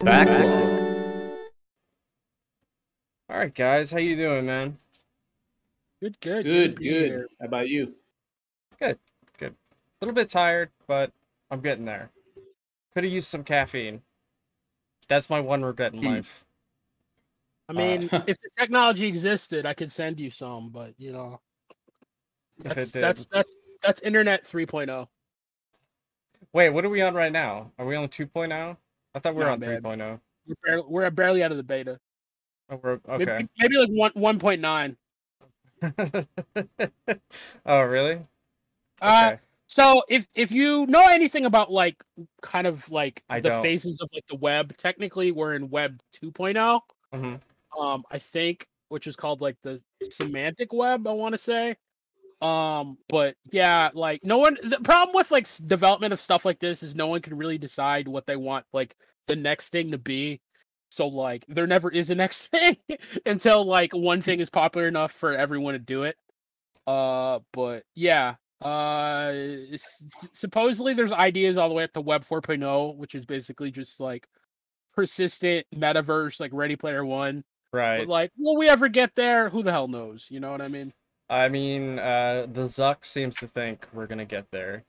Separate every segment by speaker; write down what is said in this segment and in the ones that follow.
Speaker 1: Backlog.
Speaker 2: All right, guys, how you doing, man?
Speaker 3: Good, good,
Speaker 4: Good,
Speaker 3: to be
Speaker 4: good. How about you? Good, good.
Speaker 2: A little bit tired, but I'm getting there. Could have used some caffeine. That's my one regret in
Speaker 4: Hmm.
Speaker 2: life.
Speaker 3: I
Speaker 2: Uh,
Speaker 3: mean, if the technology existed, I could send you some, but you know,
Speaker 2: If
Speaker 3: that's that's that's that's internet oh. 3.0.
Speaker 2: Wait, what are we on right now? Are we on 2.0? I thought we were
Speaker 3: Nah,
Speaker 2: on
Speaker 3: man.
Speaker 2: 3.0.
Speaker 3: We're barely, we're barely out of the beta.
Speaker 2: Oh, we're,
Speaker 3: Maybe,
Speaker 2: okay.
Speaker 3: maybe like one 1.9.
Speaker 2: oh, really?
Speaker 3: Uh,
Speaker 2: Okay.
Speaker 3: so if if you know anything about like kind of like
Speaker 2: I
Speaker 3: the
Speaker 2: don't.
Speaker 3: phases of like the web, technically we're in web 2.0.
Speaker 2: Mhm.
Speaker 3: um i think which is called like the semantic web i want to say um but yeah like no one the problem with like development of stuff like this is no one can really decide what they want like the next thing to be so like there never is a next thing until like one thing is popular enough for everyone to do it uh but yeah uh s- supposedly there's ideas all the way up to web 4.0 which is basically just like persistent metaverse like ready player one
Speaker 2: Right.
Speaker 3: but like, will we ever get there? Who the hell knows? You know what I mean?
Speaker 2: I mean, uh, the Zuck seems to think we're gonna get there.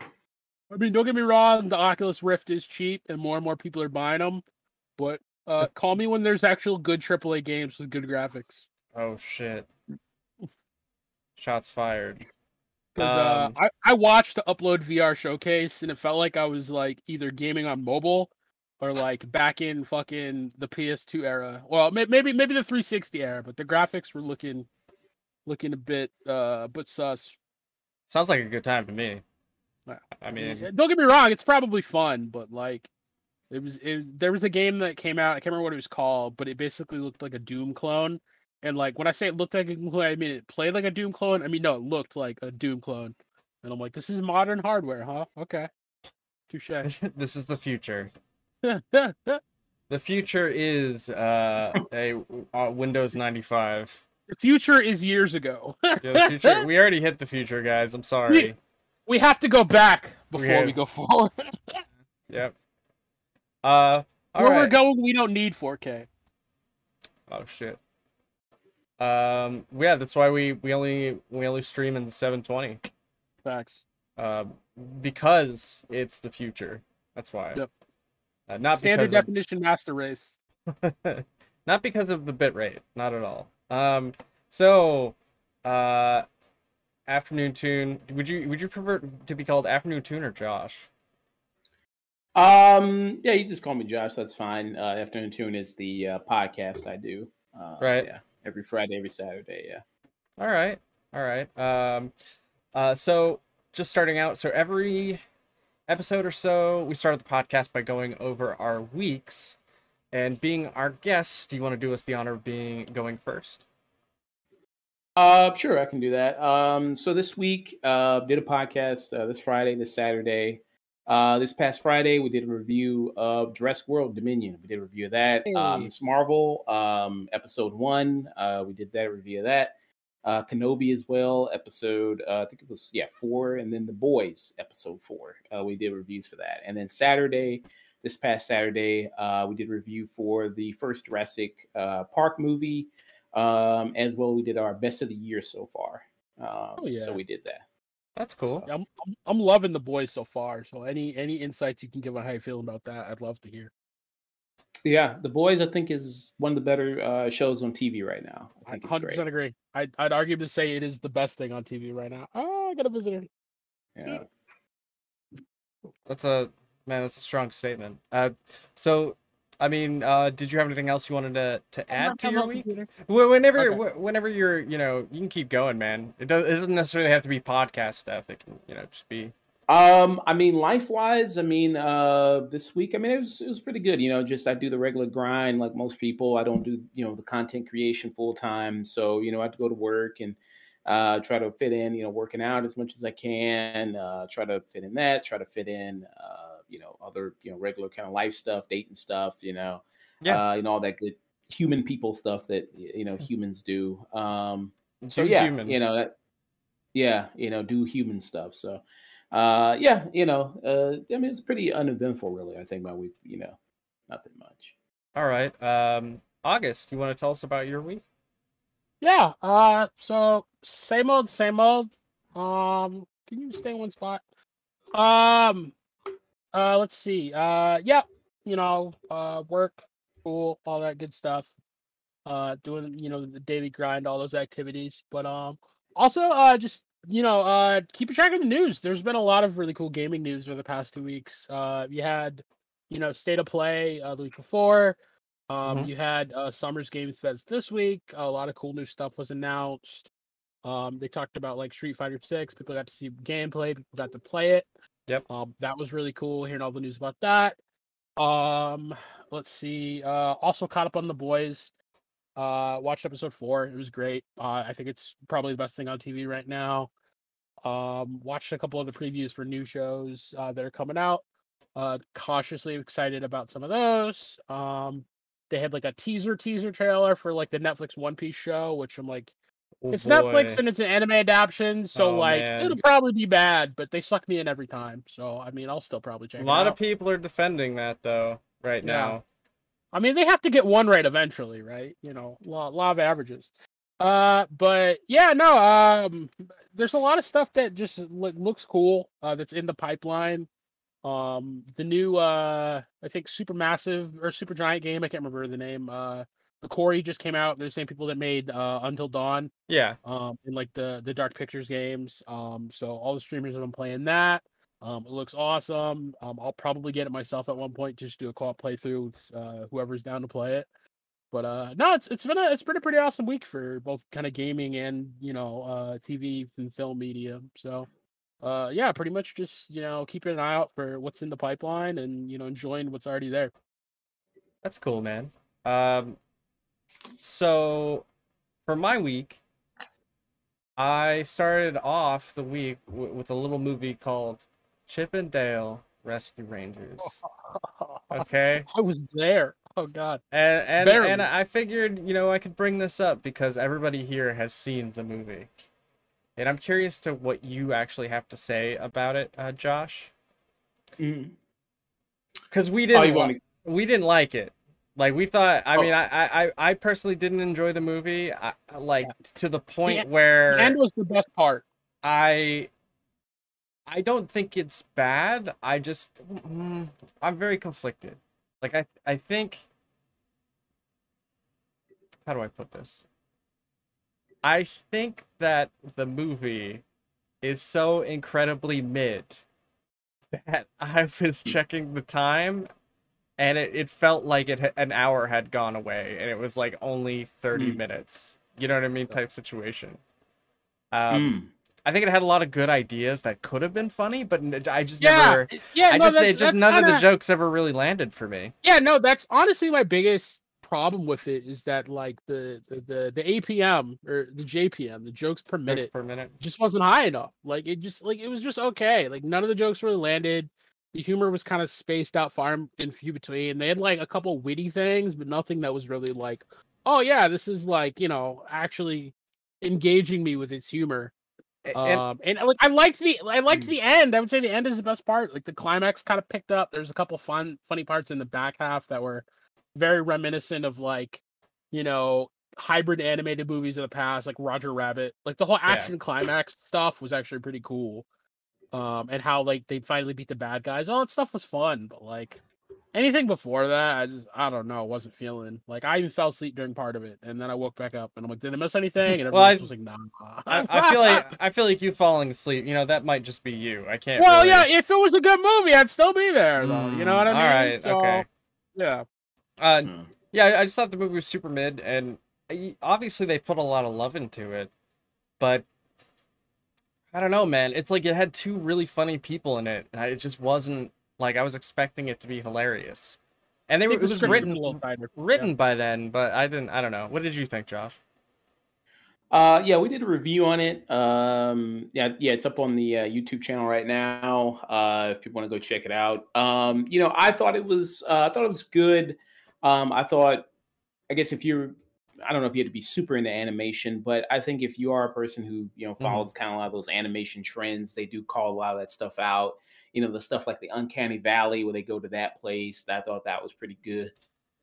Speaker 3: I mean, don't get me wrong. The Oculus Rift is cheap, and more and more people are buying them. But uh, call me when there's actual good AAA games with good graphics.
Speaker 2: Oh shit. Shots fired.
Speaker 3: Because uh,
Speaker 2: Um,
Speaker 3: I I watched the Upload VR showcase, and it felt like I was like either gaming on mobile or like back in fucking the PS2 era. Well, maybe maybe the 360 era, but the graphics were looking looking a bit uh, but sus.
Speaker 2: Sounds like a good time to me.
Speaker 3: Yeah.
Speaker 2: I mean,
Speaker 3: don't get me wrong, it's probably fun, but like it was it was, there was a game that came out, I can't remember what it was called, but it basically looked like a Doom clone. And like when I say it looked like a Doom clone, I mean it played like a Doom clone. I mean no, it looked like a Doom clone. And I'm like, this is modern hardware, huh? Okay. Touche.
Speaker 2: this is the future. The future is uh, a uh, Windows 95.
Speaker 3: The future is years ago.
Speaker 2: Yeah, the future. we already hit the future, guys. I'm sorry.
Speaker 3: we have to go back before
Speaker 2: have-
Speaker 3: we go forward.
Speaker 2: Yep. Uh, all
Speaker 3: Where we're going, we don't need 4K.
Speaker 2: Oh shit. Um, yeah, that's why we we only we only stream in 720.
Speaker 3: Facts.
Speaker 2: Uh, because it's the future. That's why.
Speaker 3: Yep.
Speaker 2: Uh, not
Speaker 3: Standard
Speaker 2: because of-
Speaker 3: definition master race.
Speaker 2: not because of the bit rate, not at all. Um, so, uh, afternoon tune. Would you would you prefer to be called afternoon tune or Josh?
Speaker 4: Um, yeah, you just call me Josh. That's fine. Uh, Afternoon Tune is the uh, podcast I do. Uh,
Speaker 2: Right.
Speaker 4: Yeah, every Friday, every Saturday. Yeah.
Speaker 2: All right, all right. Um, uh, so just starting out. So every episode or so, we started the podcast by going over our weeks, and being our guest, do you want to do us the honor of being going first?
Speaker 4: Uh, sure, I can do that. Um, so this week, uh, did a podcast uh, this Friday, this Saturday. Uh, this past Friday, we did a review of Jurassic World Dominion. We did a review of that. Um, Ms. Marvel, um, episode one. Uh, we did that review of that. Uh, Kenobi as well, episode uh, I think it was yeah four, and then The Boys, episode four. Uh, we did reviews for that, and then Saturday, this past Saturday, uh, we did a review for the first Jurassic uh, Park movie. Um, as well, we did our best of the year so far. Um,
Speaker 3: Oh, yeah.
Speaker 4: So we did that.
Speaker 2: That's cool.
Speaker 3: I'm, I'm I'm loving the boys so far. So any any insights you can give on how you feel about that, I'd love to hear.
Speaker 4: Yeah, The Boys, I think, is one of the better uh, shows on TV right now. I
Speaker 3: 100% agree. I'd I'd argue to say it is the best thing on TV right now. Oh, I got a visitor.
Speaker 4: Yeah.
Speaker 2: That's a man. That's a strong statement. Uh, so, I mean, uh, did you have anything else you wanted to to add to your week? Wh- Whenever,
Speaker 3: Okay.
Speaker 2: wh- whenever you're, you know, you can keep going, man. It, does, it doesn't necessarily have to be podcast stuff. It can, you know, just be.
Speaker 4: Um, I mean, life wise, I mean, uh, this week, I mean, it was it was pretty good. You know, just I do the regular grind like most people. I don't do you know the content creation full time, so you know I have to go to work and uh, try to fit in, you know, working out as much as I can. Uh, try to fit in that. Try to fit in, uh, you know, other you know regular kind of life stuff, dating stuff. You know,
Speaker 2: Yeah.
Speaker 4: uh, you know all that good human people stuff that you know humans do. Um, so yeah,
Speaker 2: human.
Speaker 4: you know that. Yeah, you know, do human stuff. So uh yeah you know uh i mean it's pretty uneventful really i think my week you know nothing much.
Speaker 2: All right. Um, August, you want to tell us about your week?
Speaker 3: Yeah. Uh. So same old, same old. Um. Can you stay in one spot? Um. Uh. Let's see. Uh. Yeah. You know. Uh. Work. School. All that good stuff. Uh. Doing. You know the daily grind. All those activities. But um. Also. Uh. Just. You know. Uh. Keeping track of the news. There's been a lot of really cool gaming news over the past two weeks. Uh. You had. You know. State of play. Uh. The week before. Um,
Speaker 2: Mhm.
Speaker 3: you had uh, Summers Games Fest this week. A lot of cool new stuff was announced. Um, they talked about like Street Fighter Six. People got to see gameplay. People got to play it.
Speaker 2: Yep.
Speaker 3: Um, that was really cool. Hearing all the news about that. Um, let's see. Uh, also caught up on the boys. Uh, watched episode four. It was great. Uh, I think it's probably the best thing on TV right now. Um, watched a couple of the previews for new shows uh, that are coming out. Uh, cautiously excited about some of those. Um, they had like a teaser teaser trailer for like the Netflix One Piece show, which I'm like,
Speaker 2: Oh,
Speaker 3: it's Netflix and it's an anime adaptation, so
Speaker 2: Oh,
Speaker 3: like
Speaker 2: man.
Speaker 3: it'll probably be bad, but they suck me in every time. So I mean, I'll still probably check
Speaker 2: a lot of people are defending that though right
Speaker 3: Yeah.
Speaker 2: now.
Speaker 3: I mean, they have to get one right eventually, right? You know, law, law of averages. Uh, but yeah, no. Um, there's a lot of stuff that just loo- looks cool. Uh, that's in the pipeline. Um, the new uh, I think Supermassive or Supergiant game. I can't remember the name. Uh, the Quarry just came out. They're the same people that made uh Until Dawn.
Speaker 2: Yeah.
Speaker 3: Um, in like the the Dark Pictures games. Um, so all the streamers have been playing that. Um, it looks awesome. Um, I'll probably get it myself at one point, just do a co-op playthrough with uh, whoever's down to play it. But uh, no, it's it's been a it's been a pretty awesome week for both kind of gaming and you know uh, TV and film media. So uh, yeah, pretty much just you know keeping an eye out for what's in the pipeline and you know enjoying what's already there.
Speaker 2: That's cool, man. Um, so for my week, I started off the week w- with a little movie called Chip and Dale Rescue Rangers. Okay,
Speaker 3: I was there. Oh God.
Speaker 2: and and
Speaker 3: Barely.
Speaker 2: and I figured you know I could bring this up because everybody here has seen the movie, and I'm curious to what you actually have to say about it, uh, Josh,
Speaker 5: Mhm.
Speaker 2: because we
Speaker 5: Oh,
Speaker 2: didn't
Speaker 5: you
Speaker 2: li-
Speaker 5: want to?
Speaker 2: we didn't like it. Like we thought. I
Speaker 5: Oh.
Speaker 2: mean, I, I I- I personally didn't enjoy the movie. I, I- like to the point
Speaker 3: The
Speaker 2: where
Speaker 3: The end was the best part.
Speaker 2: I I don't think it's bad. I just mm, I'm very conflicted. Like I I think how do I put this? I think that the movie is so incredibly mid that I was checking the time and it, it felt like it an hour had gone away and it was like only 30
Speaker 5: Hmm.
Speaker 2: minutes. You know what I mean? Type situation. Um,
Speaker 5: Mm.
Speaker 2: I think it had a lot of good ideas that could have been funny, but i just
Speaker 3: Yeah,
Speaker 2: never.
Speaker 3: yeah.
Speaker 2: I
Speaker 3: no,
Speaker 2: just,
Speaker 3: that's,
Speaker 2: just none of the jokes ever really landed for me.
Speaker 3: Yeah, no, that's honestly my biggest problem with it is that like the the the, the APM or the JPM, the jokes per
Speaker 2: Jokes
Speaker 3: minute,
Speaker 2: per minute.
Speaker 3: just wasn't high enough. Like it just like it was just okay. Like none of the jokes really landed. The humor was kind of spaced out far and and few between. They had like a couple witty things, but nothing that was really like, oh yeah, this is like you know actually engaging me with its humor.
Speaker 2: And,
Speaker 3: Um, and like I liked the I liked
Speaker 5: Mm.
Speaker 3: the end. I would say the end is the best part. Like the climax kind of picked up. There's a couple fun funny parts in the back half that were very reminiscent of like, you know, hybrid animated movies of the past, like Roger Rabbit. Like the whole
Speaker 2: Yeah.
Speaker 3: action climax stuff was actually pretty cool. Um, and how like they finally beat the bad guys. All that stuff was fun, but like anything before that, I just I don't know, wasn't feeling like I even fell asleep during part of it, and then I woke back up and I'm like, did I miss anything? And
Speaker 2: Well,
Speaker 3: everyone
Speaker 2: I-
Speaker 3: was like, nah.
Speaker 2: I, I feel like I feel like you falling asleep. You know that might just be you. I can't.
Speaker 3: Well,
Speaker 2: really...
Speaker 3: yeah, if it was a good movie, I'd still be there, though. You know what I
Speaker 2: Mm,
Speaker 3: mean?
Speaker 2: All right.
Speaker 3: So,
Speaker 2: okay.
Speaker 3: Yeah.
Speaker 2: Uh,
Speaker 5: Mm.
Speaker 2: yeah, I just thought the movie was super mid, and obviously they put a lot of love into it, but I don't know, man. It's like it had two really funny people in it, and I, it just wasn't like I was expecting it to be hilarious. And they
Speaker 3: I
Speaker 2: were
Speaker 3: think
Speaker 2: it was
Speaker 3: script
Speaker 2: written
Speaker 3: a little tighter.
Speaker 2: written by then, but I didn't. I don't know. What did you think, Josh?
Speaker 5: Uh, yeah, we did a review on it. Um, yeah, yeah, it's up on the uh, YouTube channel right now. Uh, if people want to go check it out. Um, you know, I thought it was, uh, I thought it was good. Um, I thought, I guess if you're, I don't know if you had to be super into animation, but I think if you are a person who you know follows kind of a lot of those animation trends, they do call a lot of that stuff out. You know, the stuff like the Uncanny Valley where they go to that place. I thought that was pretty good.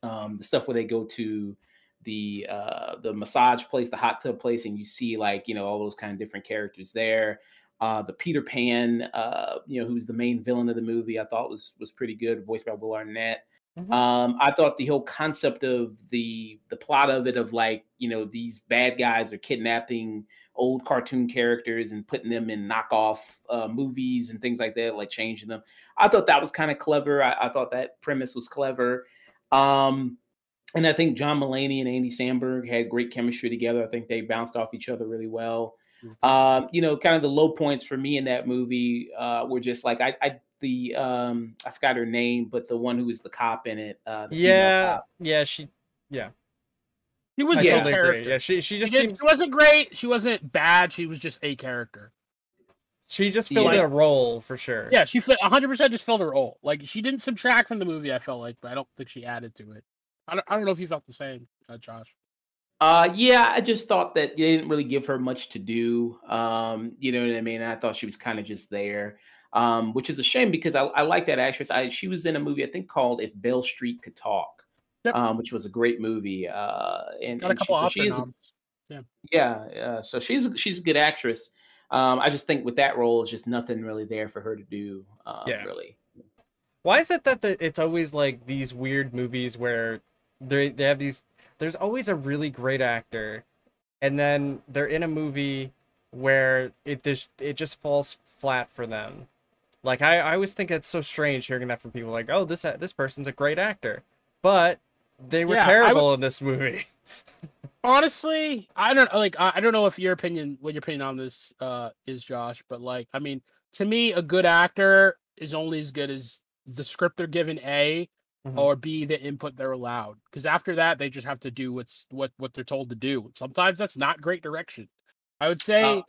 Speaker 4: Um, the stuff where they go to the uh, the massage place, the hot tub place, and you see like you know all those kind of different characters there. Uh, the Peter Pan, uh, you know, who's the main villain of the movie, I thought was was pretty good, voiced by Will Arnett.
Speaker 2: Mhm.
Speaker 4: Um, I thought the whole concept of the the plot of it of like you know these bad guys are kidnapping old cartoon characters and putting them in knockoff uh, movies and things like that, like changing them. I thought that was kind of clever. I, I thought that premise was clever. Um, and I think John Mulaney and Andy Samberg had great chemistry together. I think they bounced off each other really well. Um, you know, kind of the low points for me in that movie uh, were just like I, I the um, I forgot her name, but the one who was the cop in it. Uh, the
Speaker 2: Yeah,
Speaker 4: cop.
Speaker 2: yeah, she,
Speaker 3: She was
Speaker 2: I
Speaker 3: a
Speaker 4: Yeah.
Speaker 2: totally
Speaker 3: character.
Speaker 2: agree. Yeah, she, she
Speaker 3: She,
Speaker 2: just
Speaker 3: did-
Speaker 2: seems,
Speaker 3: she wasn't great. She wasn't bad. She was just a character.
Speaker 2: she just filled
Speaker 4: Yeah.
Speaker 2: a role for sure.
Speaker 3: Yeah, she 100% just filled her role. Like she didn't subtract from the movie. I felt like, but I don't think she added to it. I don't, I don't know if you felt the same, uh, Josh.
Speaker 4: Uh, yeah, I just thought that they didn't really give her much to do. Um, you know what I mean? I thought she was kind of just there, um, which is a shame because I, I like that actress. I she was in a movie I think called If Beale Street Could Talk,
Speaker 3: Yep.
Speaker 4: um, which was a great movie. Uh, and,
Speaker 3: Got a
Speaker 4: and she, so she is
Speaker 3: noms.
Speaker 4: yeah, uh, so she's a, she's a good actress. Um, I just think with that role, it's just nothing really there for her to do. Uh,
Speaker 2: Yeah.
Speaker 4: really.
Speaker 2: Why is it that the, it's always like these weird movies where they they have these? There's always a really great actor, and then they're in a movie where it just it just falls flat for them. Like I, I always think it's so strange hearing that from people. Like, oh, this this person's a great actor, but they were
Speaker 3: Yeah,
Speaker 2: terrible in this movie.
Speaker 3: Honestly, I don't like. I don't know if your opinion, what your opinion on this uh is, Josh. But like, I mean, to me, a good actor is only as good as the script they're given. A
Speaker 2: Mhm.
Speaker 3: or B, the input they're allowed. Because after that, they just have to do what's what what they're told to do. Sometimes that's not great direction. I would say,
Speaker 4: Uh,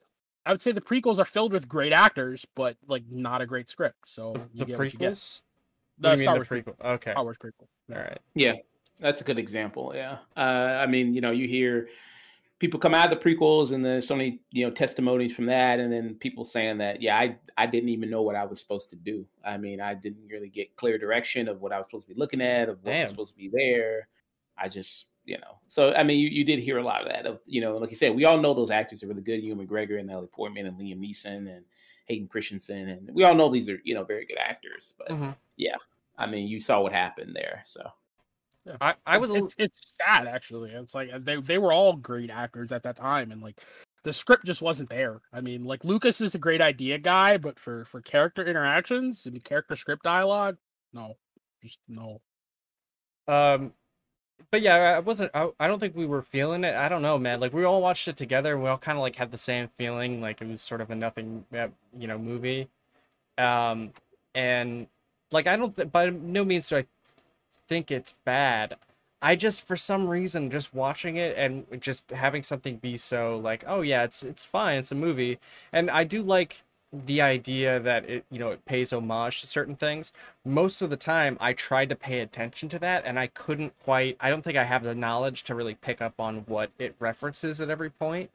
Speaker 3: I would say the prequels are filled with great actors, but like not a great script. So
Speaker 2: The,
Speaker 3: you
Speaker 2: the
Speaker 3: get what you get.
Speaker 2: prequels.
Speaker 3: The
Speaker 2: What you
Speaker 3: Star
Speaker 2: mean
Speaker 3: Wars
Speaker 2: the
Speaker 3: prequel.
Speaker 2: prequel? Okay,
Speaker 3: Star Wars prequel.
Speaker 2: all right.
Speaker 4: Yeah, that's a good example. Yeah, uh, I mean, you know, you hear people come out of the prequels, and there's so many, you know, testimonies from that, and then people saying that, yeah, I I didn't even know what I was supposed to do. I mean, I didn't really get clear direction of what I was supposed to be looking at, of what
Speaker 2: Damn.
Speaker 4: was supposed to be there. I just, you know, so I mean, you, you did hear a lot of that. Of you know, like you said, we all know those actors are really good. Ewan McGregor and Natalie Portman and Liam Neeson and Hayden Christensen, and we all know these are you know very good actors. But
Speaker 2: Mhm.
Speaker 4: I mean, you saw what happened there, so.
Speaker 2: I I was a
Speaker 3: it's, it's, it's sad actually. It's like they they were all great actors at that time, and like the script just wasn't there. I mean, like Lucas is a great idea guy, but for for character interactions and character script dialogue, no, just no.
Speaker 2: Um, but yeah, I wasn't. I, I don't think we were feeling it. I don't know, man. Like we all watched it together, we all kind of like had the same feeling. Like it was sort of a nothing, uh, you know, movie. Um, and like I don't. Th- by no means do I think it's bad. I just for some reason just watching it and just having something be so like, oh yeah, it's it's fine, it's a movie, and I do like the idea that it you know it pays homage to certain things most of the time I tried to pay attention to that and I couldn't quite I don't think I have the knowledge to really pick up on what it references at every point.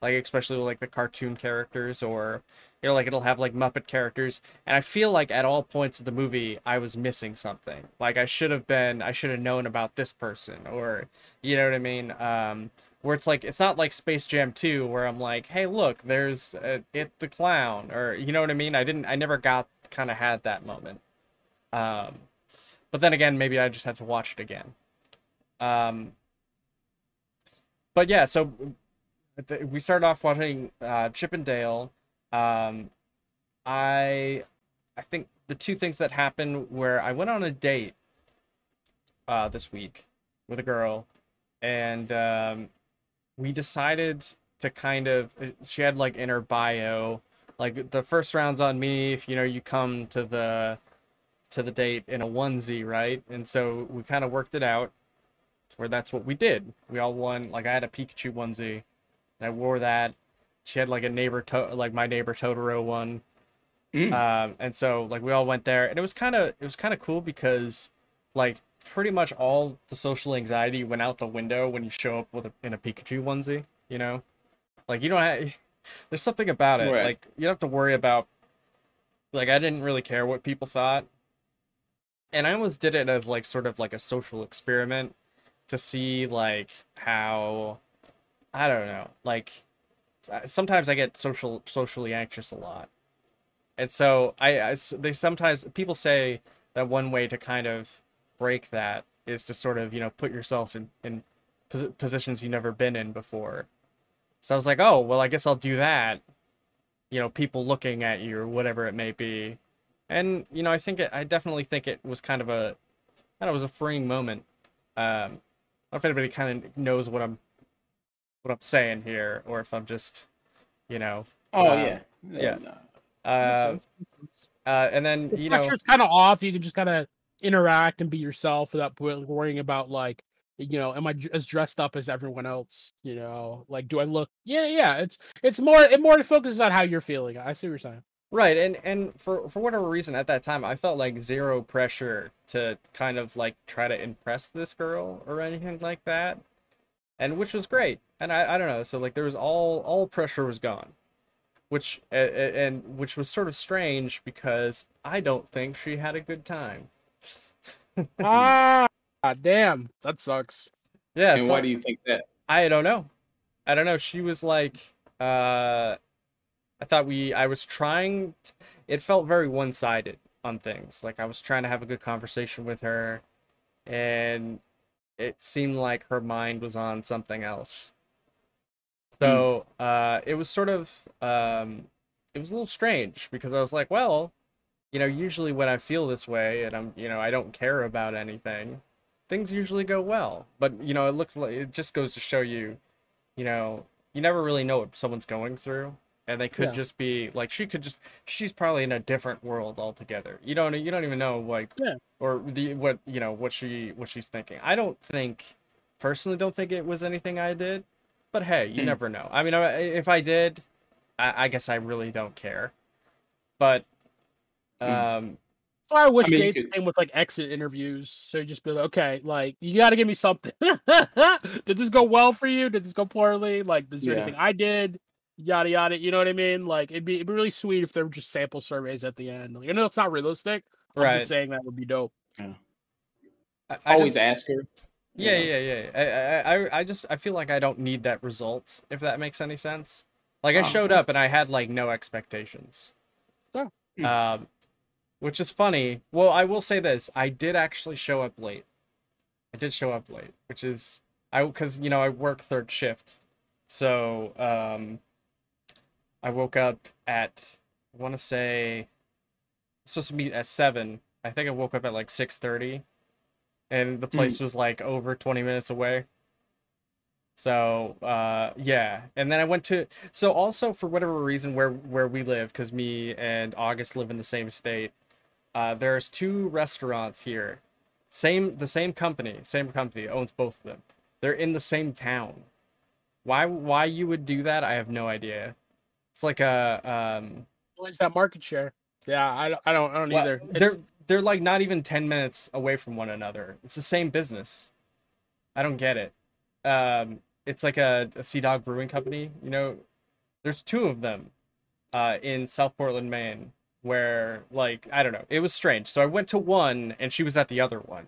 Speaker 2: Like especially like the cartoon characters or you know like it'll have like Muppet characters and I feel like at all points of the movie I was missing something. Like I should have been I should have known about this person or you know what I mean? Um where it's like it's not like Space Jam 2 where I'm like, "Hey, look, there's uh, it the clown." Or you know what I mean? I didn't I never got kind of had that moment. Um, but then again, maybe I just had to watch it again. Um, but yeah, so we started off watching uh, Chip and Dale. Um, I I think the two things that happened where I went on a date uh, this week with a girl, and um, we decided to kind of she had like in her bio like the first round's on me if you know you come to the to the date in a onesie, right? And so we kind of worked it out where that's what we did. We all won. Like I had a Pikachu onesie, and I wore that. She had like a neighbor, to- like my neighbor Totoro one,
Speaker 4: Mm.
Speaker 2: um, and so like we all went there, and it was kind of it was kind of cool because like pretty much all the social anxiety went out the window when you show up with a, in a Pikachu onesie. You know, like you don't have. There's something about it.
Speaker 4: Right.
Speaker 2: Like you don't have to worry about. Like I didn't really care what people thought and I almost did it as like sort of like a social experiment to see like how I don't know, like sometimes I get social socially anxious a lot. And so I, I they sometimes people say that one way to kind of break that is to sort of, you know, put yourself in in posi- positions you've never been in before. So I was like, "Oh, well, I guess I'll do that." You know, people looking at you or whatever it may be and you know i think it i definitely think it was kind of a i know, it was a freeing moment um i don't know if anybody kind of knows what i'm what i'm saying here or if i'm just you know
Speaker 5: Oh
Speaker 2: Um,
Speaker 5: yeah,
Speaker 2: yeah.
Speaker 5: no.
Speaker 2: Uh,
Speaker 3: sense, makes sense.
Speaker 2: uh and then you know
Speaker 3: pressure's kind of off. You can just kind of interact and be yourself without worrying about like, you know, am i as dressed up as everyone else? You know, like, do I look? Yeah, yeah. It's it's more it more focuses on how you're feeling. I see what you're saying.
Speaker 2: right and and for for whatever reason at that time i felt like zero pressure to kind of like try to impress this girl or anything like that and which was great and i i don't know so like there was all all pressure was gone which and which was sort of strange because i don't think she had a good time
Speaker 3: ah, damn, that sucks.
Speaker 2: yeah
Speaker 5: and
Speaker 2: so
Speaker 5: why do you think that?
Speaker 2: i don't know. I don't know. She was like uh i thought we i was trying t- it felt very one-sided on things. Like i was trying to have a good conversation with her and it seemed like her mind was on something else. So uh it was sort of um it was a little strange because i was like well you know usually when i feel this way and i'm you know i don't care about anything things usually go well but you know it looks like it just goes to show you you know you never really know what someone's going through and they could
Speaker 3: Yeah.
Speaker 2: just be like she could just she's probably in a different world altogether you don't you don't even know like
Speaker 3: Yeah.
Speaker 2: or the what you know what she what she's thinking i don't think personally don't think it was anything i did but hey you
Speaker 5: Hmm.
Speaker 2: never know i mean if i did i, I guess i really don't care but. Um
Speaker 3: That's why I wish
Speaker 5: I mean, you
Speaker 3: dates
Speaker 5: could-
Speaker 3: came with like exit interviews. So you just be like, okay, like you got to give me something. did this go well for you? Did this go poorly? Like, is there
Speaker 5: Yeah.
Speaker 3: anything I did? Yada yada. You know what I mean? Like, it'd be it'd be really sweet if there were just sample surveys at the end. Like, I know it's not realistic. I'm
Speaker 2: right
Speaker 3: just saying that would be dope.
Speaker 2: I, I
Speaker 5: Always
Speaker 2: just,
Speaker 5: ask her. you
Speaker 2: yeah yeah yeah I, I I- I just i feel like i don't need that result if that makes any sense like i
Speaker 5: Oh,
Speaker 2: showed up and i had like no expectations
Speaker 3: Sure.
Speaker 5: Hmm.
Speaker 2: um which is funny. Well i will say this. I did actually show up late. I did show up late which is i because you know i work third shift. So um i woke up at i want to say supposed to meet at seven. I think i woke up at like 6.30 and the place was like over 20 minutes away. So uh yeah. And then i went to so also for whatever reason where where we live because me and august live in the same state uh there's two restaurants here. Same the same company same company owns both of them. They're in the same town. Why why you would do that i have no idea. It's like a um
Speaker 3: Always that market share. Yeah, I don't I don't, I don't
Speaker 2: well,
Speaker 3: either.
Speaker 2: they're they're like not even 10 minutes away from one another. It's the same business. I don't get it. Um it's like a, a sea dog brewing company you know? There's two of them uh in south portland maine where like i don't know it was strange so i went to one and she was at the other one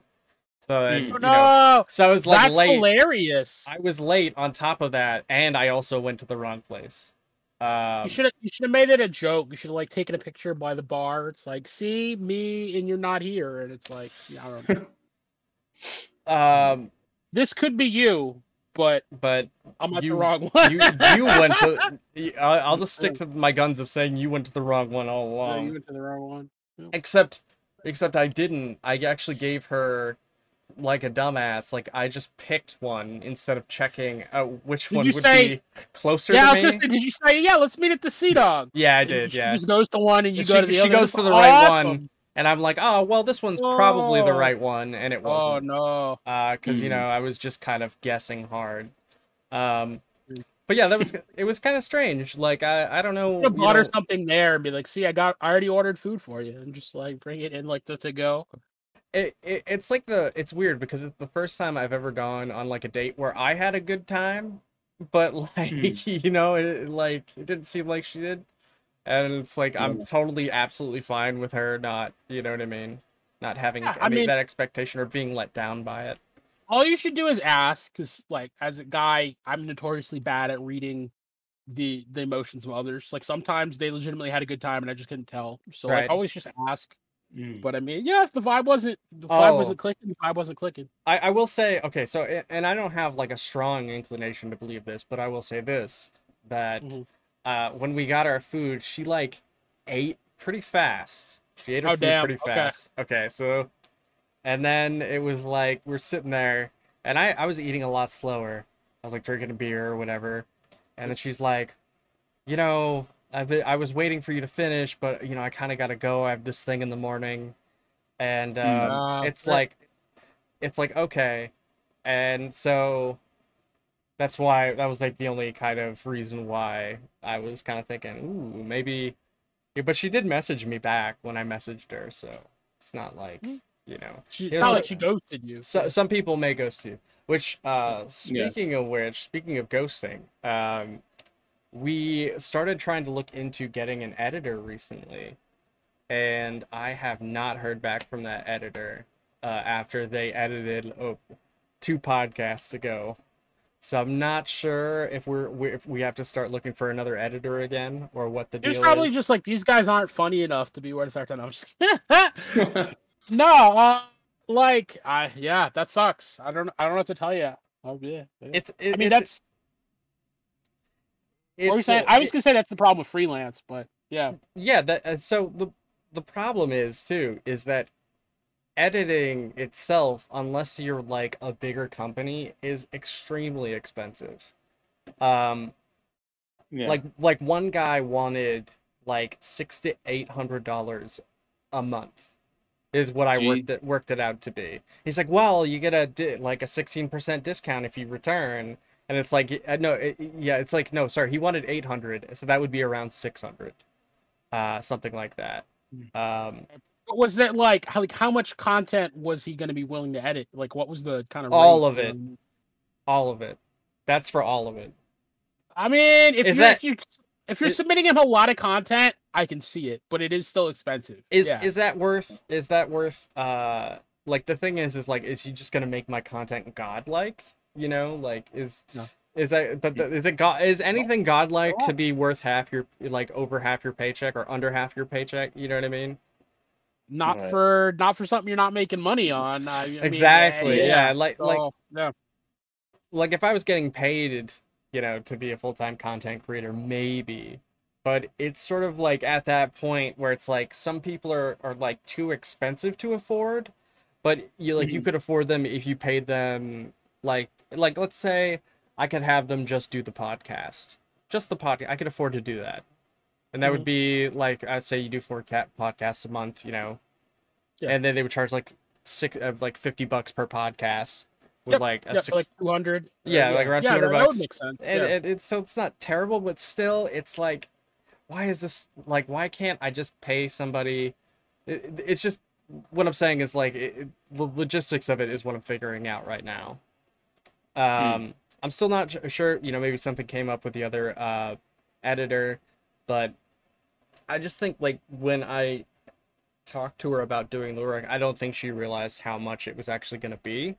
Speaker 2: so then,
Speaker 5: Hmm.
Speaker 2: you
Speaker 3: oh,
Speaker 2: know
Speaker 3: no,
Speaker 2: so i was like
Speaker 3: that's
Speaker 2: late
Speaker 3: hilarious.
Speaker 2: i was late on top of that and i also went to the wrong place um
Speaker 3: you should have you should have made it a joke. You should have like taken a picture by the bar. It's like, see me and you're not here, and it's like, yeah, I don't know.
Speaker 2: um
Speaker 3: this could be you, but
Speaker 2: but
Speaker 3: I'm at
Speaker 2: You-
Speaker 3: the wrong one.
Speaker 2: you you went to I'll just stick to my guns of saying you went to the wrong one all
Speaker 3: No,
Speaker 2: along.
Speaker 3: you went to the wrong one.
Speaker 2: Except except I didn't. I actually gave her like a dumbass. Like I just picked one instead of checking out which
Speaker 3: Did
Speaker 2: one
Speaker 3: you
Speaker 2: would
Speaker 3: say-
Speaker 2: be closer
Speaker 3: Yeah, I was
Speaker 2: me.
Speaker 3: gonna say, did you say, yeah, let's meet at the Sea Dog?
Speaker 2: Yeah, I
Speaker 3: And
Speaker 2: did.
Speaker 3: She
Speaker 2: Yeah.
Speaker 3: just goes to one and you
Speaker 2: She-
Speaker 3: go to the
Speaker 2: she
Speaker 3: other.
Speaker 2: goes
Speaker 3: That's
Speaker 2: to the right one,
Speaker 3: awesome.
Speaker 2: And I'm like, oh well, this one's probably the
Speaker 3: Oh.
Speaker 2: right one, and it
Speaker 3: Oh
Speaker 2: wasn't.
Speaker 3: Oh no!
Speaker 2: because you
Speaker 5: Mm.
Speaker 2: know I was just kind of guessing hard. Um,
Speaker 3: Mm.
Speaker 2: but yeah, that was it was kind of strange. Like I I don't know.
Speaker 3: You
Speaker 2: you
Speaker 3: bought her
Speaker 2: know-
Speaker 3: something there and be like, see, I got, I already ordered food for you, and just like bring it in like to, to go.
Speaker 2: it, it it's like the it's weird because it's the first time I've ever gone on like a date where I had a good time, but like you know it like it didn't seem like she did, and it's like I'm totally absolutely fine with her not you know what I mean. not having
Speaker 3: Yeah,
Speaker 2: I,
Speaker 3: I
Speaker 2: mean,
Speaker 3: mean-
Speaker 2: that expectation or being let down by it.
Speaker 3: all you should do is ask because like as a guy i'm notoriously bad at reading the the emotions of others like sometimes they legitimately had a good time and i just couldn't tell so
Speaker 2: Right.
Speaker 3: like always just ask
Speaker 5: Mm.
Speaker 3: but i mean yeah if the vibe wasn't the vibe
Speaker 2: Oh.
Speaker 3: wasn't clicking the vibe wasn't clicking
Speaker 2: I, I will say okay so and i don't have like a strong inclination to believe this but i will say this that
Speaker 3: Mhm.
Speaker 2: Uh when we got our food she like ate pretty fast. She ate her
Speaker 3: Oh,
Speaker 2: food
Speaker 3: damn,
Speaker 2: pretty fast. Okay so and then it was like we're sitting there and i i was eating a lot slower. I was like drinking a beer or whatever. And then she's like you know I've been, i was waiting for you to finish but you know i kind of gotta go. I have this thing in the morning. And um,
Speaker 3: Uh,
Speaker 2: it's
Speaker 3: yeah.
Speaker 2: like it's like okay. And so that's why that was like the only kind of reason why i was kind of thinking ooh maybe yeah, but she did message me back when i messaged her so it's not like
Speaker 3: Mm.
Speaker 2: you know
Speaker 3: she, it's not
Speaker 2: so-
Speaker 3: like she ghosted you
Speaker 2: so, some people may ghost you which uh
Speaker 5: Yeah.
Speaker 2: speaking of which speaking of ghosting um we started trying to look into getting an editor recently and i have not heard back from that editor uh, after they edited oh, two podcasts ago so i'm not sure if we're we if we have to start looking for another editor again or what the
Speaker 3: It's
Speaker 2: deal
Speaker 3: probably
Speaker 2: is
Speaker 3: just like these guys aren't funny enough to be worth our time. I'm just no, uh, like I yeah, that sucks. I don't I don't know what to tell you. Oh yeah, yeah.
Speaker 2: it's it,
Speaker 3: I mean
Speaker 2: it's,
Speaker 3: that's what were
Speaker 2: it's,
Speaker 3: saying.
Speaker 2: uh,
Speaker 3: I was gonna say that's the problem with freelance, but yeah,
Speaker 2: yeah that uh, so the the problem is too is that editing itself unless you're like a bigger company is extremely expensive. Um
Speaker 5: yeah.
Speaker 2: like like one guy wanted like six to eight hundred dollars a month is what i
Speaker 5: Gee.
Speaker 2: worked it worked it out to be. He's like well you get a di- like a 16% discount if you return. And it's like uh, no it, yeah it's like no sorry he wanted 800 so that would be around 600 uh something like that. Um
Speaker 3: But was that like how like how much content was he gonna be willing to edit? Like what was the kind of
Speaker 2: All of it. all of it that's for all of it
Speaker 3: I mean, if
Speaker 2: Is
Speaker 3: you're
Speaker 2: that-
Speaker 3: if you if you're
Speaker 2: is-
Speaker 3: submitting him a lot of content, I can see it, but it is still expensive.
Speaker 2: is
Speaker 3: yeah.
Speaker 2: is that worth is that worth uh like the thing is is like is he just gonna make my content godlike you know like is
Speaker 3: No.
Speaker 2: is that but the, is it god is anything godlike to be worth half your like over half your paycheck or under half your paycheck you know what i mean
Speaker 3: not
Speaker 5: Right.
Speaker 3: for not for something you're not making money on. I, I
Speaker 2: exactly
Speaker 3: eh,
Speaker 2: yeah, like like
Speaker 3: so, yeah.
Speaker 2: like if I was getting paid, you know, to be a full-time content creator, maybe. But it's sort of like at that point where it's like some people are, are like too expensive to afford, but you like you
Speaker 5: Mhm.
Speaker 2: could afford them if you paid them like like let's say I could have them just do the podcast. Just the podcast. I could afford to do that. And that would be like I'd say you do four cat podcasts a month, you know.
Speaker 3: Yeah.
Speaker 2: And then they would charge like six of like 50 bucks per podcast with
Speaker 3: Yep,
Speaker 2: like a
Speaker 3: Yeah,
Speaker 2: six
Speaker 3: like two hundred.
Speaker 2: Yeah, like around
Speaker 3: yeah,
Speaker 2: 200
Speaker 3: that, that
Speaker 2: bucks.
Speaker 3: would make sense.
Speaker 2: and,
Speaker 3: yeah.
Speaker 2: and it's so it's not terrible but still it's like why is this like why can't i just pay somebody it, it- it's just what i'm saying is like it, the logistics of it is what i'm figuring out right now um i'm still not sure you know maybe something came up with the other uh editor but i just think like when i talked to her about doing the work i don't think she realized how much it was actually going to be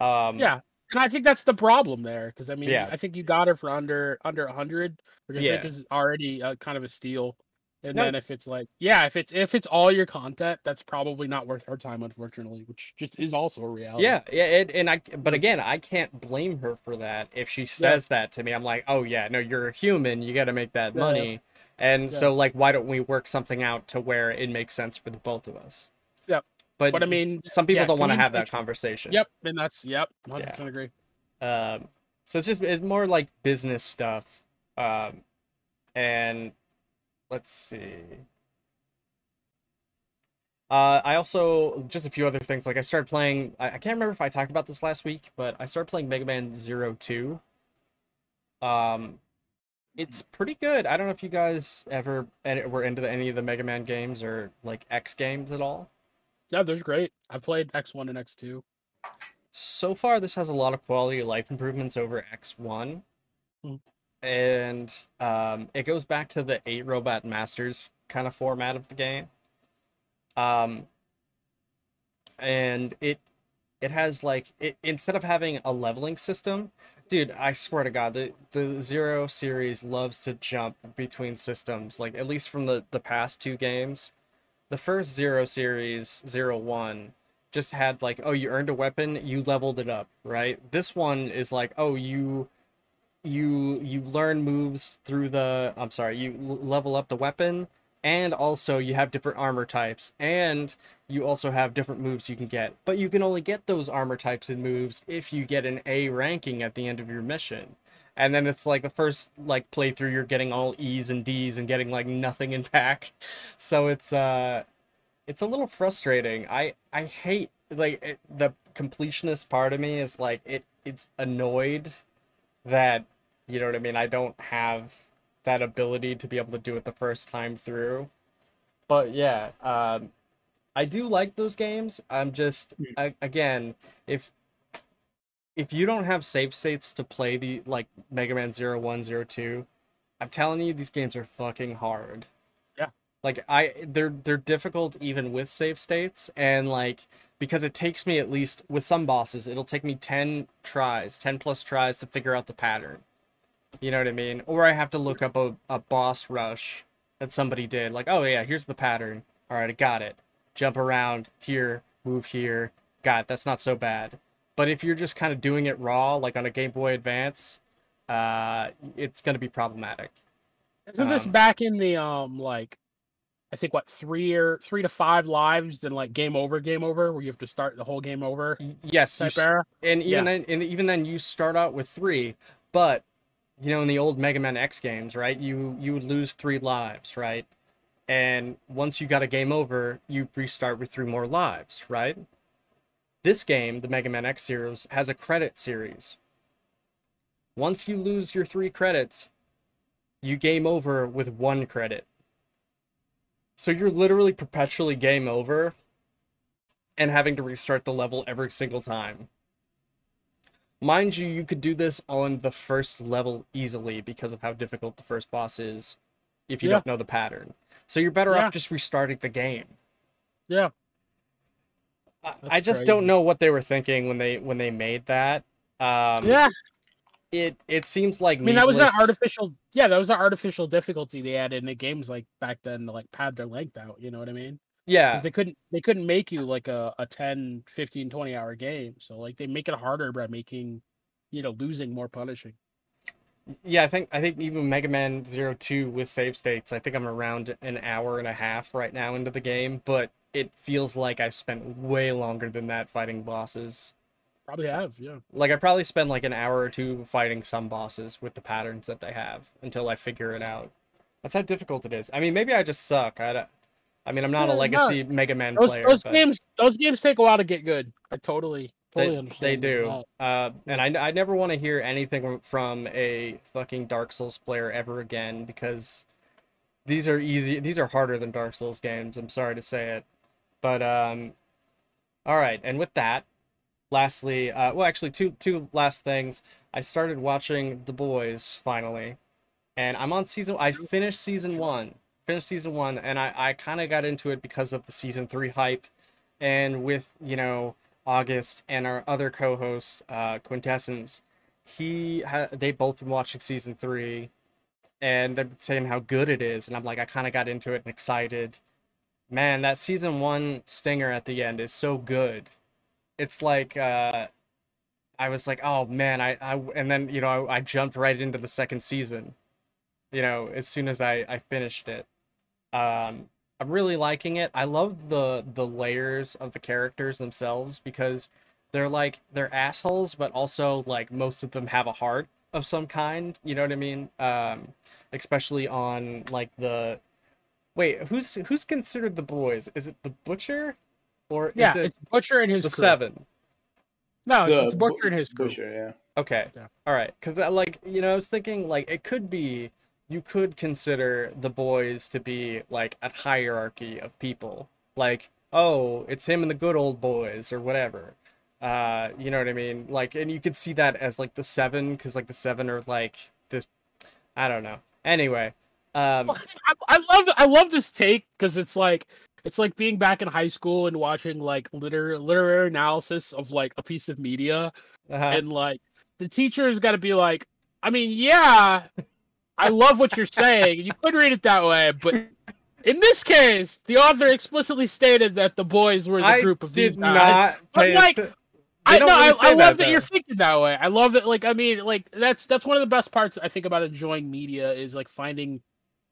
Speaker 2: um
Speaker 3: yeah, and I think that's the problem there because I mean,
Speaker 2: Yeah.
Speaker 3: I think you got her for under under a hundred, which I think is already uh, kind of a steal. And
Speaker 2: No.
Speaker 3: then if it's like, yeah, if it's if it's all your content, that's probably not worth her time, unfortunately, which just is also a reality.
Speaker 2: Yeah, yeah, it, and I, but again, I can't blame her for that. If she says that to me, I'm like, oh yeah, no, you're a human. You got to make that
Speaker 3: Yeah.
Speaker 2: money, and
Speaker 3: Yeah.
Speaker 2: so like, why don't we work something out to where it makes sense for the both of us?
Speaker 3: Yep.
Speaker 2: But,
Speaker 3: But I mean,
Speaker 2: some people
Speaker 3: yeah,
Speaker 2: don't want to have that conversation.
Speaker 3: Yep, and that's yep, hundred percent agree.
Speaker 2: Um, so it's just it's more like business stuff. Um, and let's see. Uh, I also just a few other things. Like I started playing. I, I can't remember if I talked about this last week, but I started playing Mega Man Zero Two. Um, it's pretty good. I don't know if you guys ever were into the, any of the Mega Man games or like X games at all.
Speaker 3: Yeah, there's great. I've played X one and X two.
Speaker 2: so far this has a lot of quality of life improvements over x1
Speaker 3: Hmm.
Speaker 2: And um, it goes back to the eight robot masters kind of format of the game um, and it it has like it instead of having a leveling system, dude, I swear to God, the the Zero series loves to jump between systems. Like at least from the the past two games, the first Zero series, Zero One, just had like, oh, you earned a weapon, you leveled it up, right? This one is like, oh, you you you learn moves through the I'm sorry, you level up the weapon and also you have different armor types and you also have different moves you can get. But you can only get those armor types and moves if you get an A ranking at the end of your mission. And then it's like the first like playthrough you're getting all E's and D's and getting like nothing in pack. So it's uh it's a little frustrating. I I hate like it, the completionist part of me is like it it's annoyed that you know what I mean. I don't have that ability to be able to do it the first time through. But yeah, um, I do like those games. I'm just. I, again, if if you don't have save states to play the like Mega Man 01, 02, I'm telling you these games are fucking hard. Like I they're they're difficult even with save states and like because it takes me at least with some bosses it'll take me 10 tries, 10 plus tries to figure out the pattern. You know what I mean? Or I have to look up a, a boss rush that somebody did. Like, oh yeah, here's the pattern. All right, I got it. Jump around here, move here. Got it. That's not so bad. But if you're just kind of doing it raw, like on a Game Boy Advance, uh, it's gonna be problematic.
Speaker 3: Isn't this
Speaker 2: Um,
Speaker 3: back in the um like I think what three or three to five lives, then like game over, game over, where you have to start the whole game over
Speaker 2: Yes,
Speaker 3: type
Speaker 2: s-
Speaker 3: era?
Speaker 2: and even
Speaker 3: Yeah.
Speaker 2: then, and even then, you start out with three. But you know, in the old Mega Man X games, right? You you would lose three lives, right? And once you got a game over, you restart with three more lives, right? This game, the Mega Man X series, has a credit series. Once you lose your three credits, you game over with one credit. So you're literally perpetually game over and having to restart the level every single time. Mind you, you could do this on the first level easily because of how difficult the first boss is if you
Speaker 3: Yeah.
Speaker 2: don't know the pattern. So you're better
Speaker 3: Yeah.
Speaker 2: off just restarting the game.
Speaker 3: Yeah.
Speaker 2: I,
Speaker 3: That's
Speaker 2: I just don't know what they were thinking when they when they made that. Um,
Speaker 3: yeah.
Speaker 2: It it seems like
Speaker 3: I mean that was
Speaker 2: an
Speaker 3: artificial yeah, that was an artificial difficulty they added in the games like back then to like pad their length out, you know what I mean?
Speaker 2: Yeah,
Speaker 3: Because they couldn't they couldn't make you like a, a 10, 15, 20 hour game. So like they make it harder by making you know losing more punishing.
Speaker 2: yeah. I think I think even Mega Man Zero Two with save states. I think I'm around an hour and a half right now into the game, but it feels like I've spent way longer than that fighting bosses.
Speaker 3: Probably have, yeah.
Speaker 2: Like I probably spend like an hour or two fighting some bosses with the patterns that they have until I figure it out. That's how difficult it is. I mean, maybe I just suck. I, don't- I mean, I'm not
Speaker 3: Yeah,
Speaker 2: a
Speaker 3: no,
Speaker 2: legacy Mega Man
Speaker 3: Those
Speaker 2: player.
Speaker 3: those
Speaker 2: but
Speaker 3: games those games take a while to get good. I totally totally
Speaker 2: they,
Speaker 3: understand.
Speaker 2: they do. Uh, and I, I never want to hear anything from a fucking Dark Souls player ever again because these are easy. These are harder than Dark Souls games. I'm sorry to say it, but um, all right. And with that, lastly, uh, well, actually, two two last things. I started watching The Boys finally, and I'm on season. I finished season one. Finished season one, and I I kind of got into it because of the season three hype, and with you know August and our other co-host uh, Quintessence, he ha- they both been watching season three, and they're saying how good it is, and I'm like I kind of got into it and excited. Man, that season one stinger at the end is so good. It's like uh, I was like, oh man, I, I and then you know I, I jumped right into the second season. You know, as soon as I I finished it, um, I'm really liking it. I love the the layers of the characters themselves because they're like they're assholes, but also like most of them have a heart of some kind. You know what I mean? Um, especially on like the wait, who's who's considered the boys? Is it the butcher, or
Speaker 3: Yeah,
Speaker 2: it
Speaker 3: it's Butcher and his
Speaker 2: the
Speaker 3: crew.
Speaker 2: seven?
Speaker 3: No, it's,
Speaker 5: The
Speaker 3: it's Butcher and his crew.
Speaker 5: Butcher, yeah.
Speaker 2: Okay.
Speaker 3: Yeah.
Speaker 2: All right. Because like you know, I was thinking like it could be you could consider the boys to be like a hierarchy of people. Like oh, it's him and the good old boys or whatever. Uh, you know what I mean? Like, and you could see that as like the seven, because like the seven are like this. I don't know. Anyway, um,
Speaker 3: I, I love I love this take because it's like it's like being back in high school and watching like liter- literary analysis of like a piece of media
Speaker 2: Uh-huh.
Speaker 3: and like the teacher's got to be like i mean yeah i love what you're saying you could read it that way but in this case the author explicitly stated that the boys were the
Speaker 2: I
Speaker 3: group of these guys
Speaker 2: not.
Speaker 3: But, like, I know.
Speaker 2: really
Speaker 3: I, I love
Speaker 2: that,
Speaker 3: that, you're thinking that way. I love that. Like, I mean, like that's that's one of the best parts I think about enjoying media is like finding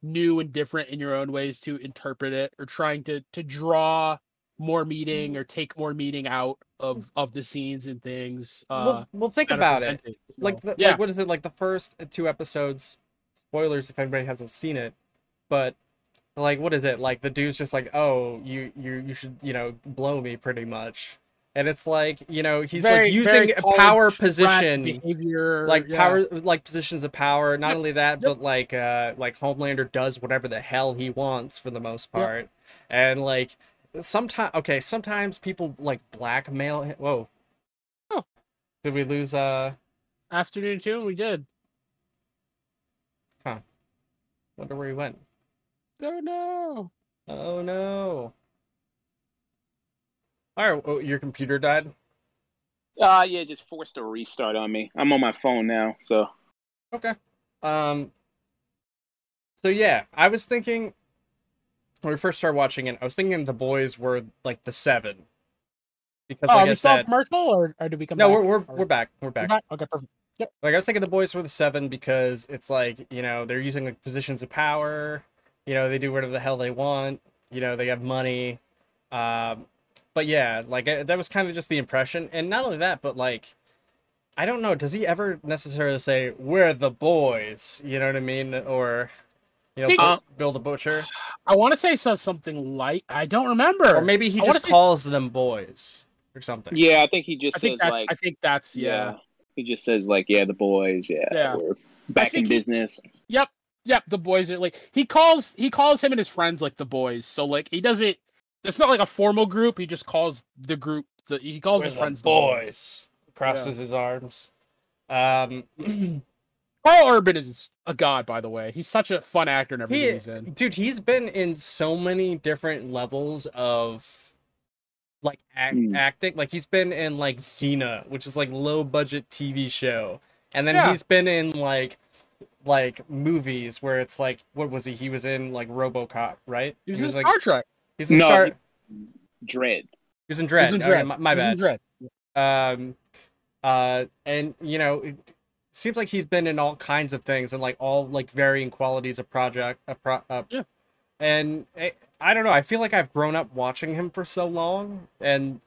Speaker 3: new and different in your own ways to interpret it or trying to to draw more meaning or take more meaning out of of the scenes and things. Uh,
Speaker 2: well, well, think about it.
Speaker 3: you
Speaker 2: Like, the,
Speaker 3: yeah,
Speaker 2: like, what is it? Like the first two episodes. Spoilers if anybody hasn't seen it, but like, what is it? Like the dude's just like, oh, you you you should you know blow me pretty much, and it's like you know he's
Speaker 3: Very-
Speaker 2: like using
Speaker 3: very
Speaker 2: a
Speaker 3: college
Speaker 2: power position.
Speaker 3: behavior,
Speaker 2: like
Speaker 3: yeah.
Speaker 2: power like positions of power not
Speaker 3: Yep,
Speaker 2: only that
Speaker 3: yep.
Speaker 2: but like uh like homelander does whatever the hell he wants for the most
Speaker 3: Yep.
Speaker 2: part and like sometimes okay sometimes people like blackmail him. whoa
Speaker 3: Oh.
Speaker 2: did we lose uh
Speaker 3: Afternoon Tune. We did. Huh.
Speaker 2: Wonder where he went
Speaker 3: Oh no.
Speaker 2: oh no all right oh, your computer died
Speaker 5: Uh yeah, just forced a restart on me. I'm on my phone now, so
Speaker 2: Okay. Um. So yeah, I was thinking when we first started watching it, I was thinking the boys were like the seven because,
Speaker 3: Oh,
Speaker 2: like
Speaker 3: are
Speaker 2: I
Speaker 3: we still
Speaker 2: said,
Speaker 3: commercial or, or did we come
Speaker 2: no,
Speaker 3: back?
Speaker 2: we're we're, we're back, we're
Speaker 3: we're
Speaker 2: back.
Speaker 3: back? Okay, perfect.
Speaker 2: Like I was thinking the boys were the seven because it's like you know they're using like positions of power, you know they do whatever the hell they want, you know they have money, um, but yeah, like uh, that was kind of just the impression, and not only that, but like. I don't know. Does he ever necessarily say "We're the boys"? You know what I mean, or you know,
Speaker 3: Think-
Speaker 2: Bill- Bill the Butcher,
Speaker 3: I want to say says something light. I don't remember.
Speaker 2: or maybe he
Speaker 3: I wanna
Speaker 2: just
Speaker 3: say-
Speaker 2: calls them boys or something.
Speaker 5: yeah, I think he just
Speaker 3: I think
Speaker 5: says
Speaker 3: that's.
Speaker 5: like
Speaker 3: I think that's. Yeah.
Speaker 5: He just says like, yeah, the boys, yeah,
Speaker 3: Yeah.
Speaker 5: we're back in
Speaker 3: think he-
Speaker 5: business.
Speaker 3: Yep. Yep. The boys are like he calls. He calls him and his friends like the boys. So like he doesn't. It's not like a formal group. He just calls the group. The, he calls
Speaker 2: We're
Speaker 3: his
Speaker 2: the
Speaker 3: friends
Speaker 2: boys. Crosses his arms. Um,
Speaker 3: The. Karl Urban is a god, by the way. He's such a fun actor in everything
Speaker 2: he,
Speaker 3: he's in.
Speaker 2: dude, he's been in so many different levels of like act,
Speaker 5: Hmm.
Speaker 2: acting. Like he's been in like Xena, which is like low budget TV show, and then
Speaker 3: Yeah.
Speaker 2: he's been in like like movies where it's like what was he? He was in like RoboCop, right?
Speaker 3: He was in
Speaker 2: like
Speaker 3: Star Trek.
Speaker 2: He's in
Speaker 5: No,
Speaker 2: Star.
Speaker 5: he-
Speaker 2: Dredd. He's in Dredd.
Speaker 3: was in
Speaker 2: Okay, my, my
Speaker 3: He was
Speaker 2: bad.
Speaker 3: in Dredd.
Speaker 2: um uh and you know it seems like he's been in all kinds of things and like all like varying qualities of project a pro, uh,
Speaker 3: Yeah.
Speaker 2: and I, I don't know i feel like i've grown up watching him for so long and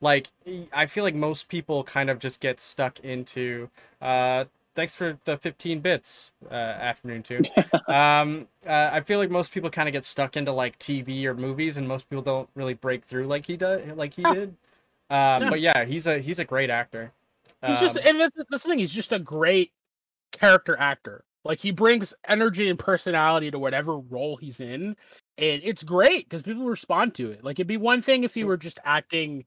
Speaker 2: like i feel like most people kind of just get stuck into uh thanks for the 15 bits uh Afternoon Tune um uh, i feel like most people kind of get stuck into like tv or movies and most people don't really break through like he does like he did um
Speaker 3: Yeah.
Speaker 2: but yeah he's a he's a great actor
Speaker 3: He's just,
Speaker 2: Um,
Speaker 3: and that's, that's the thing. He's just a great character actor. Like he brings energy and personality to whatever role he's in, and it's great because people respond to it. Like it'd be one thing if he were just acting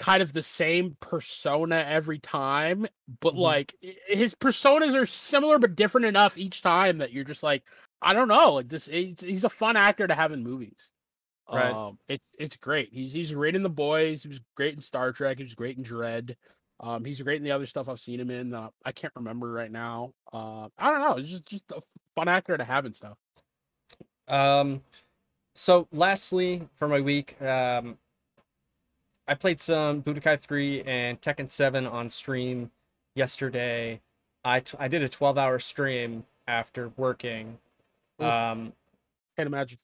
Speaker 3: kind of the same persona every time, but
Speaker 2: Mhm.
Speaker 3: like his personas are similar but different enough each time that you're just like, I don't know, like this. He's, he's a fun actor to have in movies.
Speaker 2: Right.
Speaker 3: Um, it's it's great. He's he's great in The Boys. He was great in Star Trek. He was great in Dredd. Um, he's great in the other stuff I've seen him in. Uh, I can't remember right now. Uh, I don't know. It's just just a fun actor to have and stuff.
Speaker 2: Um, so lastly for my week, um, I played some Budokai 3 and Tekken 7 on stream yesterday. I, t- I did a 12 hour stream after working. Um,
Speaker 3: Can't imagine.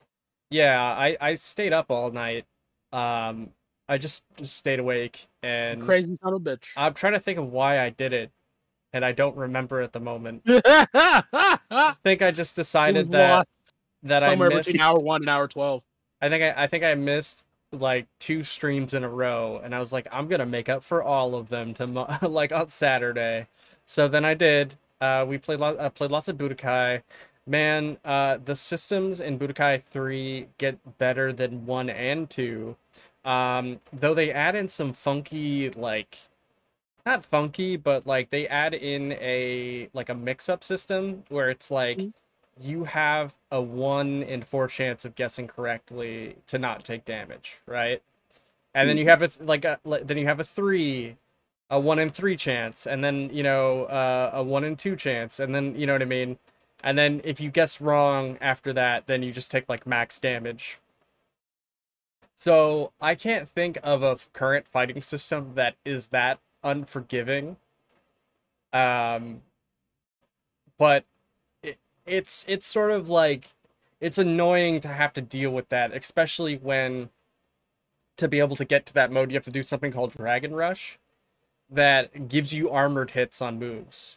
Speaker 2: yeah, I, I stayed up all night. Um, I just, just stayed awake and
Speaker 3: Crazy son of a bitch.
Speaker 2: I'm trying to think of why I did it and I don't remember at the moment. I think I just decided that that I
Speaker 3: somewhere
Speaker 2: missed
Speaker 3: between hour one and hour twelve.
Speaker 2: I think I, I think I missed like two streams in a row, and I was like, I'm gonna make up for all of them to like on Saturday. So then I did. Uh, we played lo- uh, played lots of Budokai. Man, uh, the systems in Budokai Three get better than one and two. Um, though they add in some funky like not funky, but like they add in a like a mix-up system where it's like
Speaker 3: Mhm.
Speaker 2: You have a one in four chance of guessing correctly to not take damage, right? And then you have a like a then you have a three, a one in three chance, and then you know uh, a one in two chance, and then you know what I mean. And then if you guess wrong after that, then you just take like max damage. So I can't think of a current fighting system that is that unforgiving. Um, but it's it's sort of like it's annoying to have to deal with that, especially when to be able to get to that mode, you have to do something called Dragon Rush that gives you armored hits on moves.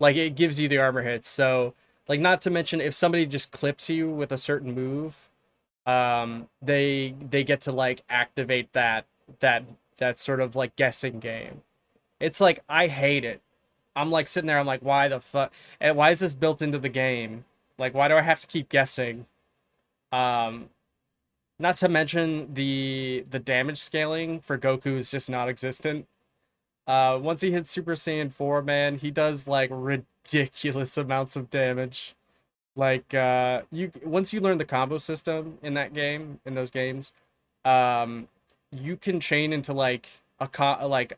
Speaker 2: Like it gives you the armor hits. So, like not to mention if somebody just clips you with a certain move, um they they get to like activate that that that sort of like guessing game. It's like I hate it. I'm like sitting there I'm like why the fuck and why is this built into the game? Like why do I have to keep guessing? Um not to mention the the damage scaling for Goku is just not existent. Uh, once he hits Super Saiyan 4, man, he does like ridiculous amounts of damage. Like uh, you once you learn the combo system in that game, in those games, um, you can chain into like a co- like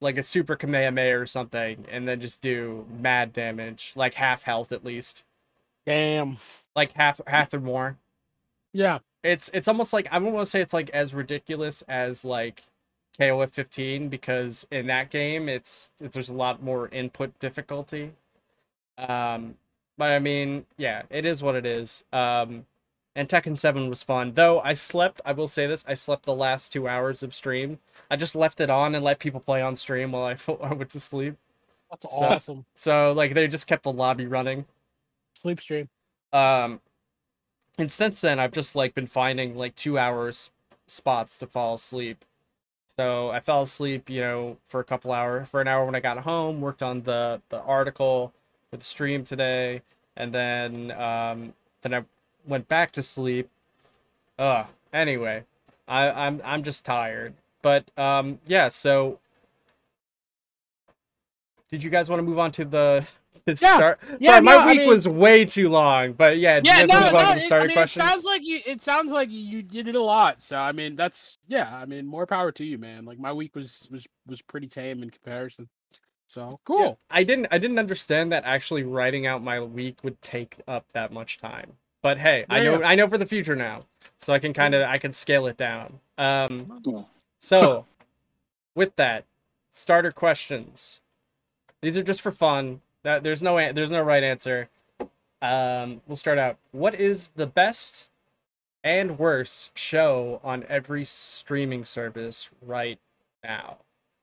Speaker 2: like a super Kamehameha or something, and then just do mad damage, like half health at least,
Speaker 3: Damn.
Speaker 2: like half half or more
Speaker 3: Yeah.
Speaker 2: it's it's almost like I don't want to say it's like as ridiculous as like KOF 15 because in that game it's, it's there's a lot more input difficulty. Um, but I mean, yeah, it is what it is. Um, and Tekken 7 was fun. Though I slept, I will say this, I slept the last two hours of stream. I just left it on and let people play on stream while I, I went to sleep.
Speaker 3: That's
Speaker 2: So-
Speaker 3: awesome.
Speaker 2: So like they just kept the lobby running.
Speaker 3: Sleep stream.
Speaker 2: Um, and since then, I've just like been finding like two hours spots to fall asleep. So I fell asleep, you know, for a couple hours, for an hour when I got home, worked on the the article for the stream today, and then um, then I went back to sleep. Uh, anyway, I I'm I'm just tired. But um, yeah. So, did you guys want to move on to the? the
Speaker 3: Yeah,
Speaker 2: start?
Speaker 3: yeah,
Speaker 2: Sorry, my
Speaker 3: no, I
Speaker 2: week
Speaker 3: mean-
Speaker 2: was way too long. But yeah,
Speaker 3: Yeah, no, no. It, I mean,
Speaker 2: questions?
Speaker 3: it sounds like you. It sounds like you, you did a lot. So I mean, that's yeah. I mean, more power to you, man. Like my week was was was pretty tame in comparison. So cool.
Speaker 2: Yeah, I didn't I didn't understand that actually writing out my week would take up that much time. But hey, I
Speaker 3: Yeah,
Speaker 2: know I know for the future now. So I can kind of I can scale it down. Um so with that, starter questions. These are just for fun. That there's no an- there's no right answer. Um we'll start out. What is the best and worst show on every streaming service right now?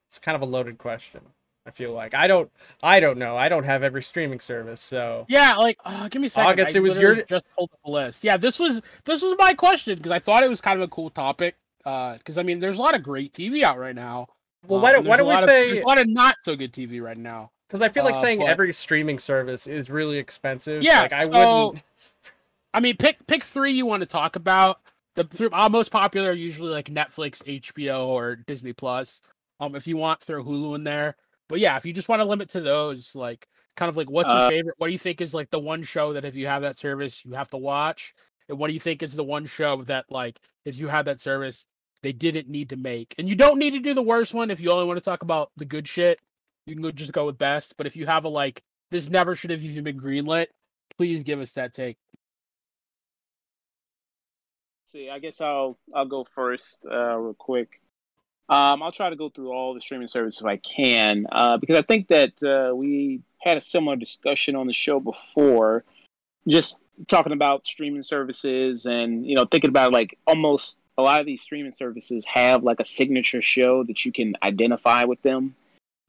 Speaker 2: It's kind of a loaded question. I feel like I don't I don't know. I don't have every streaming service, so
Speaker 3: Yeah, like uh, give me a second.
Speaker 2: August,
Speaker 3: I
Speaker 2: it was your-
Speaker 3: just pulled up a list. Yeah, this was this was my question because I thought it was kind of a cool topic. Uh, because I mean, there's a lot of great TV out right now.
Speaker 2: well
Speaker 3: uh,
Speaker 2: why don't
Speaker 3: and
Speaker 2: why don't we
Speaker 3: of-
Speaker 2: say
Speaker 3: there's a lot of not so good TV right now?
Speaker 2: because I feel like
Speaker 3: uh,
Speaker 2: saying
Speaker 3: but-
Speaker 2: every streaming service is really expensive.
Speaker 3: Yeah,
Speaker 2: like I
Speaker 3: so-
Speaker 2: wouldn't.
Speaker 3: I mean, pick pick three you want to talk about. The three uh, most popular are usually like Netflix, HBO, or Disney Plus. Um, if you want, throw Hulu in there. But yeah, if you just want to limit to those, like kind of like what's your
Speaker 5: Uh,
Speaker 3: favorite? What do you think is like the one show that if you have that service you have to watch? And what do you think is the one show that like if you have that service they didn't need to make? And you don't need to do the worst one if you only want to talk about the good shit. You can just go with best. But if you have a like this never should have even been greenlit, please give us that take.
Speaker 4: see, I guess I'll I'll go first, uh, real quick. Um, I'll try to go through all the streaming services if I can, uh, because I think that uh, we had a similar discussion on the show before, just talking about streaming services and you know thinking about like almost a lot of these streaming services have like a signature show that you can identify with them,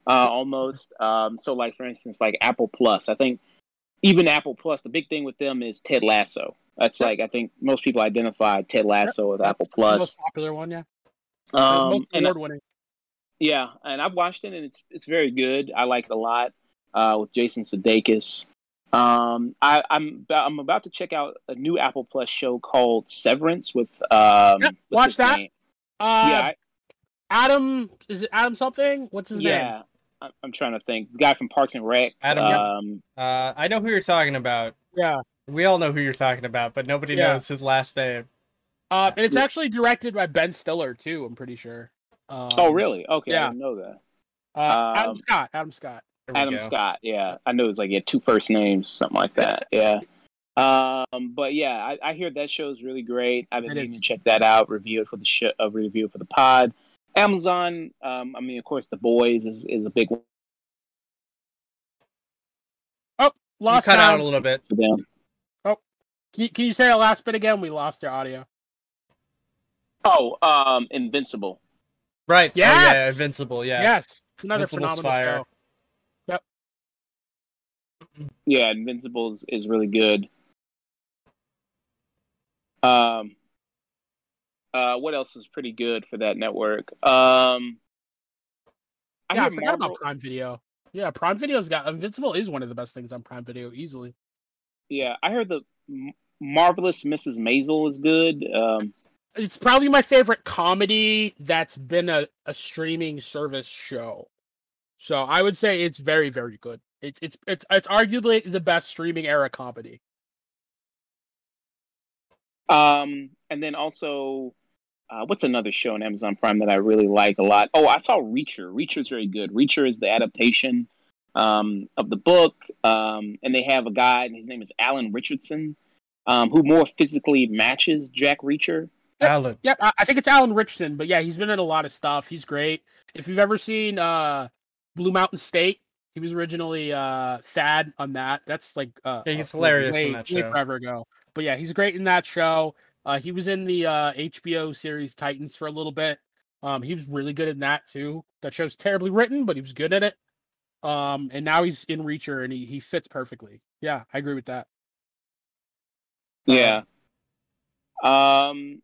Speaker 4: uh, almost. Um, so like for instance, like Apple Plus, I think even Apple Plus, the big thing with them is Ted Lasso. That's like I think most people identify Ted Lasso with Apple
Speaker 3: That's the
Speaker 4: Plus.
Speaker 3: most popular one, yeah.
Speaker 4: Um,
Speaker 3: most
Speaker 4: and
Speaker 3: award winning.
Speaker 4: yeah, and I've watched it and it's it's very good. I like it a lot uh, with Jason Sudeikis. Um, I, I'm about, I'm about to check out a new Apple Plus show called Severance with um.
Speaker 3: Yep,
Speaker 4: what's
Speaker 3: watch that. Uh,
Speaker 4: yeah, I-
Speaker 3: Adam is it Adam something? What's his name?
Speaker 4: yeah. I- I'm trying to think. The guy from Parks and Rec.
Speaker 2: Adam, yep.
Speaker 4: Um,
Speaker 2: Uh, I know who you're talking about.
Speaker 3: Yeah.
Speaker 2: We all know who you're talking about, but nobody
Speaker 3: Yeah.
Speaker 2: knows his last name.
Speaker 3: Uh, and it's actually directed by Ben Stiller too. I'm pretty sure. Um,
Speaker 4: oh, really? Okay,
Speaker 3: yeah.
Speaker 4: I didn't know that.
Speaker 3: Uh, Adam
Speaker 4: Um,
Speaker 3: Scott. Adam Scott.
Speaker 4: Adam
Speaker 2: go.
Speaker 4: Scott. Yeah, I know it's like he had two first names, something like that. Yeah. Um, but yeah, I, I hear that show is really great. I've been
Speaker 3: It
Speaker 4: meaning to check that out. Review it for the show. Uh, review it for the pod. Amazon. Um, I mean, of course, The Boys is, is a big one
Speaker 2: You
Speaker 3: Lost
Speaker 2: cut out a little bit.
Speaker 4: for them.
Speaker 3: Can you, can you say the last bit again? We lost your audio.
Speaker 4: Oh, um, Invincible.
Speaker 2: Right. Oh, yeah, Invincible. Yeah.
Speaker 3: Yes, another
Speaker 2: Invincible's
Speaker 3: phenomenal
Speaker 2: fire.
Speaker 3: show.
Speaker 4: Yeah, Invincible is, is really good. Um, uh, what else is pretty good for that network? Um, I
Speaker 3: yeah, I
Speaker 4: hear
Speaker 3: forgot about Prime Video. Yeah, Prime Video's got Invincible is one of the best things on Prime Video easily.
Speaker 4: Yeah, I heard the M- marvelous Mrs. Maisel is good. Um,
Speaker 3: It's probably my favorite comedy that's been a, a streaming service show. So I would say it's very very good. It's it's it's it's arguably the best streaming era comedy.
Speaker 4: um, and then also, uh, what's another show on Amazon Prime that I really like a lot? Oh, I saw Reacher. Reacher's very good. Reacher is the adaptation um, of the book, um, and they have a guy, and his name is Alan Richardson, um, who more physically matches Jack Reacher.
Speaker 2: Alan.
Speaker 3: Yep, I, I think it's Alan Richardson, but yeah, he's been in a lot of stuff. He's great. If you've ever seen uh Blue Mountain State, he was originally uh Thad on that. That's like uh
Speaker 2: Yeah, he's
Speaker 3: uh,
Speaker 2: hilarious in that show.
Speaker 3: forever ago. But yeah, he's great in that show. Uh he was in the uh HBO series Titans for a little bit. Um he was really good in that too. That show's terribly written, but he was good at it. Um and now he's in Reacher and he he fits perfectly. Yeah, I agree with that.
Speaker 4: Yeah. Um,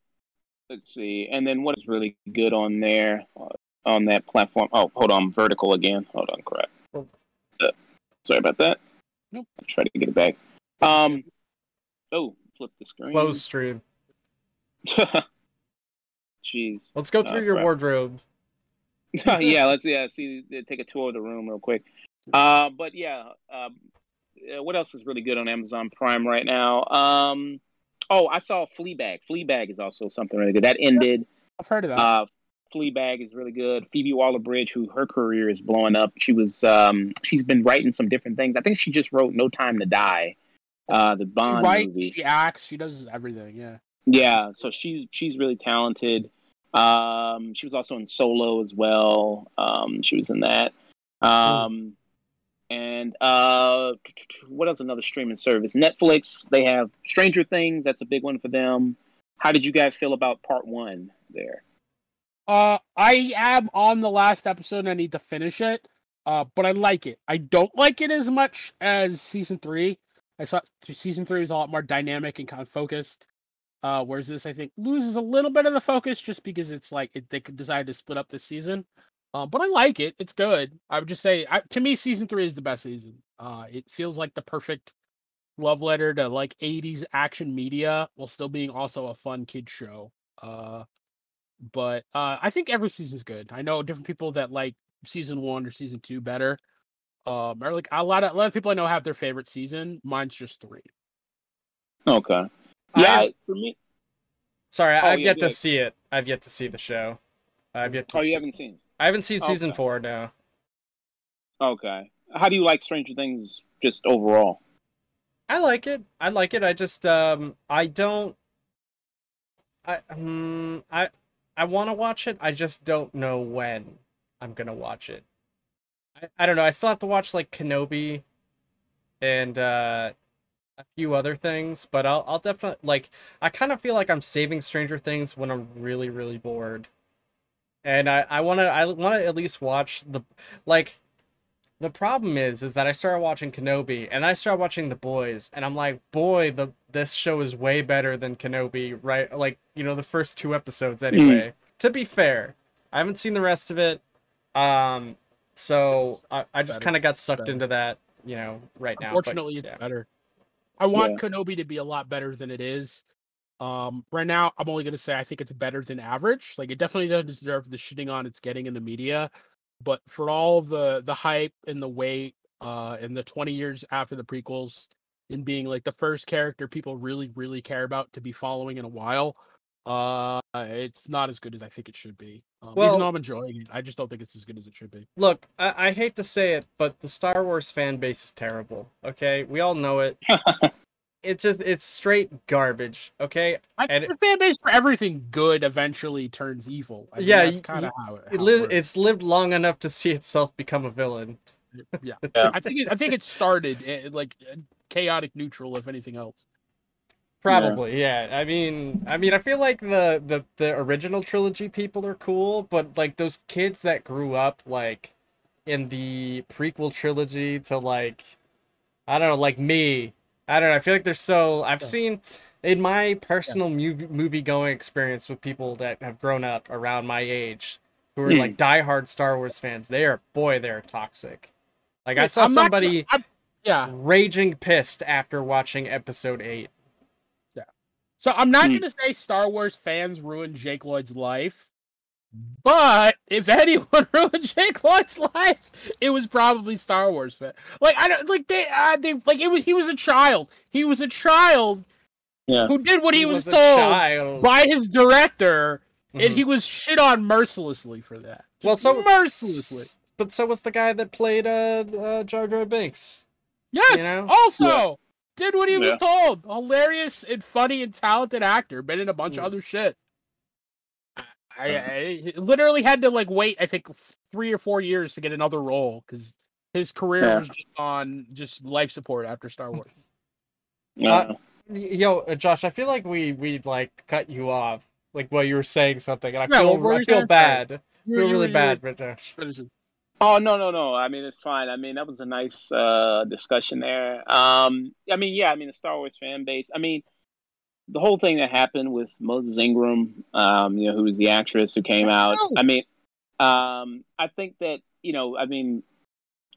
Speaker 4: let's see, and then what is really good on there uh, on that platform? Oh, hold on, vertical again. Hold on, crap.
Speaker 2: Oh.
Speaker 4: Uh, sorry about that.
Speaker 3: Nope.
Speaker 4: I'll try to get it back. Um. Oh, flip the screen.
Speaker 2: Close stream.
Speaker 4: Jeez.
Speaker 2: Let's go through your
Speaker 4: crap.
Speaker 2: wardrobe.
Speaker 4: yeah, let's yeah see take a tour of the room real quick. Uh, but yeah, um, uh, what else is really good on Amazon Prime right now? Um, oh, I saw Fleabag. Fleabag is also something really good. That ended.
Speaker 3: I've heard of that.
Speaker 4: Uh, Fleabag is really good. Phoebe Waller-Bridge, who her career is blowing up. She was um, she's been writing some different things. I think she just wrote No Time to Die, uh, the
Speaker 3: she
Speaker 4: Bond
Speaker 3: writes,
Speaker 4: movie.
Speaker 3: she acts, she does everything, yeah.
Speaker 4: Yeah, so she's she's really talented. Um, she was also in Solo as well. Um, she was in that. Um, and uh, what else? Another streaming service, Netflix. They have Stranger Things. That's a big one for them. How did you guys feel about part one there?
Speaker 3: Uh, I am on the last episode. and I need to finish it. Uh, but I like it. I don't like it as much as season three. I saw season three was a lot more dynamic and kind of focused. Uh, whereas this, I think, loses a little bit of the focus just because it's like it, they decided to split up this season. Um, but I like it. It's good. I would just say, I, to me, season three is the best season. Uh, it feels like the perfect love letter to like 80s action media while still being also a fun kid show. Uh, but uh, I think every season's good. I know different people that like season one or season two better. Um, or like a lot of a lot of people I know have their favorite season. Mine's just three.
Speaker 4: Okay. Yeah,
Speaker 2: I-
Speaker 4: I- for me.
Speaker 2: Sorry,
Speaker 4: Oh,
Speaker 2: I've
Speaker 4: yeah,
Speaker 2: yet
Speaker 4: go
Speaker 2: to
Speaker 4: ahead.
Speaker 2: see it. I've yet to see the show. I've yet to.
Speaker 4: Oh,
Speaker 2: see...
Speaker 4: you haven't seen.
Speaker 2: I haven't seen season
Speaker 4: Okay.
Speaker 2: four now.
Speaker 4: Okay. How do you like Stranger Things just overall?
Speaker 2: I like it. I like it. I just um I don't I um I I want to watch it. I just don't know when I'm going to watch it. I, I don't know. I still have to watch like Kenobi and uh a few other things, but I'll I'll definitely like I kind of feel like I'm saving Stranger Things when I'm really really bored. And I I want to I want to at least watch the like the problem is is that I started watching Kenobi and I started watching The Boys and I'm like, boy, the this show is way better than Kenobi, right? Like, you know, the first two episodes anyway. To be fair, I haven't seen the rest of it. Um so I, I just kind of got sucked
Speaker 3: Better.
Speaker 2: into that, you know, right now. but,
Speaker 3: Unfortunately, it's
Speaker 2: yeah.
Speaker 3: better. I want
Speaker 4: Yeah.
Speaker 3: Kenobi to be a lot better than it is. Um, right now, I'm only gonna say I think it's better than average. Like it definitely doesn't deserve the shitting on it's getting in the media. but for all the the hype and the wait, uh, and the 20 years after the prequels, in being like the first character people really really care about to be following in a while, uh, it's not as good as I think it should be. Um,
Speaker 2: Well-
Speaker 3: even though I'm enjoying it, I just don't think it's as good as it should be.
Speaker 2: Look, I, I hate to say it, but the Star Wars fan base is terrible. Okay, we all know it. it's just it's straight garbage. Okay,
Speaker 3: I
Speaker 2: And
Speaker 3: think the fan base for everything good eventually turns evil. I mean,
Speaker 2: Yeah,
Speaker 3: that's kind of how it.
Speaker 2: it
Speaker 3: how
Speaker 2: li-
Speaker 3: works.
Speaker 2: it's lived long enough to see itself become a villain.
Speaker 3: yeah.
Speaker 4: Yeah.
Speaker 3: I think it, I think it started eh, like eh, chaotic neutral, if anything else.
Speaker 2: Probably, yeah. I mean, I mean, I feel like the the the original trilogy people are cool, but like those kids that grew up like in the prequel trilogy to like, I don't know, like me. I don't know. I feel like they're so. I've
Speaker 3: Yeah.
Speaker 2: seen in my personal movie movie going experience with people that have grown up around my age, who are
Speaker 4: Hmm.
Speaker 2: like diehard Star Wars fans. They are boy, they're toxic. Like I saw
Speaker 3: I'm
Speaker 2: somebody
Speaker 3: I'm- yeah.
Speaker 2: raging pissed after watching episode eight. Yeah.
Speaker 3: So I'm not
Speaker 4: Hmm.
Speaker 3: gonna say Star Wars fans ruined Jake Lloyd's life, but if anyone ruined Jake Lloyd's life, it was probably Star Wars fan. Like I don't like they uh, they like it was he was a child. He was a child
Speaker 4: Yeah.
Speaker 3: who did what he, was,
Speaker 2: a
Speaker 3: told by his director, and
Speaker 2: Mhm.
Speaker 3: he was shit on mercilessly for that.
Speaker 2: well, so
Speaker 3: mercilessly.
Speaker 2: but so was the guy that played uh, uh Jar Jar Binks.
Speaker 3: Yes.
Speaker 2: know?
Speaker 3: Also, did what he was told. Hilarious and funny and talented actor. Been in a bunch of
Speaker 2: Mm.
Speaker 3: other shit. I, I, I literally had to like wait. I think three or four years to get another role because his career
Speaker 4: Yeah.
Speaker 3: was just on just life support after Star Wars.
Speaker 4: Uh,
Speaker 2: Yo, uh, Josh, I feel like we we like cut you off like while you were saying something, and I
Speaker 3: Yeah,
Speaker 2: feel
Speaker 3: what were
Speaker 2: I feel bad. I
Speaker 3: You-
Speaker 2: feel
Speaker 3: you-
Speaker 2: really
Speaker 3: you-
Speaker 2: bad, but Josh.
Speaker 4: Oh no no no! I mean it's fine. I mean that was a nice uh, discussion there. Um, I mean yeah, I mean the Star Wars fan base. I mean the whole thing that happened with Moses Ingram, um, you know, who was the actress who came out.
Speaker 3: Oh.
Speaker 4: I mean, um, I think that you know, I mean,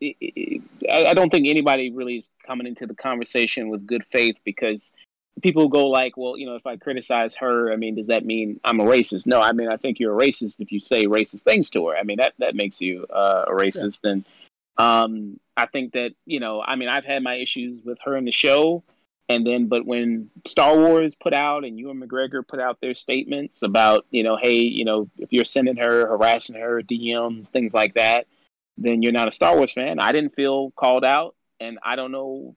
Speaker 4: it, it, I I don't think anybody really is coming into the conversation with good faith because people go like, well, you know, if I criticize her, I mean, does that mean I'm a racist? No, I mean, I think you're a racist if you say racist things to her. I mean, that that makes you uh, a racist. And um, I think that you know, I mean, I've had my issues with her in the show, and then, but when Star Wars put out and Ewan McGregor put out their statements about, you know, hey, you know, if you're sending her, harassing her, DMs, things like that, then you're not a Star Wars fan. I didn't feel called out, and I don't know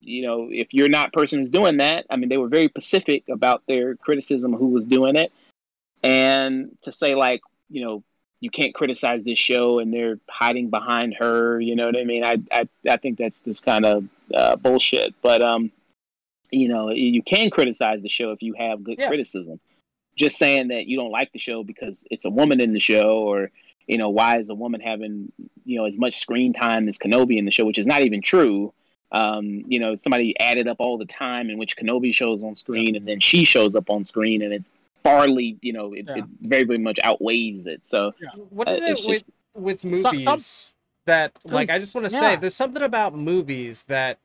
Speaker 4: you know, if you're not person who's doing that, I mean, they were very specific about their criticism who was doing it, and to say like, you know, you can't criticize this show and they're hiding behind her, you know what I mean? I I, I think that's just kind of uh, bullshit. But um, you know, you can criticize the show if you have good
Speaker 2: Yeah.
Speaker 4: criticism. Just saying that you don't like the show because it's a woman in the show, or you know, why is a woman having you know as much screen time as Kenobi in the show, which is not even true um, you know, somebody added up all the time in which Kenobi shows on screen and then she shows up on screen and it's farly, you know, it,
Speaker 3: Yeah.
Speaker 4: it very, very much outweighs it. So
Speaker 2: what is
Speaker 4: uh,
Speaker 2: it with
Speaker 4: just,
Speaker 2: with
Speaker 3: Some-
Speaker 2: movies
Speaker 3: some-
Speaker 2: that
Speaker 3: some-
Speaker 2: like I just want to
Speaker 3: yeah.
Speaker 2: say there's something about movies that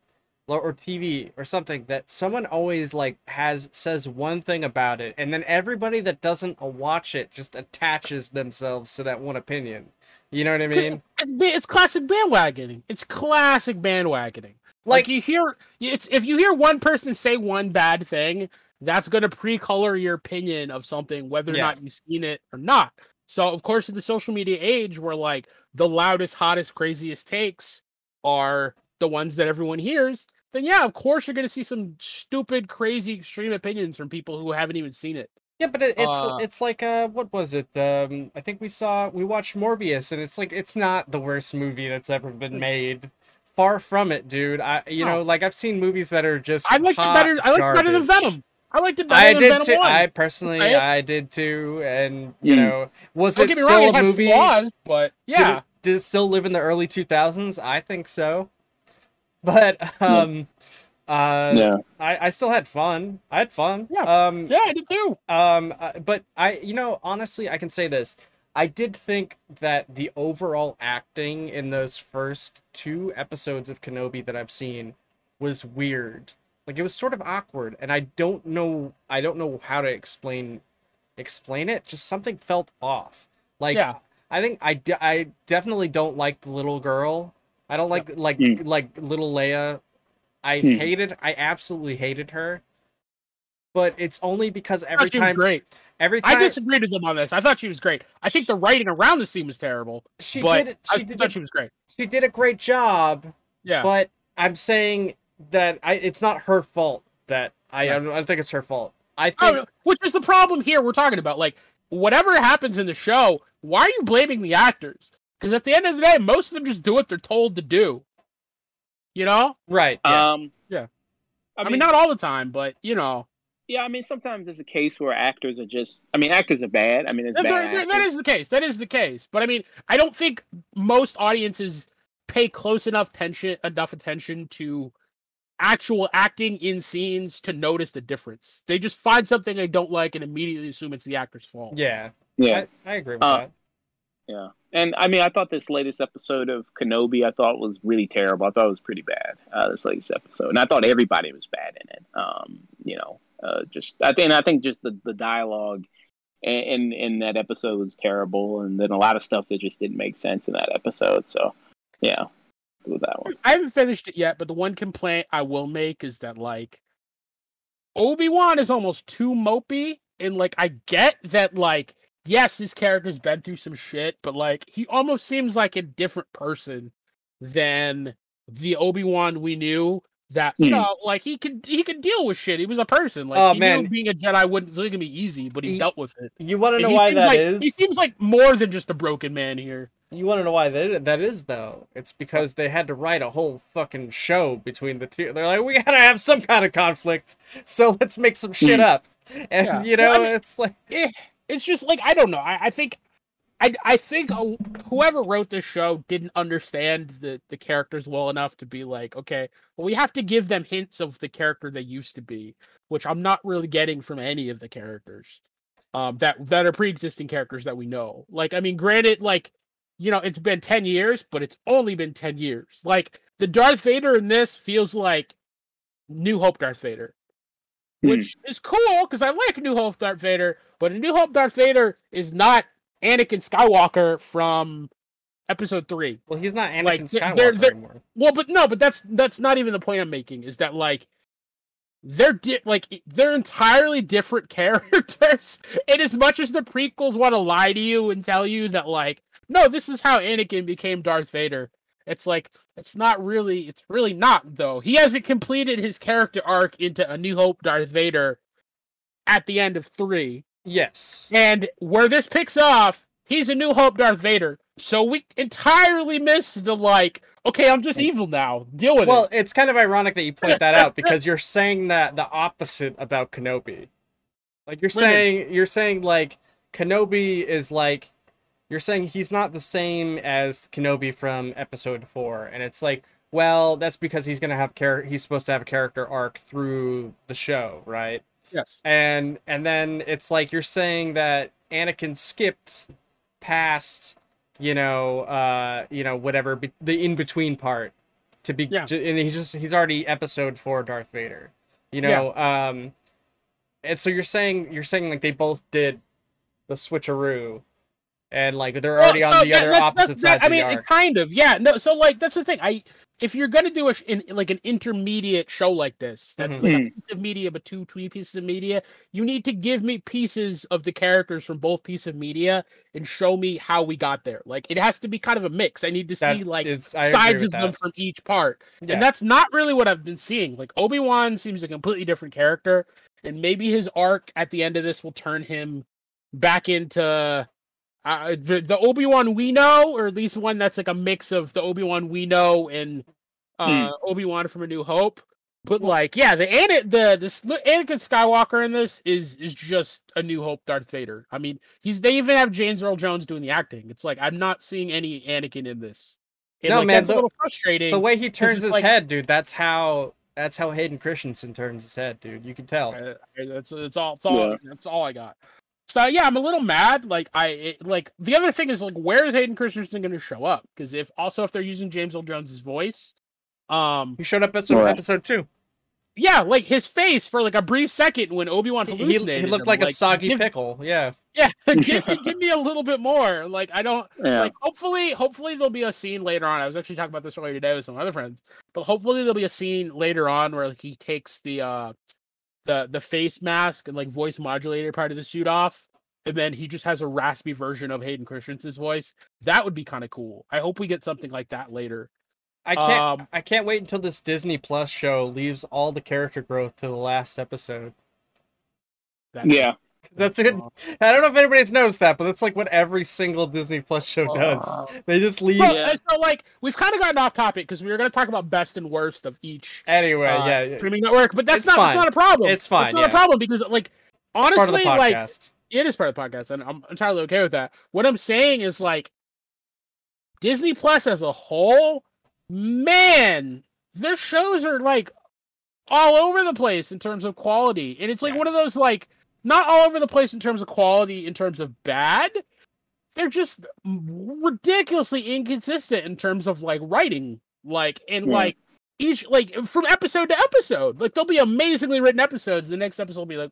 Speaker 2: or- TV or something that someone always like has says one thing about it and then everybody that doesn't watch it just attaches themselves to that one opinion. You know what I mean?
Speaker 3: It's, it's classic bandwagoning. It's classic bandwagoning.
Speaker 2: Like
Speaker 3: Like, you hear, it's if you hear one person say one bad thing, that's going to pre-color your opinion of something, whether or
Speaker 2: Yeah.
Speaker 3: not you've seen it or not. So, of course, in the social media age, where like the loudest, hottest, craziest takes are the ones that everyone hears, then yeah, of course, you're going to see some stupid, crazy, extreme opinions from people who haven't even seen it.
Speaker 2: Yeah, but it, it's
Speaker 3: Uh,
Speaker 2: it's like uh what was it? Um I think we saw we watched Morbius and it's like it's not the worst movie that's ever been made. Far from it, dude. I you
Speaker 3: No.
Speaker 2: know, like I've seen movies that are just
Speaker 3: I liked it better. I liked it better than. Venom. I liked it better
Speaker 2: I
Speaker 3: than
Speaker 2: did
Speaker 3: Venom
Speaker 2: too.
Speaker 3: 1.
Speaker 2: I personally
Speaker 3: Right?
Speaker 2: I did too and you
Speaker 4: Mm.
Speaker 2: know, was
Speaker 3: Don't
Speaker 2: it
Speaker 3: get me
Speaker 2: still
Speaker 3: wrong, it
Speaker 2: a
Speaker 3: had
Speaker 2: movie?
Speaker 3: flaws, but
Speaker 2: Did
Speaker 3: yeah.
Speaker 2: it, did it still live in the early 2000s? I think so. But um uh
Speaker 4: yeah.
Speaker 2: I I still had fun. I had fun.
Speaker 3: Yeah.
Speaker 2: Um
Speaker 3: Yeah, I did too.
Speaker 2: um, uh, but I, you know, honestly, I can say this. I did think that the overall acting in those first two episodes of Kenobi that I've seen was weird. Like it was sort of awkward, and I don't know. I don't know how to explain explain it. Just something felt off. Like
Speaker 3: yeah.
Speaker 2: I think I, de- I definitely don't like the little girl. I don't like like
Speaker 4: Mm.
Speaker 2: like little Leia. I
Speaker 4: Hmm.
Speaker 2: hated I absolutely hated her. But it's only because every
Speaker 3: thought she was
Speaker 2: time
Speaker 3: great.
Speaker 2: every
Speaker 3: I disagreed with him on this. I thought she was great. I think the writing around the scene was terrible,
Speaker 2: she
Speaker 3: but
Speaker 2: did
Speaker 3: I
Speaker 2: did
Speaker 3: thought
Speaker 2: a,
Speaker 3: she was great.
Speaker 2: she did a great job,
Speaker 3: Yeah.
Speaker 2: but I'm saying that I it's not her fault that I I don't, I don't think it's her fault. I think
Speaker 3: Oh, which is the problem here we're talking about. Like, whatever happens in the show, why are you blaming the actors? Because at the end of the day, most of them just do what they're told to do. You know?
Speaker 2: right. Yeah.
Speaker 4: Um,
Speaker 3: Yeah.
Speaker 4: I
Speaker 3: I
Speaker 4: mean,
Speaker 3: mean, not all the time, but you know,
Speaker 4: yeah. I mean, sometimes there's a case where actors are just. I mean, actors are bad. I mean, it's
Speaker 3: That-
Speaker 4: bad.
Speaker 3: that- that
Speaker 4: actors.
Speaker 3: is the case. That is the case. But I mean, I don't think most audiences pay close enough attention enough attention to actual acting in scenes to notice the difference. They just find something they don't like and immediately assume it's the actor's fault.
Speaker 2: yeah.
Speaker 4: yeah.
Speaker 2: I, I agree with
Speaker 4: Uh,
Speaker 2: that.
Speaker 4: Yeah, and I mean, I thought this latest episode of Kenobi, I thought was really terrible. I thought it was pretty bad. Uh, this latest episode, and I thought everybody was bad in it. Um, you know, uh, just I think I think just the the dialogue in, in that episode was terrible, and then a lot of stuff that just didn't make sense in that episode. So, yeah, with that one.
Speaker 3: I haven't finished it yet, but the one complaint I will make is that like Obi Wan is almost too mopey, and like I get that like yes, his character's been through some shit, but like he almost seems like a different person than the Obi Wan we knew. That you
Speaker 4: Hmm.
Speaker 3: know, like he could he could deal with shit. He was a person. Like
Speaker 2: Oh, man.
Speaker 3: being a Jedi wouldn't it's gonna be easy, but he
Speaker 2: He-
Speaker 3: dealt with it.
Speaker 2: You want to know why that
Speaker 3: like
Speaker 2: is?
Speaker 3: he seems like more than just a broken man here.
Speaker 2: You want to know why that that is though? It's because they had to write a whole fucking show between the two. They're like, we gotta have some kind of conflict, so let's make some shit
Speaker 4: Hmm.
Speaker 2: up. And
Speaker 3: Yeah.
Speaker 2: you know,
Speaker 3: Well, I mean-
Speaker 2: it's like,
Speaker 3: eh, it's just like I don't know. I, I think, I I think uh, whoever wrote this show didn't understand the the characters well enough to be like, okay, well, we have to give them hints of the character they used to be, which I'm not really getting from any of the characters, um, that that are pre-existing characters that we know. Like, I mean, granted, like, you know, it's been ten years, but it's only been ten years. Like, the Darth Vader in this feels like New Hope Darth Vader
Speaker 4: Hmm.
Speaker 3: which is cool because I like New Hope Darth Vader, but a New Hope Darth Vader is not Anakin Skywalker from Episode Three.
Speaker 2: well, he's not Anakin
Speaker 3: Like,
Speaker 2: Skywalker
Speaker 3: they're- they're-
Speaker 2: anymore.
Speaker 3: Well, but no, but that's that's not even the point I'm making. Is that like they're di- like they're entirely different characters, and as much as the prequels want to lie to you and tell you that like no, this is how Anakin became Darth Vader. It's like it's not really. It's really not though. He hasn't completed his character arc into a New Hope Darth Vader at the end of three.
Speaker 2: Yes.
Speaker 3: And where this picks off, he's a New Hope Darth Vader. So we entirely miss the like. Okay, I'm just evil now. Deal with
Speaker 2: Well,
Speaker 3: it.
Speaker 2: Well, it's kind of ironic that you point that out because you're saying that the opposite about Kenobi. Like you're saying you're saying like Kenobi is like you're saying he's not the same as Kenobi from episode 4 and it's like well that's because he's going to have char- he's supposed to have a character arc through the show, right?
Speaker 3: Yes.
Speaker 2: And and then it's like you're saying that Anakin skipped past you know uh you know whatever be- the in between part to be
Speaker 3: Yeah.
Speaker 2: to- and he's just he's already episode 4 Darth Vader. You know um and so you're saying you're saying like they both did the switcheroo and like they're already
Speaker 3: Well,
Speaker 2: on the
Speaker 3: that-
Speaker 2: other
Speaker 3: that's-
Speaker 2: opposite
Speaker 3: that's-
Speaker 2: sides
Speaker 3: I
Speaker 2: of
Speaker 3: mean,
Speaker 2: the
Speaker 3: it
Speaker 2: arc.
Speaker 3: kind of, yeah. No, so like that's the thing. I if you're gonna do a in, like an intermediate show like this, that's
Speaker 2: Mhm.
Speaker 3: like a piece of media, but two two pieces of media. You need to give me pieces of the characters from both pieces of media and show me how we got there. Like it has to be kind of a mix. I need to
Speaker 2: That
Speaker 3: see like
Speaker 2: is-
Speaker 3: sides of them from each part.
Speaker 2: Yeah.
Speaker 3: And that's not really what I've been seeing. Like Obi Wan seems a completely different character, and maybe his arc at the end of this will turn him back into uh, the the Obi Wan we know, or at least one that's like a mix of the Obi Wan we know and uh, Obi Wan from A New Hope. But like, yeah, the Ana- the this Anakin Skywalker in this is is just a New Hope Darth Vader. I mean, he's they even have James Earl Jones doing the acting. It's like I'm not seeing any Anakin in this. And,
Speaker 2: No,
Speaker 3: like,
Speaker 2: man,
Speaker 3: that's
Speaker 2: the-
Speaker 3: a little frustrating.
Speaker 2: the way he turns his
Speaker 3: like-
Speaker 2: head, dude, that's how that's how Hayden Christensen turns his head, dude. You can tell.
Speaker 3: Uh, That's that's all. That's all.
Speaker 4: Yeah.
Speaker 3: That's all I got. So yeah, I'm a little mad. Like I it, like the other thing is like where is Hayden Christensen going to show up? Because if also if they're using James Earl Jones's voice, um,
Speaker 2: He showed up episode
Speaker 4: Right.
Speaker 2: episode 2.
Speaker 3: yeah, like his face for like a brief second when Obi Wan
Speaker 2: He, he, he looked
Speaker 3: him,
Speaker 2: like a soggy
Speaker 3: give,
Speaker 2: pickle. Yeah.
Speaker 3: Yeah, give, me- give me a little bit more. Like I don't
Speaker 4: Yeah.
Speaker 3: like. Hopefully, hopefully there'll be a scene later on. I was actually talking about this earlier today with some other friends, but hopefully there'll be a scene later on where like, he takes the uh the the face mask and like voice modulator part of the suit off, and then he just has a raspy version of Hayden Christensen's voice. That would be kind of cool. I hope we get something like that later.
Speaker 2: I can't
Speaker 3: Um,
Speaker 2: I can't wait until this Disney Plus show leaves all the character growth to the last episode.
Speaker 3: That's-
Speaker 4: yeah.
Speaker 2: That's good. I don't know if anybody's noticed that, but that's like what every single Disney Plus show does. They just leave
Speaker 3: So,
Speaker 4: Yeah.
Speaker 3: so like we've kind of gotten off topic because we were going to talk about best and worst of each
Speaker 2: anyway.
Speaker 3: uh,
Speaker 2: yeah, yeah.
Speaker 3: streaming network, but that's
Speaker 2: It's
Speaker 3: not that's not a problem.
Speaker 2: It's fine,
Speaker 3: It's not
Speaker 2: yeah.
Speaker 3: a problem because like
Speaker 2: part of the
Speaker 3: honestly, like it is part of the podcast, and I'm entirely okay with that. What I'm saying is like Disney Plus as a whole, man, their shows are like all over the place in terms of quality, and it's like
Speaker 2: Yeah.
Speaker 3: one of those like not all over the place in terms of quality in terms of bad. They're just ridiculously inconsistent in terms of like writing, like and
Speaker 4: Yeah.
Speaker 3: like each like from episode to episode. Like there'll be amazingly written episodes. The next episode will be like,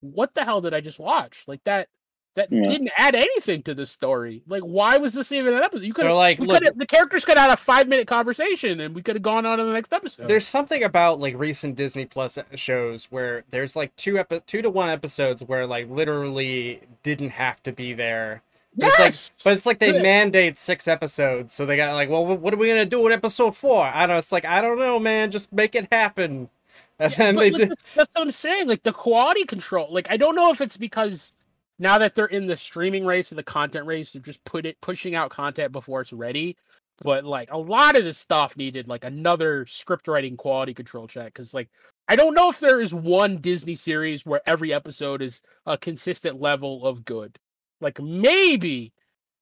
Speaker 3: what the hell did I just watch? Like that that
Speaker 4: Yeah.
Speaker 3: didn't add anything to the story. Like why was this even an episode? You could
Speaker 2: They're like,
Speaker 3: we
Speaker 2: look,
Speaker 3: the characters could have had a five minute conversation and we could have gone on to the next episode.
Speaker 2: there's something about like recent Disney Plus shows where there's like two epi- two to one episodes where like literally didn't have to be there. But it's like-
Speaker 3: yes,
Speaker 2: But it's like they
Speaker 3: Yeah.
Speaker 2: mandate six episodes, so they got like, well, what are we gonna do with episode four? I don't. know. It's like I don't know, man. Just make it happen. And then they
Speaker 3: like,
Speaker 2: did.
Speaker 3: that's, that's what I'm saying. Like the quality control. Like I don't know if it's because now that they're in the streaming race and the content race, they're just put it pushing out content before it's ready. But like a lot of this stuff needed like another script writing quality control check because like I don't know if there is one Disney series where every episode is a consistent level of good. Like maybe,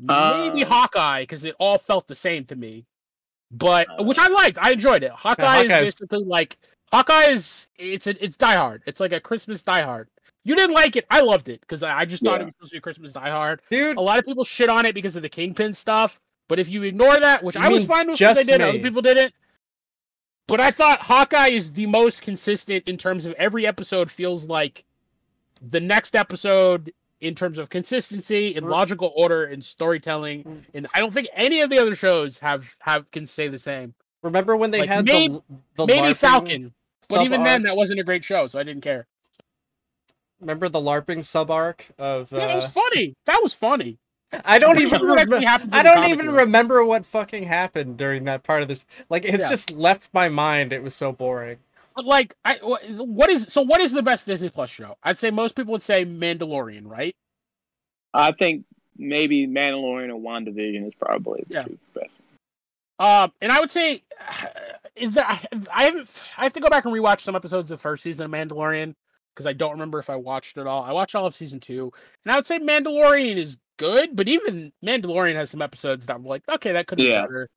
Speaker 3: maybe
Speaker 4: Uh,
Speaker 3: Hawkeye because it all felt the same to me. But which I liked, I enjoyed it. Hawkeye is
Speaker 2: Hawkeye's-
Speaker 3: basically like Hawkeye is it's a, it's Die Hard. It's like a Christmas Die Hard. You didn't like it, I loved it because I, I just thought
Speaker 4: Yeah.
Speaker 3: it was supposed to be a Christmas Die Hard.
Speaker 2: Dude,
Speaker 3: A lot of people shit on it because of the Kingpin stuff, but if you ignore that, which
Speaker 2: You
Speaker 3: I was fine with, what they
Speaker 2: just
Speaker 3: did, other people didn't. But I thought Hawkeye is the most consistent in terms of every episode feels like the next episode in terms of consistency and
Speaker 2: Mm.
Speaker 3: logical order and storytelling.
Speaker 2: Mm.
Speaker 3: And I don't think any of the other shows have have can say the same.
Speaker 2: remember when they
Speaker 3: like,
Speaker 2: had
Speaker 3: maybe-
Speaker 2: the the
Speaker 3: Maybe Falcon, but
Speaker 2: sub
Speaker 3: even then, that wasn't a great show, so I didn't care.
Speaker 2: Remember the LARPing sub arc of.
Speaker 3: Yeah, that
Speaker 2: Uh,
Speaker 3: was funny. That was funny.
Speaker 2: I don't even.
Speaker 3: sure that actually
Speaker 2: Remember, I don't even
Speaker 3: book.
Speaker 2: remember what fucking happened during that part of this. Like it's
Speaker 3: Yeah.
Speaker 2: just left my mind. It was so boring.
Speaker 3: But like, I what is so? What is the best Disney Plus show? I'd say most people would say Mandalorian, right?
Speaker 4: I think maybe Mandalorian or WandaVision is probably the
Speaker 3: Yeah.
Speaker 4: two best.
Speaker 3: Um, and I would say, is that I haven't. I have to go back and rewatch some episodes of the first season of Mandalorian because I don't remember if I watched it all. I watched all of season two, and I would say Mandalorian is good, but even Mandalorian has some episodes that I'm like, okay, that could be
Speaker 4: Yeah.
Speaker 3: better.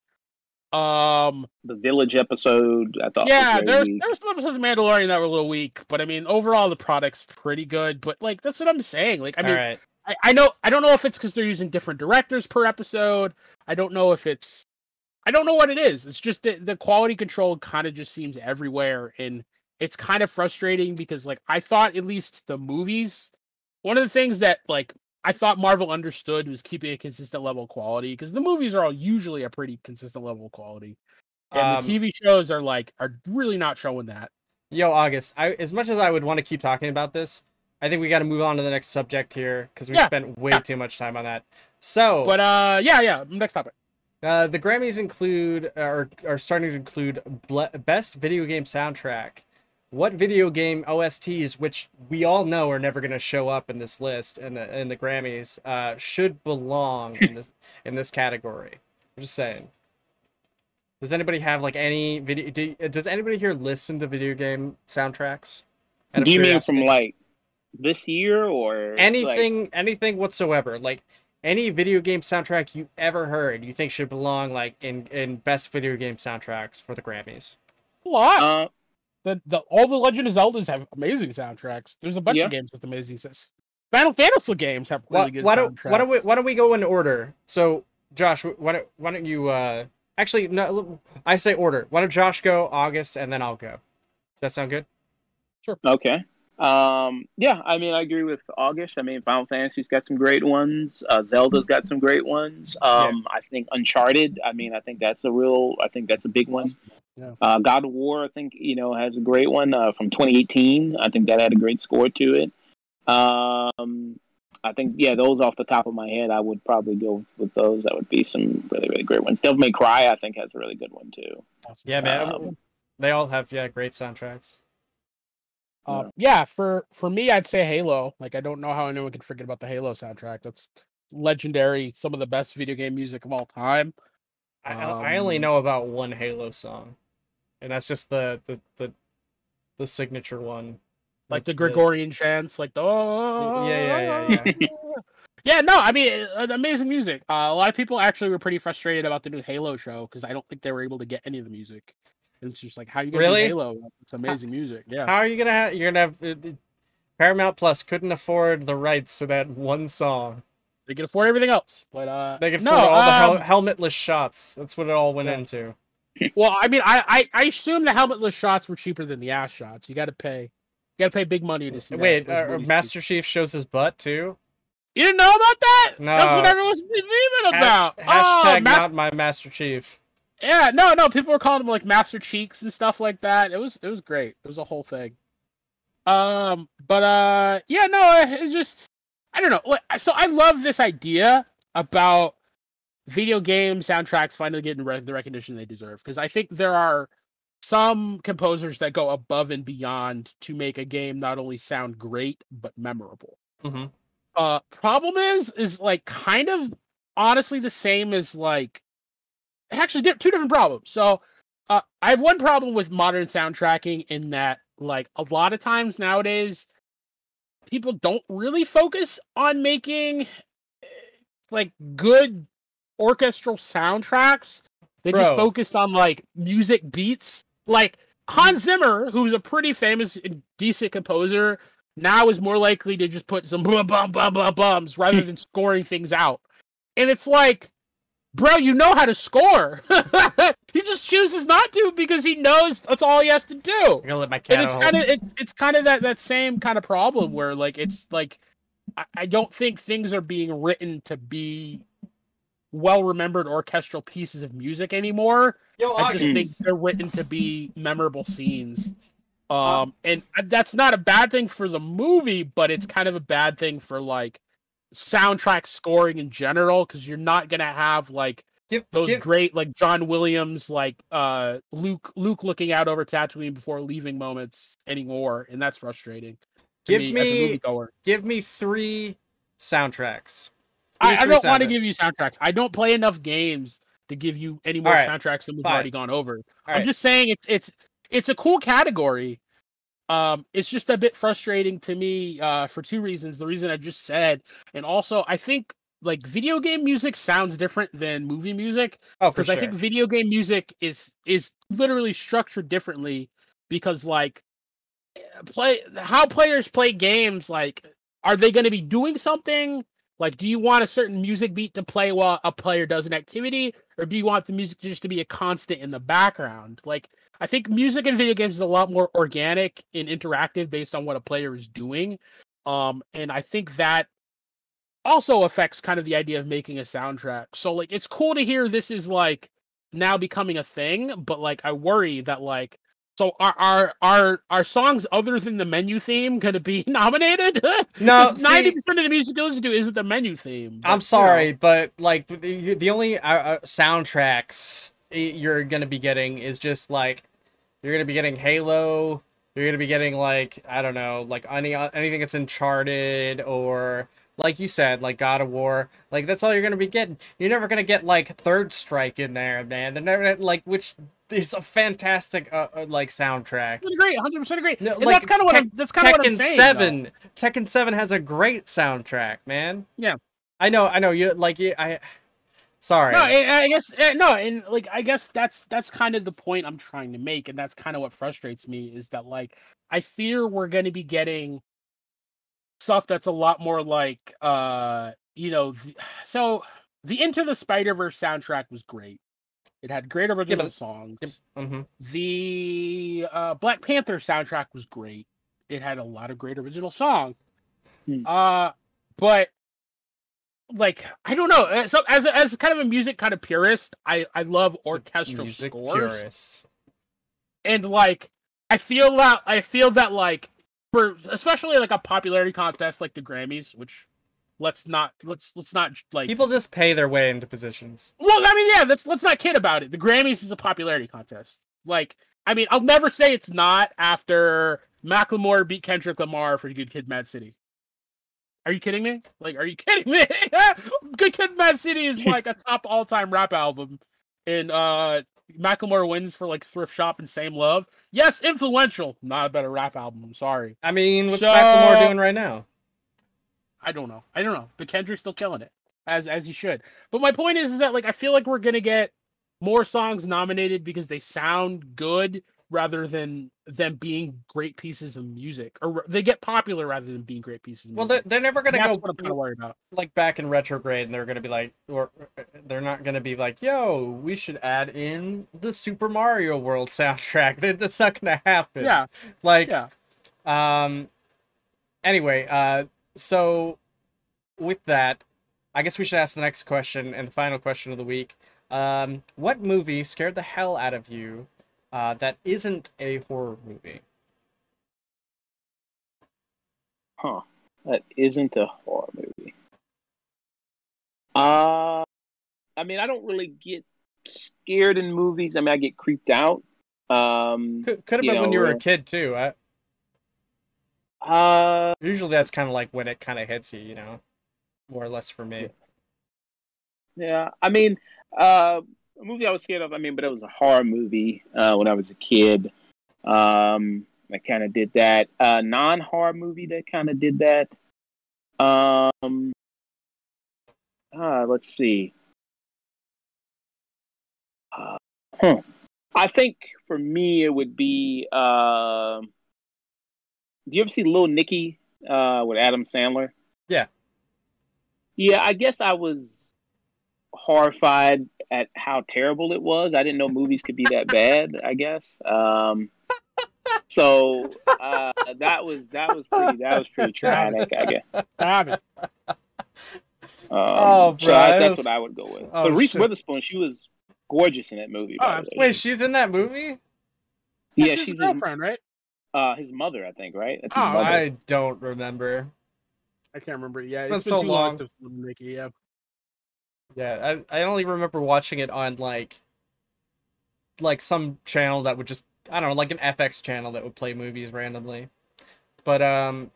Speaker 3: Um,
Speaker 4: The Village episode, I thought.
Speaker 3: yeah,
Speaker 4: was
Speaker 3: there's
Speaker 4: very
Speaker 3: there were some episodes of Mandalorian that were a little weak, but I mean, overall the product's pretty good. But like, that's what I'm saying. Like, I mean,
Speaker 2: All right.
Speaker 3: I, I know I don't know if it's because they're using different directors per episode. I don't know if it's I don't know what it is. It's just that the quality control kind of just seems everywhere and it's kind of frustrating because like I thought at least the movies one of the things that like I thought Marvel understood was keeping a consistent level of quality because the movies are all usually a pretty consistent level of quality. And
Speaker 2: Um,
Speaker 3: the TV shows are like are really not showing that.
Speaker 2: Yo, August. I as much as I would want to keep talking about this, I think we got to move on to the next subject here because we
Speaker 3: Yeah,
Speaker 2: spent way
Speaker 3: yeah.
Speaker 2: too much time on that. So,
Speaker 3: But uh yeah, yeah, next topic.
Speaker 2: uh, the Grammys include are are starting to include ble- best video game soundtrack. What video game OSTs, which we all know are never going to show up in this list in the in the Grammys, uh, should belong in this in this category? I'm just saying. Does anybody have like any video? Do, does anybody here listen to video game soundtracks?
Speaker 4: Do you mean from like this year or like-
Speaker 2: anything anything whatsoever like any video game soundtrack you ever heard you think should belong like in in best video game soundtracks for the grammys
Speaker 3: What?
Speaker 4: uh,
Speaker 3: the, the all the Legend of Zeldas have amazing soundtracks. There's a bunch
Speaker 4: Yeah.
Speaker 3: of games with amazing sounds. Final Fantasy games have really
Speaker 2: why,
Speaker 3: good
Speaker 2: why don't
Speaker 3: soundtracks.
Speaker 2: why don't we why don't we go in order so josh why don't, why don't you uh actually no i say order why don't josh go august and then i'll go does that sound good Sure.
Speaker 4: Okay. Um, yeah, I mean, I agree with August. I mean, Final Fantasy's got some great ones. Uh, Zelda's got some great ones. Um, I think Uncharted. I mean, I think that's a real. I think that's a big one.
Speaker 3: Yeah.
Speaker 4: Uh, God of War, I think you know, has a great one uh, from 2018. I think that had a great score to it. Um, I think yeah, those off the top of my head, I would probably go with those. That would be some really really great ones. Devil May Cry, I think, has a really good one too.
Speaker 2: Yeah, man.
Speaker 4: Um,
Speaker 2: they all have yeah great soundtracks.
Speaker 3: Uh, yeah, for for me, I'd say Halo. Like, I don't know how anyone could forget about the Halo soundtrack. That's legendary. Some of the best video game music of all time.
Speaker 2: I, I only
Speaker 3: Um,
Speaker 2: know about one Halo song, and that's just the the the, the signature one.
Speaker 3: Like the Gregorian chants, like the oh,
Speaker 2: Yeah, yeah, yeah, yeah.
Speaker 3: yeah. No, I mean, uh, amazing music. Uh, a lot of people actually were pretty frustrated about the new Halo show because I don't think they were able to get any of the music. It's just like, how you gonna
Speaker 2: Really?
Speaker 3: Halo? It's amazing music. Yeah.
Speaker 2: How are you gonna have? You're gonna have uh, Paramount Plus couldn't afford the rights to that one song.
Speaker 3: They can afford everything else, but uh,
Speaker 2: They could
Speaker 3: no.
Speaker 2: afford all the
Speaker 3: um,
Speaker 2: hel- helmetless shots. That's what it all went
Speaker 3: Yeah.
Speaker 2: into.
Speaker 3: well, I mean, I, I I assume the helmetless shots were cheaper than the ass shots. You got to pay, you got to pay big money to see. that.
Speaker 2: Wait,
Speaker 3: Those
Speaker 2: uh. Master Chief shows his butt too.
Speaker 3: you didn't know about that? No. That's what everyone's been memeing
Speaker 2: Ha-
Speaker 3: about.
Speaker 2: hashtag
Speaker 3: oh, Mas-
Speaker 2: not my Master Chief.
Speaker 3: Yeah, no, no, people were calling him like Master Cheeks and stuff like that. It was it was great. It was a whole thing. Um, but uh, yeah, no, it's just I don't know. So I love this idea about video game soundtracks finally getting re- the recognition they deserve because I think there are some composers that go above and beyond to make a game not only sound great but memorable.
Speaker 2: hmm
Speaker 3: Uh, problem is, is like kind of honestly the same as like actually two different problems. So, uh, I have one problem with modern soundtracking in that like a lot of times nowadays people don't really focus on making eh, like good orchestral soundtracks. They just
Speaker 2: Bro.
Speaker 3: focused on like music beats. Like Hans Zimmer, who's a pretty famous and decent composer, now is more likely to just put some bum bum bum bum bums rather than scoring things out. And it's like, bro, you know how to score. he just chooses not to because he knows that's all he has to do
Speaker 2: I'm gonna let my cat
Speaker 3: and it's kind of it's it's kind of that that same kind of problem where like it's like I, I don't think things are being written to be well remembered orchestral pieces of music anymore.
Speaker 2: Yo,
Speaker 3: I just think they're written to be memorable scenes. Um, and that's not a bad thing for the movie, but it's kind of a bad thing for like soundtrack scoring in general because you're not gonna have like
Speaker 2: give,
Speaker 3: those
Speaker 2: give-
Speaker 3: great like John Williams like uh Luke Luke looking out over Tatooine before leaving moments anymore, and that's frustrating. To
Speaker 2: Give
Speaker 3: me, as a
Speaker 2: me-
Speaker 3: moviegoer.
Speaker 2: give me three soundtracks. Give
Speaker 3: I, I don't want to give you soundtracks. I don't play enough games to give you any more
Speaker 2: Alright,
Speaker 3: soundtracks than we've
Speaker 2: fine.
Speaker 3: already gone over.
Speaker 2: All
Speaker 3: I'm
Speaker 2: right.
Speaker 3: just saying it's it's it's a cool category. Um, it's just a bit frustrating to me uh, for two reasons. The reason I just said, and also I think like video game music sounds different than movie music
Speaker 2: oh,
Speaker 3: because
Speaker 2: sure.
Speaker 3: I think video game music is is literally structured differently because like eh, play how players play games like are they going to be doing something like do you want a certain music beat to play while a player does an activity or do you want the music just to be a constant in the background like I think music in video games is a lot more organic and interactive based on what a player is doing um and I think that also affects kind of the idea of making a soundtrack. So like it's cool to hear this is like now becoming a thing, but like I worry that like so are are are are songs other than the menu theme going to be nominated?
Speaker 2: No,
Speaker 3: ninety percent of the music you listen to isn't the menu theme. but,
Speaker 2: I'm
Speaker 3: know.
Speaker 2: sorry, but like the, the only uh, uh, soundtracks you're gonna be getting is just like you're gonna be getting Halo. You're gonna be getting like I don't know, like any uh, anything that's Uncharted or like you said, like God of War. Like that's all you're gonna be getting. You're never gonna get like Third Strike in there, man. They're never like which is a fantastic uh, uh, like soundtrack.
Speaker 3: 100% agree, hundred percent agree.
Speaker 2: No,
Speaker 3: and
Speaker 2: like,
Speaker 3: that's kind of what
Speaker 2: Tek-
Speaker 3: I'm. That's kind of what I'm
Speaker 2: Tekken
Speaker 3: saying.
Speaker 2: Seven, Tekken Seven has a great soundtrack, man.
Speaker 3: Yeah.
Speaker 2: I know, I know. You like you, I. Sorry.
Speaker 3: No, I, I guess eh, no, and like I guess that's that's kind of the point I'm trying to make, and that's kind of what frustrates me is that like I fear we're going to be getting stuff that's a lot more like uh you know th- so the Into the Spider Verse soundtrack was great. It had great original
Speaker 2: but-
Speaker 3: songs.
Speaker 2: hmm
Speaker 3: The uh, Black Panther soundtrack was great. it had a lot of great original songs.
Speaker 4: Hmm.
Speaker 3: Uh, but like I don't know. uh, So as as kind of a music kind of purist, I I love
Speaker 2: So
Speaker 3: orchestral
Speaker 2: music
Speaker 3: scores
Speaker 2: purists.
Speaker 3: and like I feel that I feel that like for especially like a popularity contest like the Grammys, which let's not let's let's not like
Speaker 2: People just pay their way into positions.
Speaker 3: well I mean yeah let's let's not kid about it. The Grammys is a popularity contest. Like I mean I'll never say it's not after Macklemore beat Kendrick Lamar for Good Kid, Mad City. Are you kidding me? Like, are you kidding me? Good Kid, Mad City is like a top all-time rap album, and uh, Macklemore wins for like Thrift Shop and Same Love. Yes, influential, not a better rap album. I'm sorry.
Speaker 2: I mean, what's
Speaker 3: So-
Speaker 2: Macklemore doing right now?
Speaker 3: I don't know. I don't know. But Kendrick's still killing it as as he should. But my point is, is that like I feel like we're gonna get more songs nominated because they sound good rather than them being great pieces of music, or they get popular rather than being great pieces. Of
Speaker 2: Well, they're, they're never gonna
Speaker 3: That's
Speaker 2: go
Speaker 3: what I'm worried about.
Speaker 2: like back in retrograde, and they're gonna be like, or they're not gonna be like, "Yo, we should add in the Super Mario World soundtrack." That- That's not gonna happen.
Speaker 3: Yeah,
Speaker 2: Like,
Speaker 3: yeah.
Speaker 2: um. Anyway, uh, so with that, I guess we should ask the next question and the final question of the week. Um, what movie scared the hell out of you? Uh, that isn't a horror movie.
Speaker 4: Huh. That isn't a horror movie. Uh I mean I don't really get scared in movies. I mean I get creeped out. Um
Speaker 2: Could could have been when you were
Speaker 4: uh,
Speaker 2: a kid too. I,
Speaker 4: uh
Speaker 2: usually that's kind of like when it kind of hits you, you know, more or less for me.
Speaker 4: yeah. I mean uh a movie I was scared of, I mean, but it was a horror movie uh when I was a kid. Um I kind of did that. Uh non horror movie that kind of did that. Um uh let's see. Uh, huh. I think for me it would be. Uh, do you ever see Little Nicky uh, with Adam Sandler?
Speaker 2: Yeah.
Speaker 4: Yeah, I guess I was horrified at how terrible it was. I didn't know movies could be that bad. I guess. Um, so uh, that was that was pretty that was pretty traumatic. I guess.
Speaker 3: Damn it.
Speaker 4: Um,
Speaker 2: Oh, bro,
Speaker 4: I,
Speaker 2: I
Speaker 4: that's
Speaker 2: was-
Speaker 4: what I would go with.
Speaker 2: Oh,
Speaker 4: but Reese
Speaker 2: shit.
Speaker 4: Witherspoon, she was gorgeous in that movie.
Speaker 3: Oh,
Speaker 4: by the way.
Speaker 3: absolutely.
Speaker 2: Wait, she's in that movie?
Speaker 4: yeah,
Speaker 3: That's his
Speaker 4: she's his,
Speaker 3: girlfriend, right?
Speaker 4: uh, his mother, I think, right? That's his
Speaker 3: Oh,
Speaker 4: mother.
Speaker 2: I don't remember.
Speaker 3: I can't remember. Yeah,
Speaker 2: It's
Speaker 3: it's
Speaker 2: been
Speaker 3: been
Speaker 2: so
Speaker 3: too
Speaker 2: long.
Speaker 3: long since Mickey. Yeah.
Speaker 2: Yeah, I, I only remember watching it on like like some channel that would just I don't know, like an FX channel that would play movies randomly. But um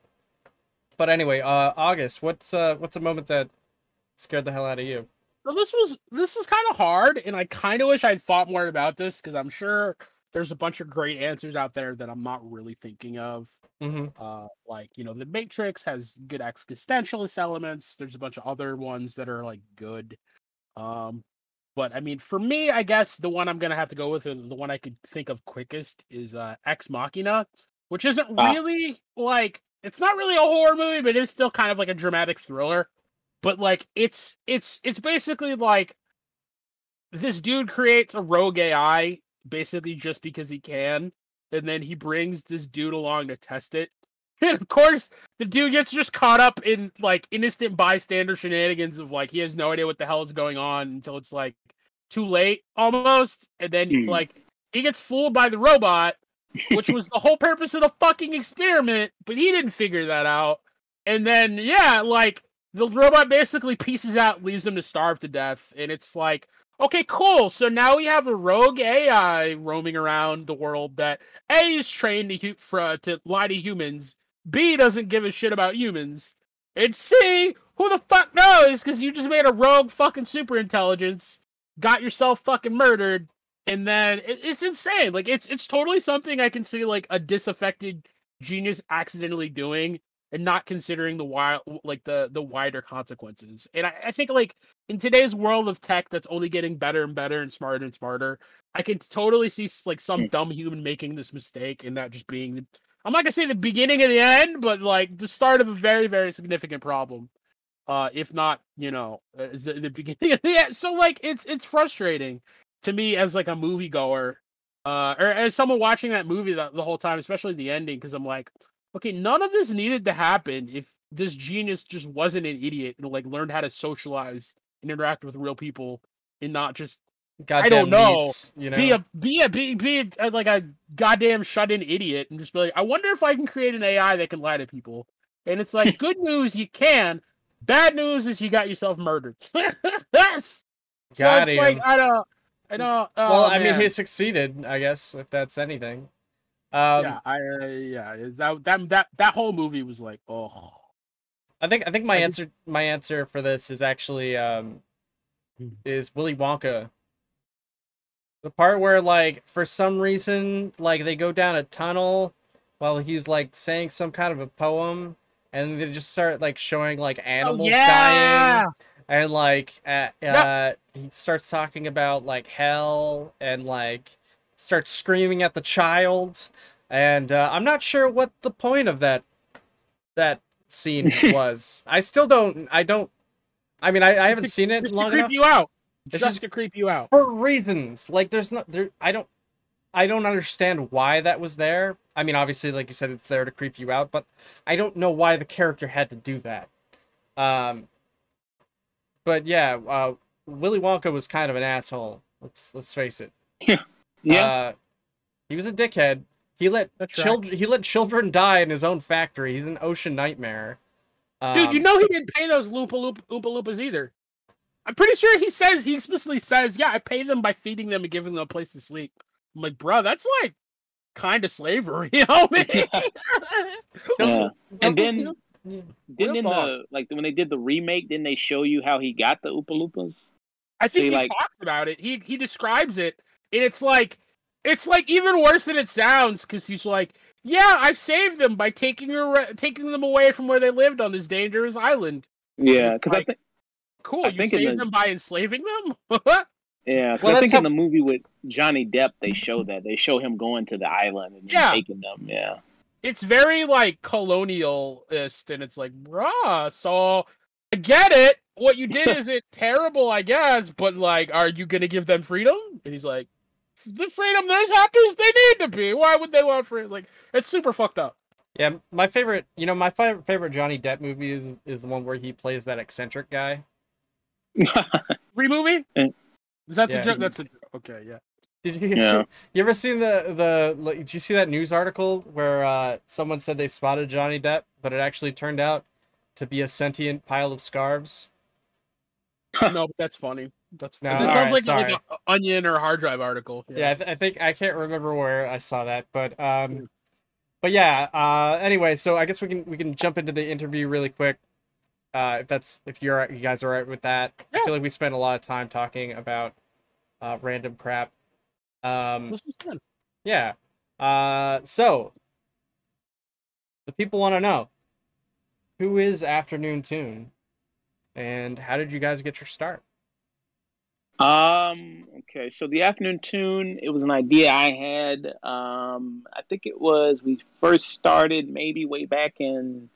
Speaker 2: but anyway, uh August, what's uh what's a moment that scared the hell out of you?
Speaker 3: So this was this is kind of hard, and I kind of wish I'd thought more about this because I'm sure there's a bunch of great answers out there that I'm not really thinking of.
Speaker 2: Mm-hmm.
Speaker 3: Uh, like you know, The Matrix has good existentialist elements. There's a bunch of other ones that are like good. Um, but I mean, for me, I guess the one I'm gonna have to go with, or the one I could think of quickest, is uh, Ex Machina, which isn't
Speaker 4: Ah.
Speaker 3: really like it's not really a horror movie, but it's still kind of like a dramatic thriller. But like, it's it's it's basically like this dude creates a rogue AI basically just because he can, and then he brings this dude along to test it. And of course, the dude gets just caught up in like innocent bystander shenanigans of like he has no idea what the hell is going on until it's like too late almost, and then
Speaker 4: Hmm.
Speaker 3: like he gets fooled by the robot, which was the whole purpose of the fucking experiment, but he didn't figure that out. And then yeah, like the robot basically pieces out, leaves him to starve to death, and it's like Okay, cool. So now we have a rogue AI roaming around the world that A is trained to to lie to humans, B doesn't give a shit about humans, and C, who the fuck knows? Because you just made a rogue fucking super intelligence, got yourself fucking murdered, and then it, it's insane. Like it's it's totally something I can see like a disaffected genius accidentally doing and not considering the wild like the the wider consequences. And I, I think like in today's world of tech that's only getting better and better and smarter and smarter, I can totally see like some
Speaker 4: Mm.
Speaker 3: dumb human making this mistake and that just being the, I'm not gonna say the beginning of the end, but like the start of a very very significant problem. Uh, if not, you know, uh, the, the beginning of the end. So like it's it's frustrating to me as like a moviegoer, uh, or as someone watching that movie the, the whole time, especially the ending, because I'm like, okay, none of this needed to happen if this genius just wasn't an idiot and like learned how to socialize and interact with real people and not just
Speaker 2: Goddamn
Speaker 3: don't know.
Speaker 2: meats, you know?
Speaker 3: be a be a be, be a, like a goddamn shut in idiot and just be like, I wonder if I can create an AI that can lie to people. And it's like, good news, you can. Bad news is you got yourself murdered. yes. So
Speaker 2: Got
Speaker 3: it's like. I don't, I don't. Oh,
Speaker 2: well, I mean, he succeeded, I guess, if that's anything. Um,
Speaker 3: yeah, I uh, yeah, is that that that that whole movie was like, oh,
Speaker 2: I think I think my
Speaker 3: I
Speaker 2: answer my answer for this is actually um
Speaker 3: Hmm.
Speaker 2: is Willy Wonka. The part where like for some reason like they go down a tunnel while he's like saying some kind of a poem and they just start like showing like animals
Speaker 3: Oh, yeah,
Speaker 2: dying and like uh, uh he starts talking about like hell and like starts screaming at the child and uh, i'm not sure what the point of that that scene was. I still don't i don't i mean i, I haven't
Speaker 3: to-
Speaker 2: seen it
Speaker 3: just to
Speaker 2: long
Speaker 3: creep
Speaker 2: enough.
Speaker 3: you out,
Speaker 2: It's
Speaker 3: just,
Speaker 2: just-
Speaker 3: to creep you out.
Speaker 2: for reasons. Like there's not there i don't i don't understand why that was there. I mean obviously like you said it's there to creep you out but i don't know why the character had to do that. Um but yeah uh willy wonka was kind of an asshole. Let's let's face it.
Speaker 4: Yeah.
Speaker 2: uh, he was a dickhead he let children he let children die in his own factory he's an OSHA nightmare
Speaker 3: Dude, you
Speaker 2: Um,
Speaker 3: know he didn't pay those Loompa Loop Oompa Loompas either. I'm pretty sure he says he explicitly says, "Yeah, I pay them by feeding them and giving them a place to sleep." I'm like, bro, that's like kind of slavery, you know? man?
Speaker 4: yeah. And
Speaker 2: doesn't
Speaker 4: then
Speaker 2: feel-
Speaker 4: didn't in the like when they did the remake, didn't they show you how he got the Oompa Loompas?
Speaker 3: I think
Speaker 4: See,
Speaker 3: he
Speaker 4: like-
Speaker 3: talks about it. He he describes it, and it's like it's like even worse than it sounds because he's like, "Yeah, I've saved them by taking her, taking them away from where they lived on this dangerous island."
Speaker 4: Yeah,
Speaker 3: It's
Speaker 4: because I think
Speaker 3: Cool,
Speaker 4: I
Speaker 3: you
Speaker 4: think
Speaker 3: saved
Speaker 4: the-
Speaker 3: them by enslaving them.
Speaker 4: yeah, 'cause
Speaker 2: Well,
Speaker 4: I think
Speaker 2: how-
Speaker 4: in the movie with Johnny Depp they show that they show him going to the island and
Speaker 3: Yeah.
Speaker 4: taking them. Yeah,
Speaker 3: it's very like colonialist and it's like bruh so i get it what you did isn't terrible i guess but like are you gonna give them freedom and he's like the freedom they're as happy as they need to be why would they want freedom like it's super fucked up
Speaker 2: Yeah, my favorite, you know, my favorite favorite Johnny Depp movie is is the one where he plays that eccentric guy.
Speaker 3: free movie is that the joke that's the okay yeah
Speaker 2: Did you?
Speaker 4: Yeah.
Speaker 2: You ever seen the the? Like, did you see that news article where uh, someone said they spotted Johnny Depp, but it actually turned out to be a sentient pile of scarves?
Speaker 3: no but that's funny that's
Speaker 2: No,
Speaker 3: that
Speaker 2: alright,
Speaker 3: sounds like
Speaker 2: sorry.
Speaker 3: like an onion or hard drive article
Speaker 2: Yeah, I, th- I think I can't remember where I saw that, but um, but yeah. Uh, anyway, so I guess we can we can jump into the interview really quick. Uh, if that's if you're you guys are alright with that, I feel like we spent a lot of time talking about uh, random crap. Um,
Speaker 3: this was fun
Speaker 2: Yeah. Uh, so the people want to know who is Afternoon Tune, and how did you guys get your start?
Speaker 4: Um. Okay. So the afternoon tune. It was an idea I had. Um. I think it was we first started maybe way back in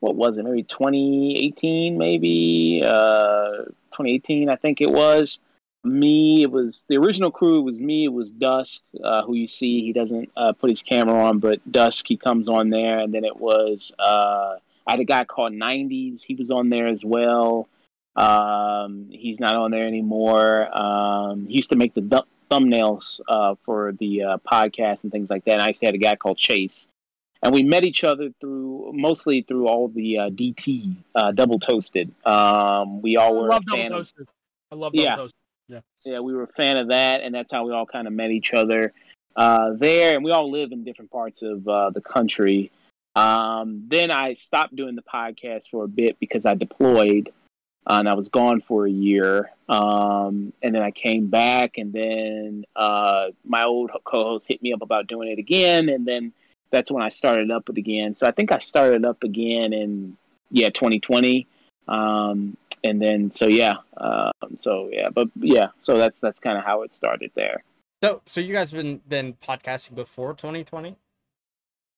Speaker 4: what was it? Maybe 2018. Maybe uh 2018. I think it was me. It was the original crew. It was me. It was Dusk, uh, who you see. He doesn't uh, put his camera on, but Dusk he comes on there. And then it was uh, I had a guy called 90s. He was on there as well. Um, he's not on there anymore. Um, he used to make the th- thumbnails uh, for the uh, podcast and things like that. And I used to have a guy called Chase, and we met each other through mostly through all the uh, DT uh, double toasted. Um, we all
Speaker 3: i
Speaker 4: were
Speaker 3: love
Speaker 4: a
Speaker 3: double
Speaker 4: fan of-
Speaker 3: i love double
Speaker 4: Yeah.
Speaker 3: toasted
Speaker 4: yeah, we were a fan of that, and that's how we all kind of met each other uh, there. And we all live in different parts of uh, the country. Um, then I stopped doing the podcast for a bit because I deployed, uh, and I was gone for a year. Um, and then I came back, and then uh, my old co-host hit me up about doing it again, and then that's when I started up it again. So I think I started up again in yeah 2020. Um, and then so yeah um, so yeah but yeah so that's that's kind of how it started there
Speaker 2: So, so you guys been been podcasting before 2020?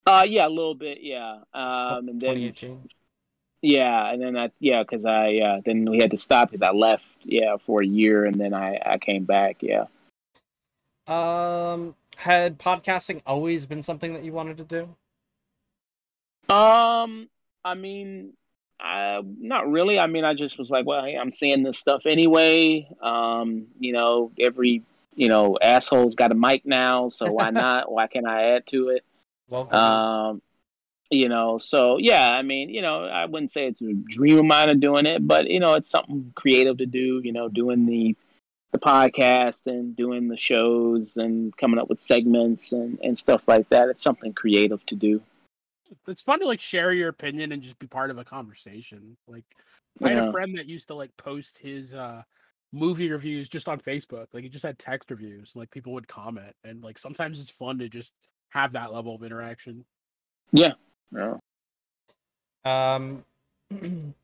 Speaker 4: uh yeah a little bit yeah um and then
Speaker 2: 2018.
Speaker 4: Yeah and then i yeah because i yeah then we had to stop because i left yeah for a year and then i i came back yeah
Speaker 2: Um, had podcasting always been something that you wanted to do?
Speaker 4: Um, I mean, I, not really. I mean, I just was like, well, hey, I'm seeing this stuff anyway. Um, you know, every you know asshole's got a mic now, so why not? why can't I add to it?
Speaker 2: Well,
Speaker 4: Um, you know, so yeah, I mean, you know, I wouldn't say it's a dream of mine of doing it, but you know, it's something creative to do. You know, doing the the podcast and doing the shows and coming up with segments and and stuff like that. It's something creative to do.
Speaker 3: It's fun to like share your opinion and just be part of a conversation. Like I had
Speaker 4: Yeah.
Speaker 3: a friend that used to like post his uh movie reviews just on Facebook. Like he just had text reviews. Like people would comment and like sometimes it's fun to just have that level of interaction.
Speaker 4: Yeah.
Speaker 2: Um,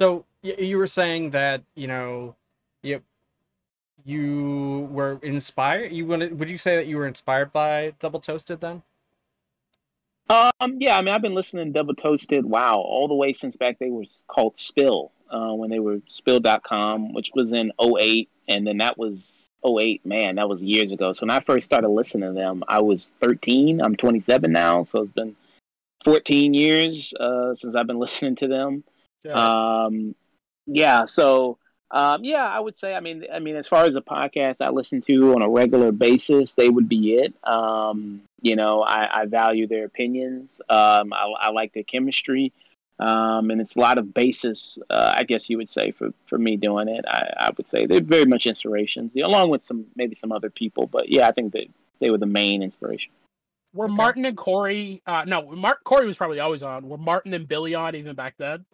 Speaker 2: so you were saying that you know, you you were inspired. You want Would you say that you were inspired by Double Toasted then?
Speaker 4: Um, yeah, I mean, I've been listening to Double Toasted, wow, all the way since back they were called Spill, uh, when they were Spill.com, which was in 08, and then that was 08, man, that was years ago. So when I first started listening to them, I was 13. I'm 27 now, so it's been 14 years uh, since I've been listening to them.
Speaker 3: So,
Speaker 4: Um, yeah, so um, yeah, I would say. I mean, I mean, as far as the podcast I listen to on a regular basis, they would be it. Um, you know, I, I value their opinions. Um, I, I like their chemistry, um, and it's a lot of basis. Uh, I guess you would say for for me doing it. I, I would say they're very much inspirations, along with some maybe some other people. But yeah, I think that they were the main inspiration.
Speaker 3: Were
Speaker 2: okay.
Speaker 3: Martin and Korey uh no, Mark Korey was probably always on. Were Martin and Billy on even back then?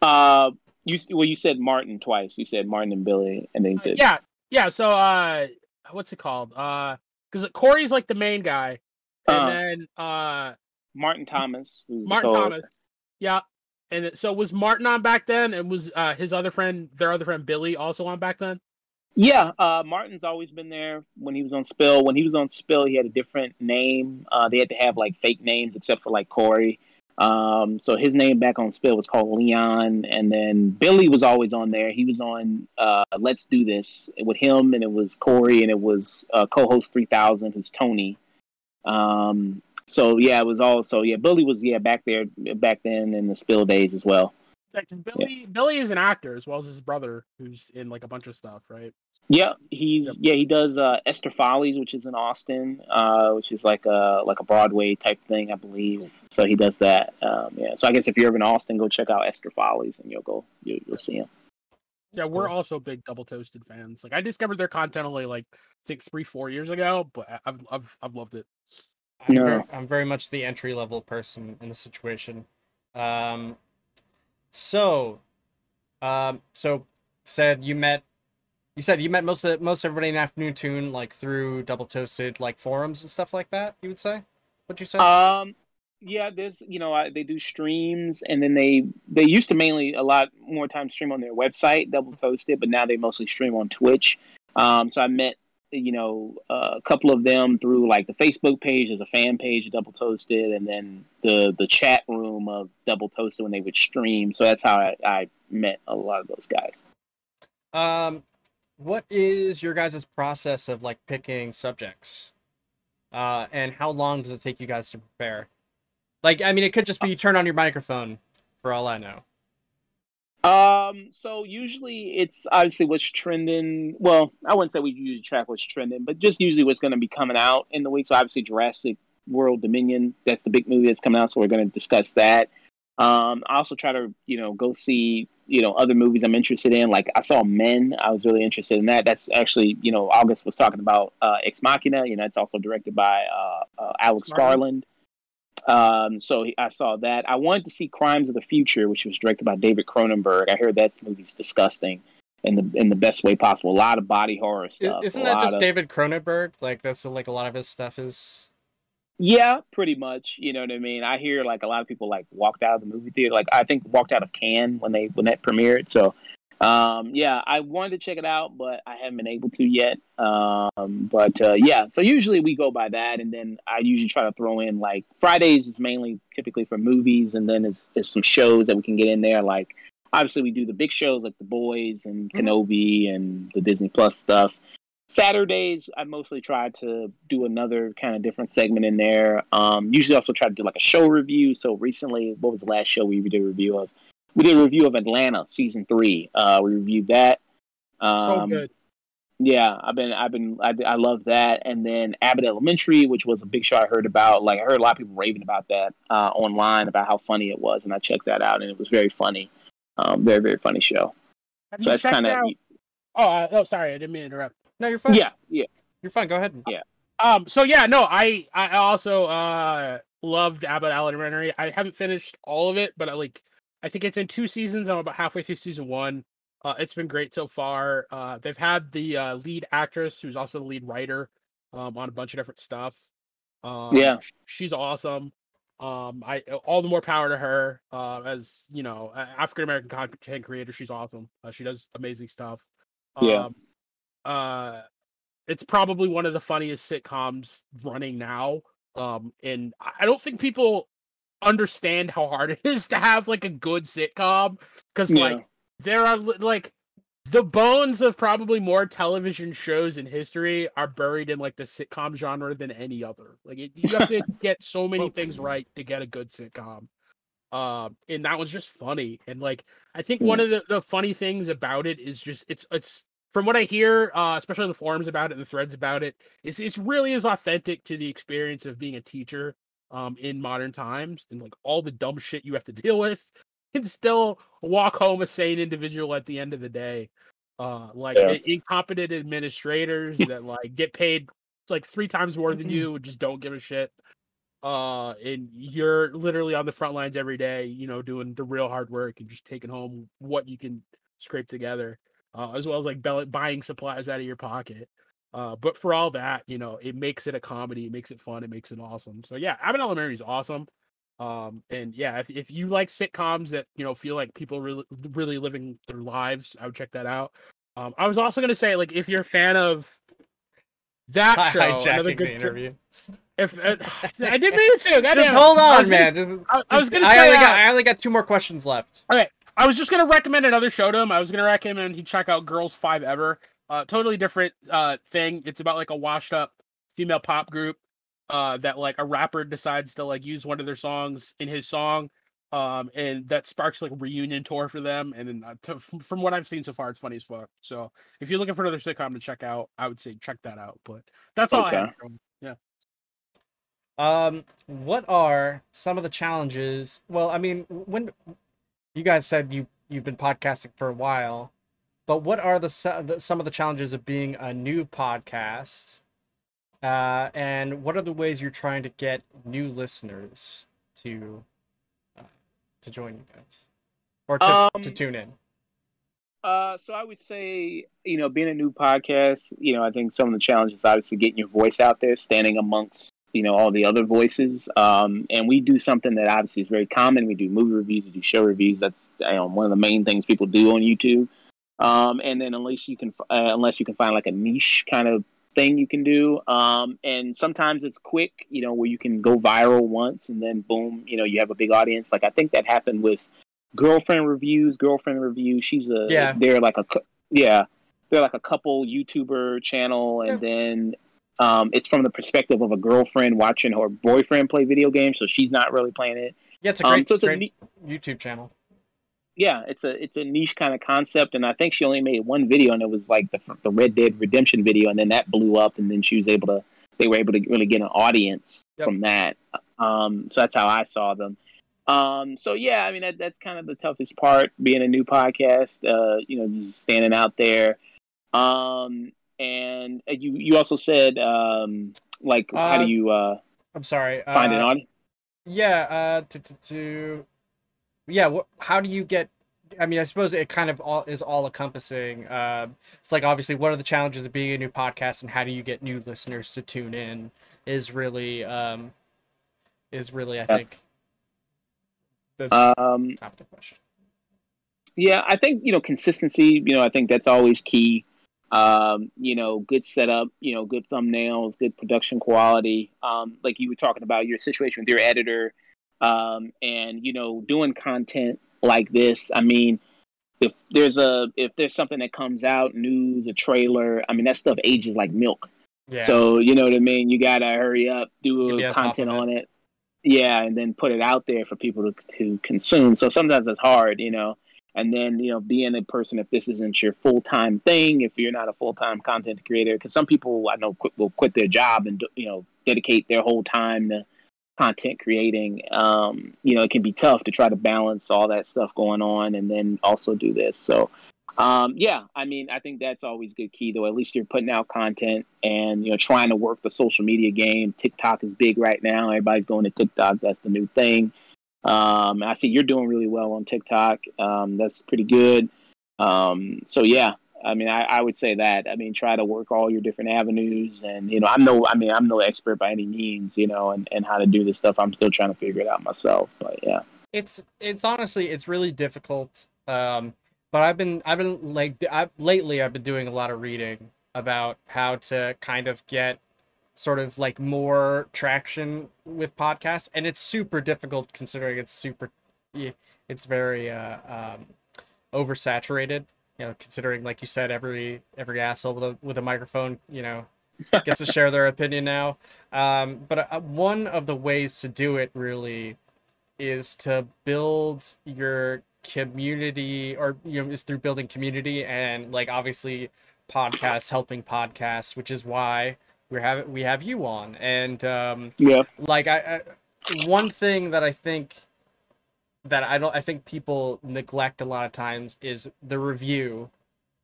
Speaker 4: Uh, you well, you said Martin twice. You said Martin and Billy, and then you
Speaker 3: Uh,
Speaker 4: said
Speaker 3: yeah, yeah. So, uh, what's it called? Uh, because Korey's like the main guy, and
Speaker 4: Uh,
Speaker 3: then uh,
Speaker 4: Martin Thomas. who's
Speaker 3: Martin. Thomas. Yeah, and so was Martin on back then, and was uh his other friend, their other friend Billy, also on back then?
Speaker 4: Yeah, uh, Martin's always been there when he was on Spill. When he was on Spill, he had a different name. Uh, they had to have like fake names, except for like Korey. Um, so his name back on Spill was called Leon, and then Billy was always on there. He was on uh, Let's Do This with him, and it was Korey, and it was uh, co-host three thousand, who's Tony. Um, so yeah, it was all. So yeah, Billy was yeah back there back then in the Spill days as well.
Speaker 3: Billy, Billy is an actor as well as his brother, who's in like a bunch of stuff, right?
Speaker 4: Yeah, he's
Speaker 3: Yep.
Speaker 4: yeah he does uh, Esther Follies, which is in Austin, uh, which is like a like a Broadway type thing, I believe. So he does that. Um, yeah, so I guess if you're ever in Austin, go check out Esther Follies, and you'll go you, you'll see him.
Speaker 3: Yeah,
Speaker 2: That's
Speaker 3: we're
Speaker 2: cool.
Speaker 3: also big Double Toasted fans. Like I discovered their content only like I think three, four years ago, but I- I've I've I've loved it.
Speaker 2: I'm,
Speaker 4: No.
Speaker 2: very, I'm very much the entry level person in the situation. Um, so, um, so said you met, you said you met most of most everybody in Afternoon Tune like through Double Toasted like forums and stuff like that. You would say, what you say?
Speaker 4: Um, yeah, there's you know I, they do streams, and then they they used to mainly a lot more time stream on their website, Double Toasted, but now they mostly stream on Twitch. Um, so I met you know a couple of them through like the Facebook page as a fan page of Double Toasted, and then the the chat room of Double Toasted when they would stream. So that's how I, I met a lot of those guys.
Speaker 2: Um, what is your guys' process of like picking subjects? Uh, and how long does it take you guys to prepare? Like, I mean, it could just be you turn on your microphone, for all I know.
Speaker 4: Um, so usually it's obviously what's trending. Well, I wouldn't say we usually track what's trending, but just usually what's going to be coming out in the week. So obviously Jurassic World Dominion, that's the big movie that's coming out. So we're going to discuss that. Um, I also try to, you know, go see, you know, other movies I'm interested in. Like I saw Men. I was really interested in that. That's actually, you know, August was talking about uh, Ex Machina. You know, it's also directed by uh, uh, Alex
Speaker 3: Garland.
Speaker 4: Um, so he- I saw that. I wanted to see Crimes of the Future, which was directed by David Cronenberg. I heard that movie's disgusting in the in the best way possible. A lot of body horror stuff.
Speaker 2: Isn't that just
Speaker 4: of-
Speaker 2: David Cronenberg? Like that's like a lot of his stuff is.
Speaker 4: Yeah, pretty much. You know what I mean. I hear like a lot of people like walked out of the movie theater. Like I think walked out of Cannes when they when that premiered. So, um, yeah, I wanted to check it out, but I haven't been able to yet. Um, but uh, yeah, so usually we go by that, and then I usually try to throw in like Fridays is mainly typically for movies, and then it's, it's some shows that we can get in there. Like obviously we do the big shows like The Boys and
Speaker 2: Mhm.
Speaker 4: Kenobi and the Disney Plus stuff. Saturdays, I mostly try to do another kind of different segment in there. Um, usually, also try to do like a show review. So recently, what was the last show we did a review of? We did a review of Atlanta season three. Uh, we reviewed that. Um,
Speaker 3: so good.
Speaker 4: Yeah, I've been, I've been, I, I love that. And then Abbott Elementary, which was a big show I heard about. Like I heard a lot of people raving about that uh, online about how funny it was, and I checked that out, and it was very funny. Um, very, very funny show.
Speaker 3: Have
Speaker 4: So that's kind of
Speaker 3: Oh, uh, oh, sorry, I didn't mean to interrupt.
Speaker 2: No, you're fine.
Speaker 4: yeah, yeah.
Speaker 2: You're fine. Go ahead. Yeah.
Speaker 3: Um, so yeah, no, I I also uh loved Abbott Elementary. I haven't finished all of it, but I like I think it's in two seasons. I'm about halfway through season one. Uh, it's been great so far. Uh, they've had the uh, lead actress, who's also the lead writer, um, on a bunch of different stuff. Um,
Speaker 4: Yeah.
Speaker 3: she's awesome. Um, I all the more power to her. Uh, as you know, African American content creator, she's awesome. Uh, she does amazing stuff.
Speaker 4: Yeah.
Speaker 3: Uh, it's probably one of the funniest sitcoms running now. Um, and I don't think people understand how hard it is to have like a good sitcom because
Speaker 4: Yeah.
Speaker 3: like there are like the bones of probably more television shows in history are buried in like the sitcom genre than any other. Like it, you have to get so many things right to get a good sitcom. Um, and that one's just funny. And like I think one of the, the funny things about it is just it's it's from what I hear, uh, especially the forums about it and the threads about it, is it's really as authentic to the experience of being a teacher um in modern times and like all the dumb shit you have to deal with and still walk home a sane individual at the end of the day. Uh like
Speaker 4: Yeah.
Speaker 3: incompetent administrators that like get paid like three times more than you and just don't give a shit. Uh and you're literally on the front lines every day, you know, doing the real hard work and just taking home what you can scrape together. Uh, as well as like buying supplies out of your pocket. Uh, but for all that, you know, it makes it a comedy, it makes it fun, it makes it awesome. So yeah, Abbott Elementary is awesome. Um, and yeah, if, if you like sitcoms that you know feel like people really really living their lives, I would check that out. Um, I was also gonna say like if you're a fan of that show, another
Speaker 2: Hijacking
Speaker 3: good
Speaker 2: interview.
Speaker 3: if uh, I didn't mean to, goddamn.
Speaker 2: Just hold
Speaker 3: I
Speaker 2: on,
Speaker 3: was gonna
Speaker 2: man. Just-
Speaker 3: I, I was gonna
Speaker 2: I
Speaker 3: say
Speaker 2: only
Speaker 3: uh,
Speaker 2: got I only got two more questions left.
Speaker 3: I was just gonna recommend another show to him. I was gonna recommend he check out Girls5eva. Uh, totally different uh thing. It's about like a washed up female pop group uh that like a rapper decides to like use one of their songs in his song. Um, and that sparks like a reunion tour for them. And then uh, to, from, from what I've seen so far, it's funny as fuck. So if you're looking for another sitcom to check out, I would say check that out. But that's all I
Speaker 4: Okay.
Speaker 3: have. For. Yeah.
Speaker 2: Um, what are some of the challenges? Well, I mean, when you guys said you you've been podcasting for a while, but what are the, some of the challenges of being a new podcast? Uh, and what are the ways you're trying to get new listeners to uh, to join you guys or to, to
Speaker 4: Um,
Speaker 2: tune in?
Speaker 4: Uh, so I would say, you know, being a new podcast, you know, I think some of the challenges obviously getting your voice out there, standing amongst, you know, all the other voices. Um, and we do something that obviously is very common. We do movie reviews, we do show reviews. That's you know, one of the main things people do on YouTube. Um, and then unless you can, uh, unless you can find like a niche kind of thing you can do. Um, and sometimes it's quick, you know, where you can go viral once and then boom, you know, you have a big audience. Like I think that happened with girlfriend reviews. Girlfriend reviews. She's a
Speaker 2: Yeah.
Speaker 4: They're like a yeah. They're like a couple YouTuber channel, and then um, it's from the perspective of a girlfriend watching her boyfriend play video games. So she's not really playing it.
Speaker 2: Yeah, it's a
Speaker 4: Um,
Speaker 2: great,
Speaker 4: so it's a
Speaker 2: great
Speaker 4: neat,
Speaker 2: YouTube channel.
Speaker 4: yeah, it's a it's a niche kind of concept, and I think she only made one video, and it was like the the Red Dead Redemption video, and then that blew up, and then she was able to they were able to really get an audience
Speaker 2: Yep.
Speaker 4: from that. Um, so that's how I saw them. Um, so yeah, I mean that, that's kind of the toughest part, being a new podcast. Uh, you know, just standing out there. Um, and uh, you you also said um, like how
Speaker 2: Uh,
Speaker 4: do you uh,
Speaker 2: I'm sorry.
Speaker 4: find
Speaker 2: uh,
Speaker 4: an audience?
Speaker 2: Yeah, uh, to, to, yeah, how do you get? I mean, I suppose it kind of all is all encompassing. Uh, it's like obviously, what are the challenges of being a new podcast, and how do you get new listeners to tune in? Is really, um, is really, I think, the
Speaker 4: Um,
Speaker 2: top of the question.
Speaker 4: Yeah, I think you know consistency. You know, I think that's always key. Um, you know, good setup. You know, good thumbnails, good production quality. Um, like you were talking about your situation with your editor, um, and you know, doing content like this. I mean, if there's a if there's something that comes out, news, a trailer, I mean that stuff ages like milk.
Speaker 2: Yeah.
Speaker 4: So you know what I mean. You gotta hurry up, do
Speaker 2: on
Speaker 4: content
Speaker 2: of it.
Speaker 4: on it. Yeah, and then put it out there for people to to consume. So sometimes it's hard, you know. And then you know, being a person, if this isn't your full time thing, if you're not a full time content creator, because some people I know will quit their job and you know dedicate their whole time to content creating. Um, you know, it can be tough to try to balance all that stuff going on and then also do this. So um, yeah, I mean, I think that's always good key though. At least you're putting out content and you know trying to work the social media game. TikTok is big right now. Everybody's going to TikTok. That's the new thing. Um, I see you're doing really well on TikTok. Um, that's pretty good. Um, so yeah, I mean, I, I would say that. I mean, try to work all your different avenues, and you know, I'm no, I mean, I'm no expert by any means, you know, and, and how to do this stuff. I'm still trying to figure it out myself. But yeah,
Speaker 2: it's it's honestly it's really difficult um but i've been i've been like I, lately i've been doing a lot of reading about how to kind of get sort of like more traction with podcasts and it's super difficult considering it's super it's very uh um oversaturated you know considering like you said every every asshole with a with a microphone you know gets to share their opinion now. Um but uh, one of the ways to do it really is to build your community or you know is through building community and like obviously podcasts helping podcasts which is why we have we have you on and um
Speaker 4: yeah,
Speaker 2: like I, I one thing that I think that I don't I think people neglect a lot of times is the review.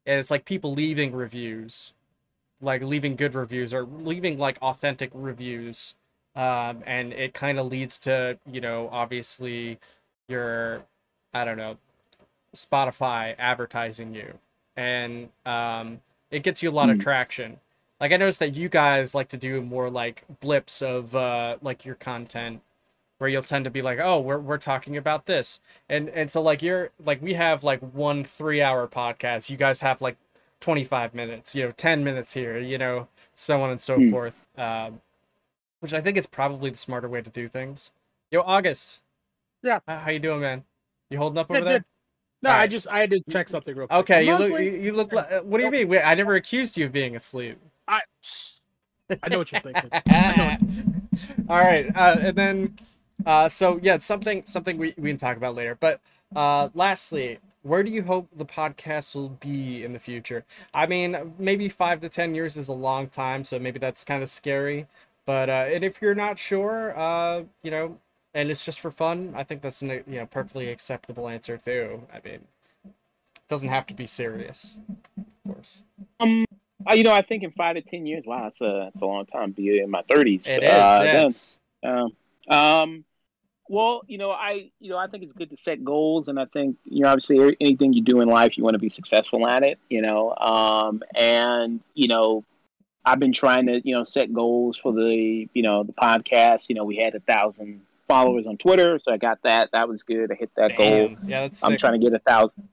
Speaker 2: And it's like people leaving reviews, like leaving good reviews or leaving like authentic reviews. Um, and it kind of leads to, you know, obviously your I don't know, Spotify advertising you. And um it gets you a lot of
Speaker 4: Hmm.
Speaker 2: traction. Like I noticed that you guys like to do more like blips of uh like your content where you'll tend to be like, "Oh, we're we're talking about this." And and so like you're like we have like one 3-hour podcast. You guys have like 25 minutes, you know, 10 minutes here, you know, so on and so
Speaker 4: Hmm.
Speaker 2: forth. Um which I think is probably the smarter way to do things. Yo, August.
Speaker 3: Yeah.
Speaker 2: How, how you doing, man? You holding up
Speaker 3: Good,
Speaker 2: over there?
Speaker 3: good. No, I just I had to check something real quick.
Speaker 2: Okay, you
Speaker 3: not
Speaker 2: look you, you look like what do you mean? I never accused you of being asleep.
Speaker 3: I, I know what you're thinking. I
Speaker 2: All right, uh, and then, uh, so yeah, something something we we can talk about later. But uh, lastly, where do you hope the podcast will be in the future? I mean, maybe five to ten years is a long time, so maybe that's kind of scary. But uh, and if you're not sure, uh, you know, and it's just for fun, I think that's an you know perfectly acceptable answer too. I mean, it doesn't have to be serious, of course.
Speaker 4: um, uh, you know, I think in five to ten years, wow, that's a that's a long time. Be in my thirties.
Speaker 2: It is.
Speaker 4: Uh, then- Um, um, well, you know, I you know I think it's good to set goals, and I think you know obviously anything you do in life, you want to be successful at it. You know, um, and you know, I've been trying to you know set goals for the you know the podcast. You know, we had a thousand followers on Twitter, so I got that. That was good. I hit that goal.
Speaker 2: Yeah, that's
Speaker 4: I'm
Speaker 2: sick.
Speaker 4: trying to get a thousand.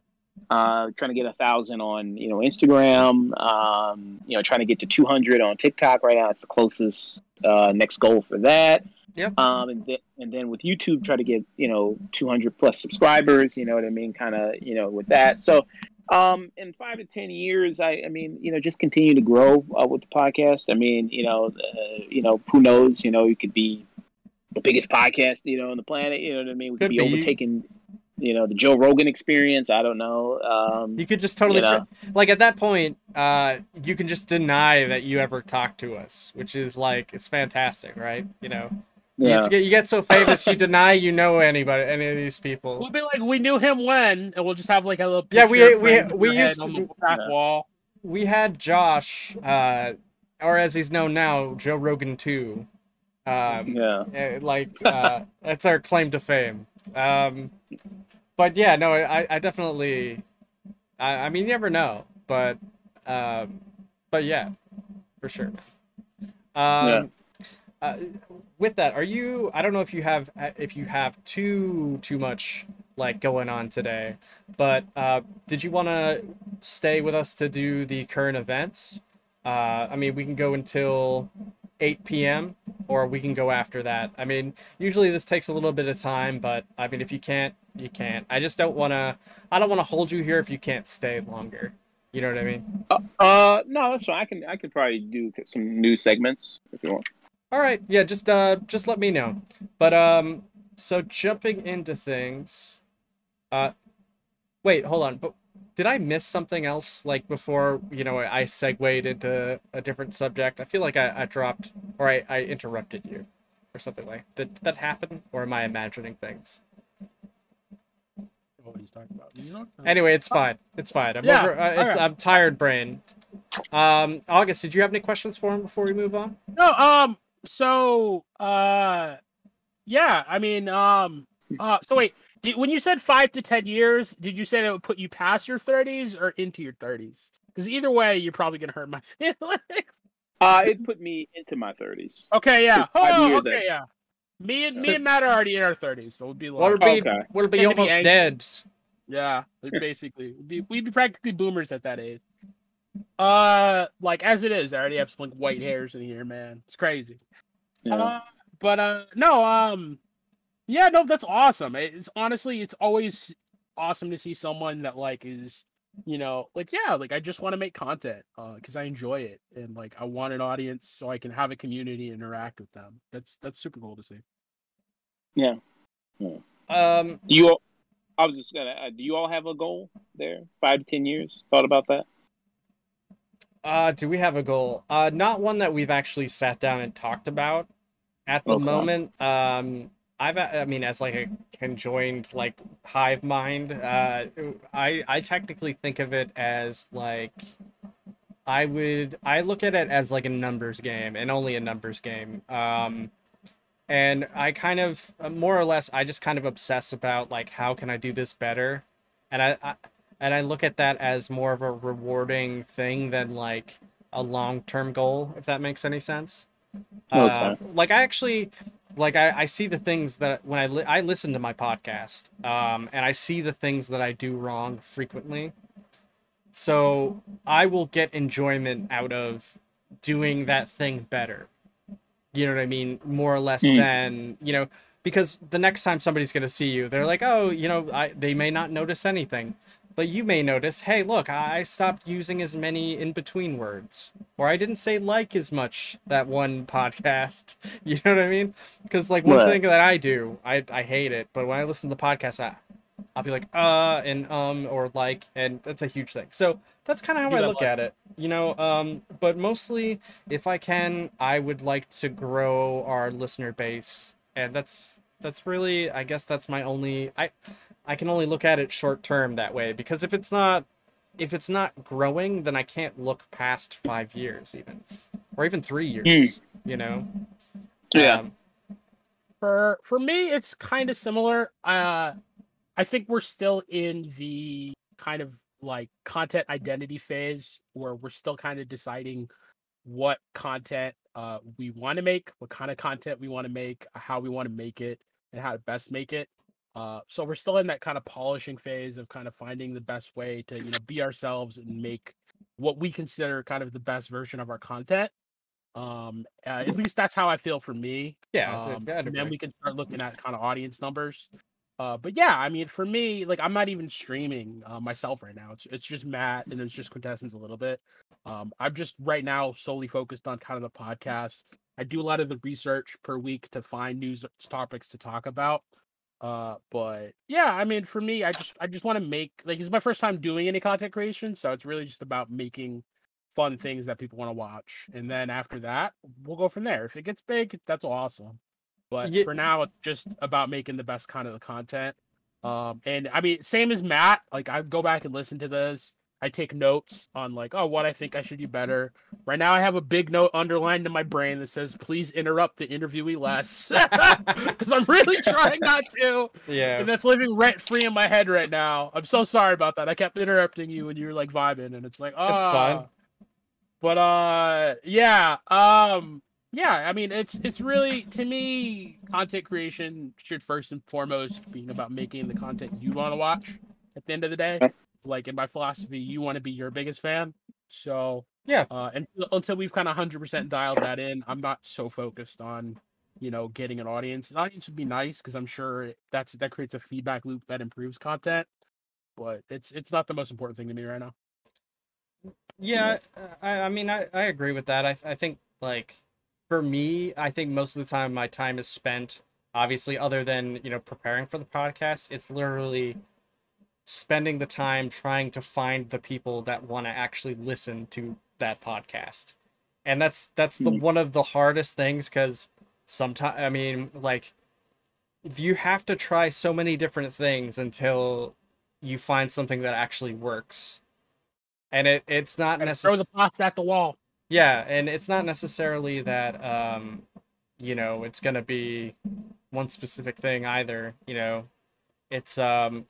Speaker 4: Uh, trying to get a thousand on you know Instagram. Um, you know, trying to get to 200 on TikTok right now. It's the closest uh, next goal for that.
Speaker 2: Yep.
Speaker 4: Um, and then and then with YouTube, try to get you know 200 plus subscribers. You know what I mean? Kind of you know with that. So. Um, in five to ten years, I, I mean, you know, just continue to grow uh, with the podcast. I mean, you know, uh, you know, who knows? You know, you could be the biggest podcast, you know, on the planet. You know what I mean? We could
Speaker 2: Could
Speaker 4: be,
Speaker 2: be.
Speaker 4: overtaking, you know, the Joe Rogan experience. I don't know. Um,
Speaker 2: You could just totally
Speaker 4: you know.
Speaker 2: like at that point, uh, you can just deny that you ever talked to us, which is like it's fantastic, right? You know, you,
Speaker 4: yeah.
Speaker 2: just get, you get so famous, you deny you know anybody, any of these people.
Speaker 3: We'll be like, we knew him when, and we'll just have like a little
Speaker 2: Yeah, we- we- we used to-
Speaker 3: the back
Speaker 4: Yeah.
Speaker 3: wall.
Speaker 2: We had Josh, uh, or as he's known now, Joe Rogan too. Um,
Speaker 4: yeah.
Speaker 2: eh, like uh, that's our claim to fame. Um, but yeah, no, I, I definitely, I, I mean, you never know, but, um, but yeah, for sure. Um, uh, with that, are you? I don't know if you have if you have too too much like going on today, but uh, did you want to stay with us to do the current events? Uh, I mean, we can go until 8 p.m. or we can go after that. I mean, usually this takes a little bit of time, but I mean, if you can't, you can't. I just don't want to. I don't want to hold you here if you can't stay longer. You know what I mean?
Speaker 4: Uh, uh, no, that's fine. I can I can probably do some new segments if you want.
Speaker 2: All right, yeah, just uh, just let me know. But um, so jumping into things, uh, wait, hold on, but did I miss something else like before you know I segued into a different subject? I feel like I, I dropped or I, I interrupted you or something like did that happen or am I imagining things?
Speaker 3: What he's talking about. You know,
Speaker 2: Anyway, it's fine. It's fine. I'm
Speaker 3: Yeah,
Speaker 2: over, uh, it's
Speaker 3: alright.
Speaker 2: I'm tired brain. Um, August, did you have any questions for him before we move on?
Speaker 3: No, um, so, uh, yeah, I mean, um, uh, so wait, did, when you said five to ten years, did you say that would put you past your thirties or into your thirties? Because either way, you're probably gonna hurt my feelings.
Speaker 4: Uh, it put me into my thirties.
Speaker 3: okay, yeah.
Speaker 4: Five
Speaker 3: Oh,
Speaker 4: years
Speaker 3: okay,
Speaker 4: in.
Speaker 3: yeah. Me and me and Matt are already in our thirties, so we'd be
Speaker 2: We'll be
Speaker 4: Okay.
Speaker 2: we'll be
Speaker 3: Tend to be
Speaker 2: almost dead.
Speaker 3: yeah, basically, we'd be, we'd be practically boomers at that age. Uh, like as it is, I already have some like white hairs in here, man. It's crazy.
Speaker 4: Yeah.
Speaker 3: Uh, but uh no, um yeah, no, that's awesome. It's honestly it's always awesome to see someone that like is you know, like yeah, like I just want to make content uh cuz I enjoy it and like I want an audience so I can have a community and interact with them. That's that's super cool to see.
Speaker 4: yeah.
Speaker 2: Um,
Speaker 4: Do you? all- I was just gonna. Uh, do you all have a goal there? Five to ten years? Thought about that?
Speaker 2: Uh, do we have a goal? Uh, not one that we've actually sat down and talked about at the
Speaker 4: Okay.
Speaker 2: moment. Um, I've, I mean, as like a conjoined like hive mind, uh, I I technically think of it as like I would I look at it as like a numbers game and only a numbers game. Um, and I kind of uh, more or less I just kind of obsess about like how can I do this better, and I, I and I look at that as more of a rewarding thing than like a long-term goal, if that makes any sense. Uh,
Speaker 4: Okay.
Speaker 2: like I actually, like I, I see the things that when I li- I listen to my podcast, um, and I see the things that I do wrong frequently. So I will get enjoyment out of doing that thing better. You know what I mean? More or less
Speaker 4: Mm.
Speaker 2: than you know, because the next time somebody's gonna see you, they're like, oh, you know, I, they may not notice anything, but you may notice, hey, look, I stopped using as many in between words, or I didn't say like as much that one podcast. You know what I mean? Because like one
Speaker 4: Right.
Speaker 2: thing that I do, I I hate it, but when I listen to the podcast, I, I'll be like uh and um or like, and that's a huge thing. So that's kind of how
Speaker 3: Do
Speaker 2: I look
Speaker 3: like-
Speaker 2: at it, you know. Um, but mostly, if I can, I would like to grow our listener base, and that's that's really, I guess that's my only I. I can only look at it short term that way because if it's not if it's not growing, then I can't look past five years even, or even three years. You know.
Speaker 4: Yeah.
Speaker 2: Um,
Speaker 3: For for me, it's kind of similar. Uh, I think we're still in the kind of like content identity phase where we're still kind of deciding what content uh, we want to make, what kind of content we want to make, how we want to make it, and how to best make it. Uh, so we're still in that kind of polishing phase of kind of finding the best way to you know be ourselves and make what we consider kind of the best version of our content. Um, uh, at least that's how I feel for me.
Speaker 2: yeah.
Speaker 3: Um, and then we can start looking at kind of audience numbers. Uh, but yeah, I mean, for me, like I'm not even streaming uh, myself right now. It's it's just Matt and it's just Quintessence a little bit. Um, I'm just right now solely focused on kind of the podcast. I do a lot of the research per week to find news topics to talk about. Uh, but yeah, I mean, for me, I just I just want to make like it's my first time doing any content creation, so it's really just about making fun things that people want to watch, and then after that, we'll go from there. If it gets big, that's awesome. But
Speaker 2: Ye-
Speaker 3: for now, it's just about making the best kind of the content. Um, and I mean, same as Matt. Like I go back and listen to this. I take notes on like, oh, what I think I should do better. Right now, I have a big note underlined in my brain that says, "Please interrupt the interviewee less," because I'm really trying not to.
Speaker 2: yeah.
Speaker 3: And that's living rent free in my head right now. I'm so sorry about that. I kept interrupting you when you were like vibing, and it's like, oh,
Speaker 2: It's fine.
Speaker 3: But uh, yeah, um, yeah. I mean, it's it's really to me, content creation should first and foremost being about making the content you want to watch. At the end of the day,
Speaker 4: Okay.
Speaker 3: Like in my philosophy, you want to be your biggest fan. So
Speaker 2: Yeah.
Speaker 3: Uh, and until we've kind of hundred percent dialed that in, I'm not so focused on, you know, getting an audience. An audience would be nice because I'm sure that's that creates a feedback loop that improves content. But it's it's not the most important thing to me right now.
Speaker 2: Yeah, I, I mean, I, I agree with that. I, I think, like, for me, I think most of the time my time is spent, obviously, other than, you know, preparing for the podcast, it's literally spending the time trying to find the people that want to actually listen to that podcast. And that's that's the
Speaker 4: Hmm.
Speaker 2: one of the hardest things because sometimes I mean like you have to try so many different things until you find something that actually works. And it, it's not
Speaker 3: Gotta throw the pasta at the wall.
Speaker 2: yeah, and it's not necessarily that um you know, it's going to be one specific thing either, you know. It's um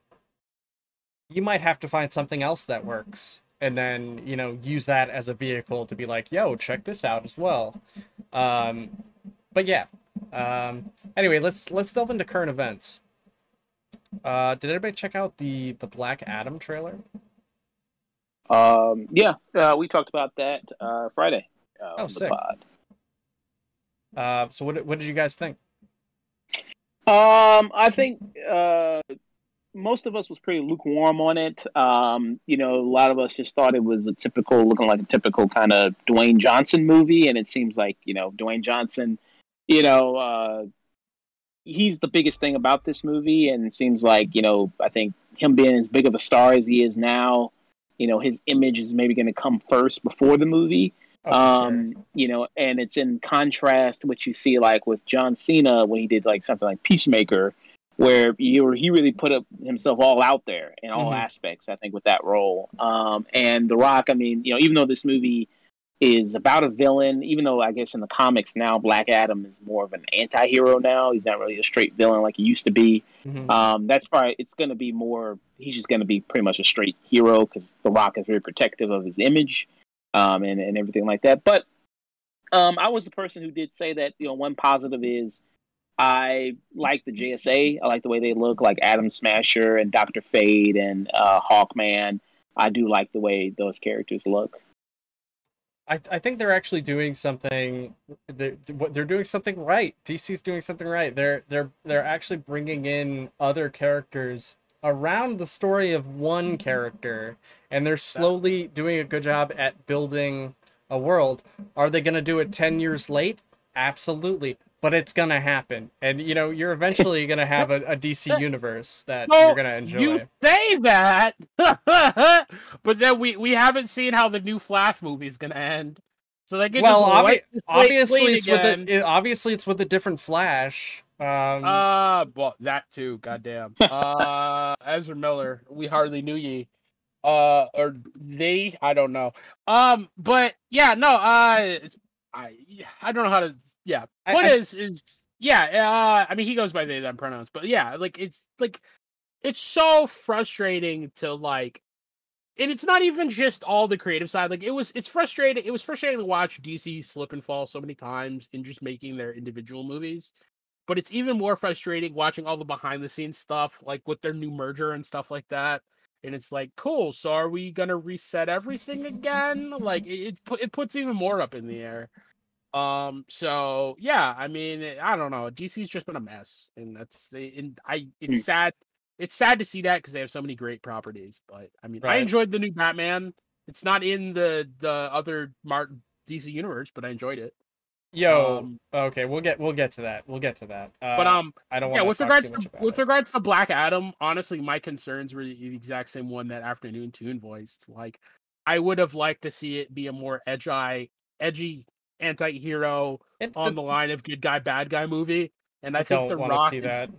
Speaker 2: you might have to find something else that works and then, you know, use that as a vehicle to be like, "Yo, check this out as well." Um but yeah. Um anyway, let's let's delve into current events. Uh did anybody check out the the Black Adam trailer?
Speaker 4: Um, yeah, uh, we talked about that uh, Friday. Uh,
Speaker 2: Oh, sick. Uh so what what did you guys think?
Speaker 4: Um, I think uh, most of us was pretty lukewarm on it. Um, you know, a lot of us just thought it was a typical, looking like a typical kind of Dwayne Johnson movie, and it seems like you know Dwayne Johnson. You know, uh, he's the biggest thing about this movie, and it seems like you know, I think him being as big of a star as he is now, you know, his image is maybe going to come first before the movie
Speaker 2: Oh, for sure.
Speaker 4: um, you know, and it's in contrast what you see like with John Cena when he did like something like Peacemaker, where you he really put up himself all out there in all
Speaker 2: Mhm.
Speaker 4: aspects. I think with that role, um, and The Rock. I mean, you know, even though this movie is about a villain, even though I guess in the comics now Black Adam is more of an anti-hero now. He's not really a straight villain like he used to be.
Speaker 2: Mhm.
Speaker 4: Um, that's probably it's going to be more. He's just going to be pretty much a straight hero because The Rock is very protective of his image, um, and and everything like that. But um, I was the person who did say that you know one positive is I like the JSA. I like the way they look, like Atom Smasher and Doctor Fate and uh, Hawkman. I do like the way those characters look.
Speaker 2: I, I think they're actually doing something they're, they're doing something right DC's doing something right they're they're they're actually bringing in other characters around the story of one character and they're slowly doing a good job at building a world are they going to do it 10 years late absolutely but it's to happen and you know you're eventually to have a, a DC universe that
Speaker 3: No,
Speaker 2: you're to enjoy
Speaker 3: You say that, but then we we haven't seen how the new Flash movie is gonna end. So they get
Speaker 2: well obvi- obviously it's with a, it, obviously it's with a different flash um
Speaker 3: Uh, well, that too. Goddamn. Uh, Ezra Miller. We hardly knew ye. Uh, or they. I don't know. Um, but yeah, no. Uh, it's- I I don't know how to. Yeah.
Speaker 2: I- I-
Speaker 3: is is yeah. Uh, I mean, he goes by they them pronouns, but yeah, like it's like it's so frustrating to like. And it's not even just all the creative side. Like it was, it's frustrating. It was frustrating to watch DC slip and fall so many times in just making their individual movies but it's even more frustrating watching all the behind the scenes stuff like with their new merger and stuff like that and it's like cool so are we gonna reset everything again? Like it, it puts even more up in the air. Um so yeah i mean eh, i don't know dc's just been a mess and that's the and i it's
Speaker 4: Hmm.
Speaker 3: sad it's sad to see that because they have so many great properties but i mean i enjoyed the new batman. It's not in the the other Martin dc universe but i enjoyed it
Speaker 2: Yo,
Speaker 3: Um,
Speaker 2: okay, we'll get we'll get to that. We'll get to that. Uh,
Speaker 3: but um
Speaker 2: I don't want
Speaker 3: yeah with regards to with
Speaker 2: it.
Speaker 3: regards to black adam honestly my concerns were the exact same one that afternoon tune voiced like i would have liked to see it be a more edgy edgy anti-hero
Speaker 2: It-
Speaker 3: on
Speaker 2: the-
Speaker 3: the line of good guy bad guy movie and i,
Speaker 2: I
Speaker 3: think
Speaker 2: don't
Speaker 3: the rock
Speaker 2: see
Speaker 3: is-
Speaker 2: that.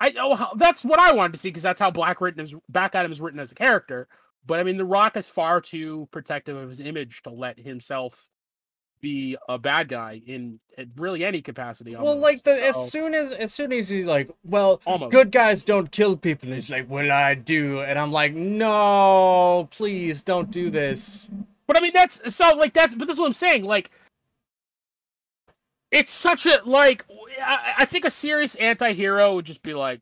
Speaker 3: i know how that's what i wanted to see because that's how black written is black adam is written as a character but i mean the rock is far too protective of his image to let himself be a bad guy in, in really any capacity
Speaker 2: Well, like the as soon as as soon as he's like, well,
Speaker 3: almost
Speaker 2: good guys don't kill people, and he's like, well, I do, and I'm like, no, please don't do this.
Speaker 3: But I mean, that's so like that's. But that's what I'm saying. Like, it's such a like. I, I think a serious anti-hero would just be like,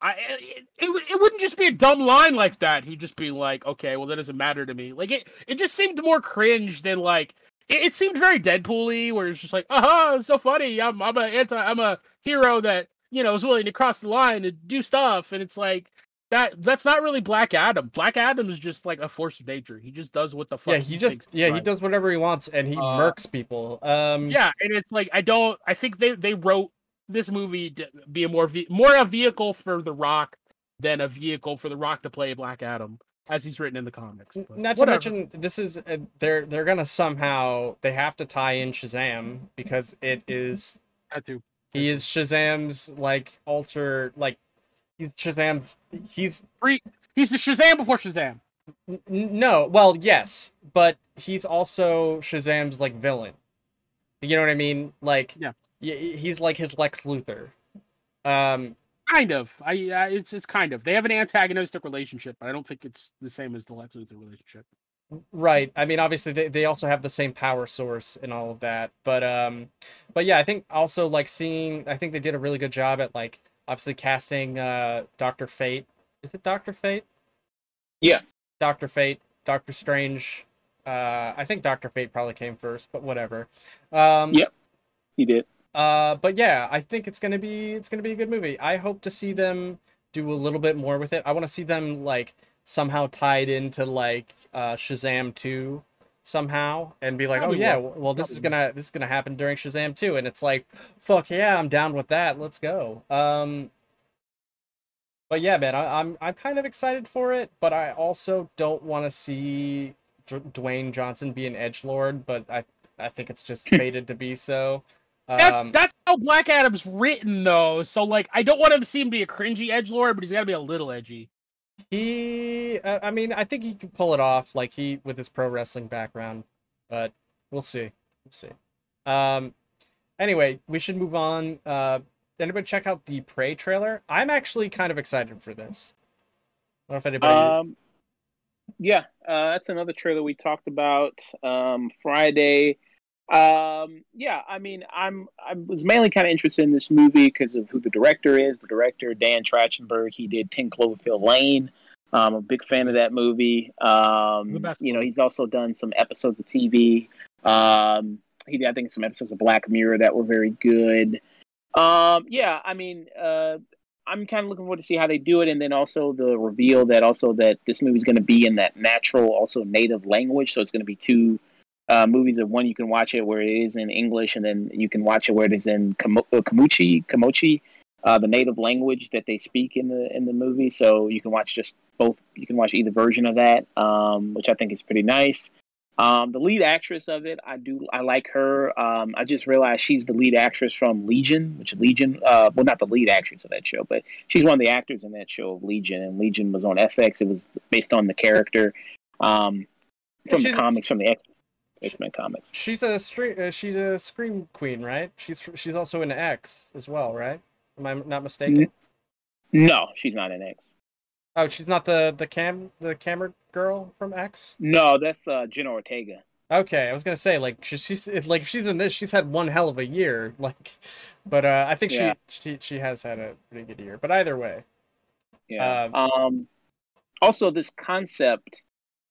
Speaker 3: I eh, it, it, it wouldn't just be a dumb line like that. He'd just be like, okay, well that doesn't matter to me. Like it it just seemed more cringe than like it, it seemed very Deadpool-y, where it's just like, aha, it's so funny. I'm I'm a anti I'm a hero that you know is willing to cross the line and do stuff, and it's like that that's not really Black Adam. Black Adam is just like a force of nature. He just does what the fuck.
Speaker 2: Yeah, he, just
Speaker 3: thinks is
Speaker 2: yeah he does whatever he wants and he
Speaker 3: Uh,
Speaker 2: murks people. Um,
Speaker 3: Yeah, and it's like I don't. I think they they wrote this movie to be a more ve- more a vehicle for The Rock than a vehicle for The Rock to play Black Adam, as he's written in the comics. But
Speaker 2: Not to
Speaker 3: whatever.
Speaker 2: mention, this is uh, they're they're gonna somehow they have to tie in Shazam because it is
Speaker 3: That too.
Speaker 2: he is Shazam's like alter like he's Shazam's he's
Speaker 3: He's the Shazam before Shazam.
Speaker 2: n- n- no well yes but he's also Shazam's like villain. You know what I mean? Like
Speaker 3: Yeah.
Speaker 2: he's like his Lex Luthor. Um,
Speaker 3: Kind of. I. Uh, it's it's kind of. They have an antagonistic relationship, but I don't think it's the same as the Lex Luthor relationship.
Speaker 2: Right. I mean, obviously they, they also have the same power source and all of that. But um but yeah, I think also like seeing I think they did a really good job at like obviously casting uh Doctor Fate. Is it Doctor Fate?
Speaker 4: Yeah.
Speaker 2: Doctor Fate, Doctor Strange. Uh I think Doctor Fate probably came first, but whatever. Um
Speaker 4: Yeah. He did.
Speaker 2: Uh but yeah, I think it's going to be it's to be a good movie. I hope to see them do a little bit more with it. I want to see them like somehow tied into like uh Shazam 2 somehow and be like,
Speaker 3: Probably
Speaker 2: "Oh yeah,
Speaker 3: will.
Speaker 2: well this is going to this is to happen during Shazam 2." And it's like, "Fuck yeah, I'm down with that. Let's go." Um but yeah, man, I, I'm I'm kind of excited for it, but I also don't want to see D- Dwayne Johnson be an edge lord, but I I think it's just fated to be so.
Speaker 3: That's
Speaker 2: Um,
Speaker 3: that's how Black Adam's written though. So like, I don't want him to seem to be a cringy edge lord, but he's got to be a little edgy.
Speaker 2: He, uh, I mean, I think he can pull it off, like he with his pro wrestling background, but we'll see. We'll see. Um, anyway, we should move on. Uh, anybody check out the Prey trailer? I'm actually kind of excited for this. I don't know if anybody.
Speaker 4: Um, yeah, uh, that's another trailer we talked about um, Friday. Um, yeah, I mean, I'm I was mainly kind of interested in this movie because of who the director is. The director Dan Trachtenberg. He did Ten Cloverfield Lane. I'm a big fan of that movie. Um, you know, he's also done some episodes of TV. Um, he did, I think, some episodes of Black Mirror that were very good. Um, yeah, I mean, uh, I'm kind of looking forward to see how they do it, and then also the reveal that also that this movie's going to be in that natural, also native language. So it's going to be two uh, movies. Of one you can watch it where it is in English, and then you can watch it where it is in Kamo- uh, Kamuchi, Kamochi, uh, the native language that they speak in the in the movie. So you can watch just both. You can watch either version of that, um, which I think is pretty nice. Um, the lead actress of it, I do, I like her. Um, I just realized she's the lead actress from Legion, which Legion, uh, well, not the lead actress of that show, but she's one of the actors in that show of Legion, and Legion was on FX. It was based on the character um, from the comics, from the X X Men comics.
Speaker 2: she's a stream. Uh, she's a scream queen, right? She's she's also in X as well, right? Am I not mistaken?
Speaker 4: No, she's not in X.
Speaker 2: Oh, she's not the the cam the camera girl from X.
Speaker 4: No, that's uh, Jenna Ortega.
Speaker 2: Okay, I was gonna say like she, she's like if she's in this, she's had one hell of a year. Like, but uh, I think
Speaker 4: Yeah.
Speaker 2: she she she has had a pretty good year. But either way,
Speaker 4: Yeah.
Speaker 2: Um,
Speaker 4: Um, also, this concept,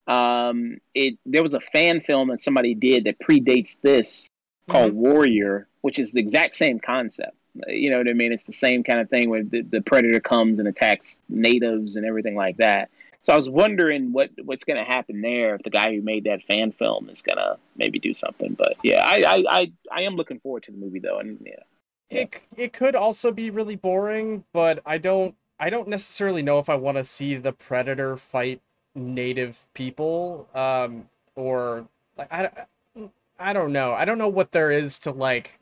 Speaker 4: um, it there was a fan film that somebody did that predates this called Warrior, which is the exact same concept. You know what I mean? It's the same kind of thing where the, the predator comes and attacks natives and everything like that. So I was wondering what what's going to happen there if the guy who made that fan film is going to maybe do something. But yeah, I, I I I am looking forward to the movie though, and yeah.
Speaker 2: it it could also be really boring, but I don't I don't necessarily know if I want to see the predator fight native people, um, or like I I don't know. I don't know what there is to like.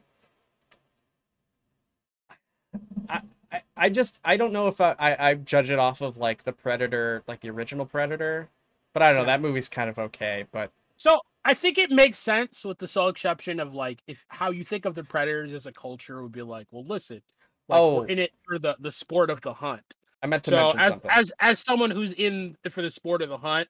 Speaker 2: I, I, I just I don't know if I, I I judge it off of like the Predator, like the original Predator, but I don't know.
Speaker 3: Yeah.
Speaker 2: That movie's kind of okay, but
Speaker 3: So I think it makes sense with the sole exception of like if how you think of the predators as a culture would be like, well, listen, like
Speaker 2: Oh.
Speaker 3: in it for the the sport of the hunt.
Speaker 2: I meant to
Speaker 3: So
Speaker 2: mention
Speaker 3: as
Speaker 2: something.
Speaker 3: as as someone who's in the, for the sport of the hunt,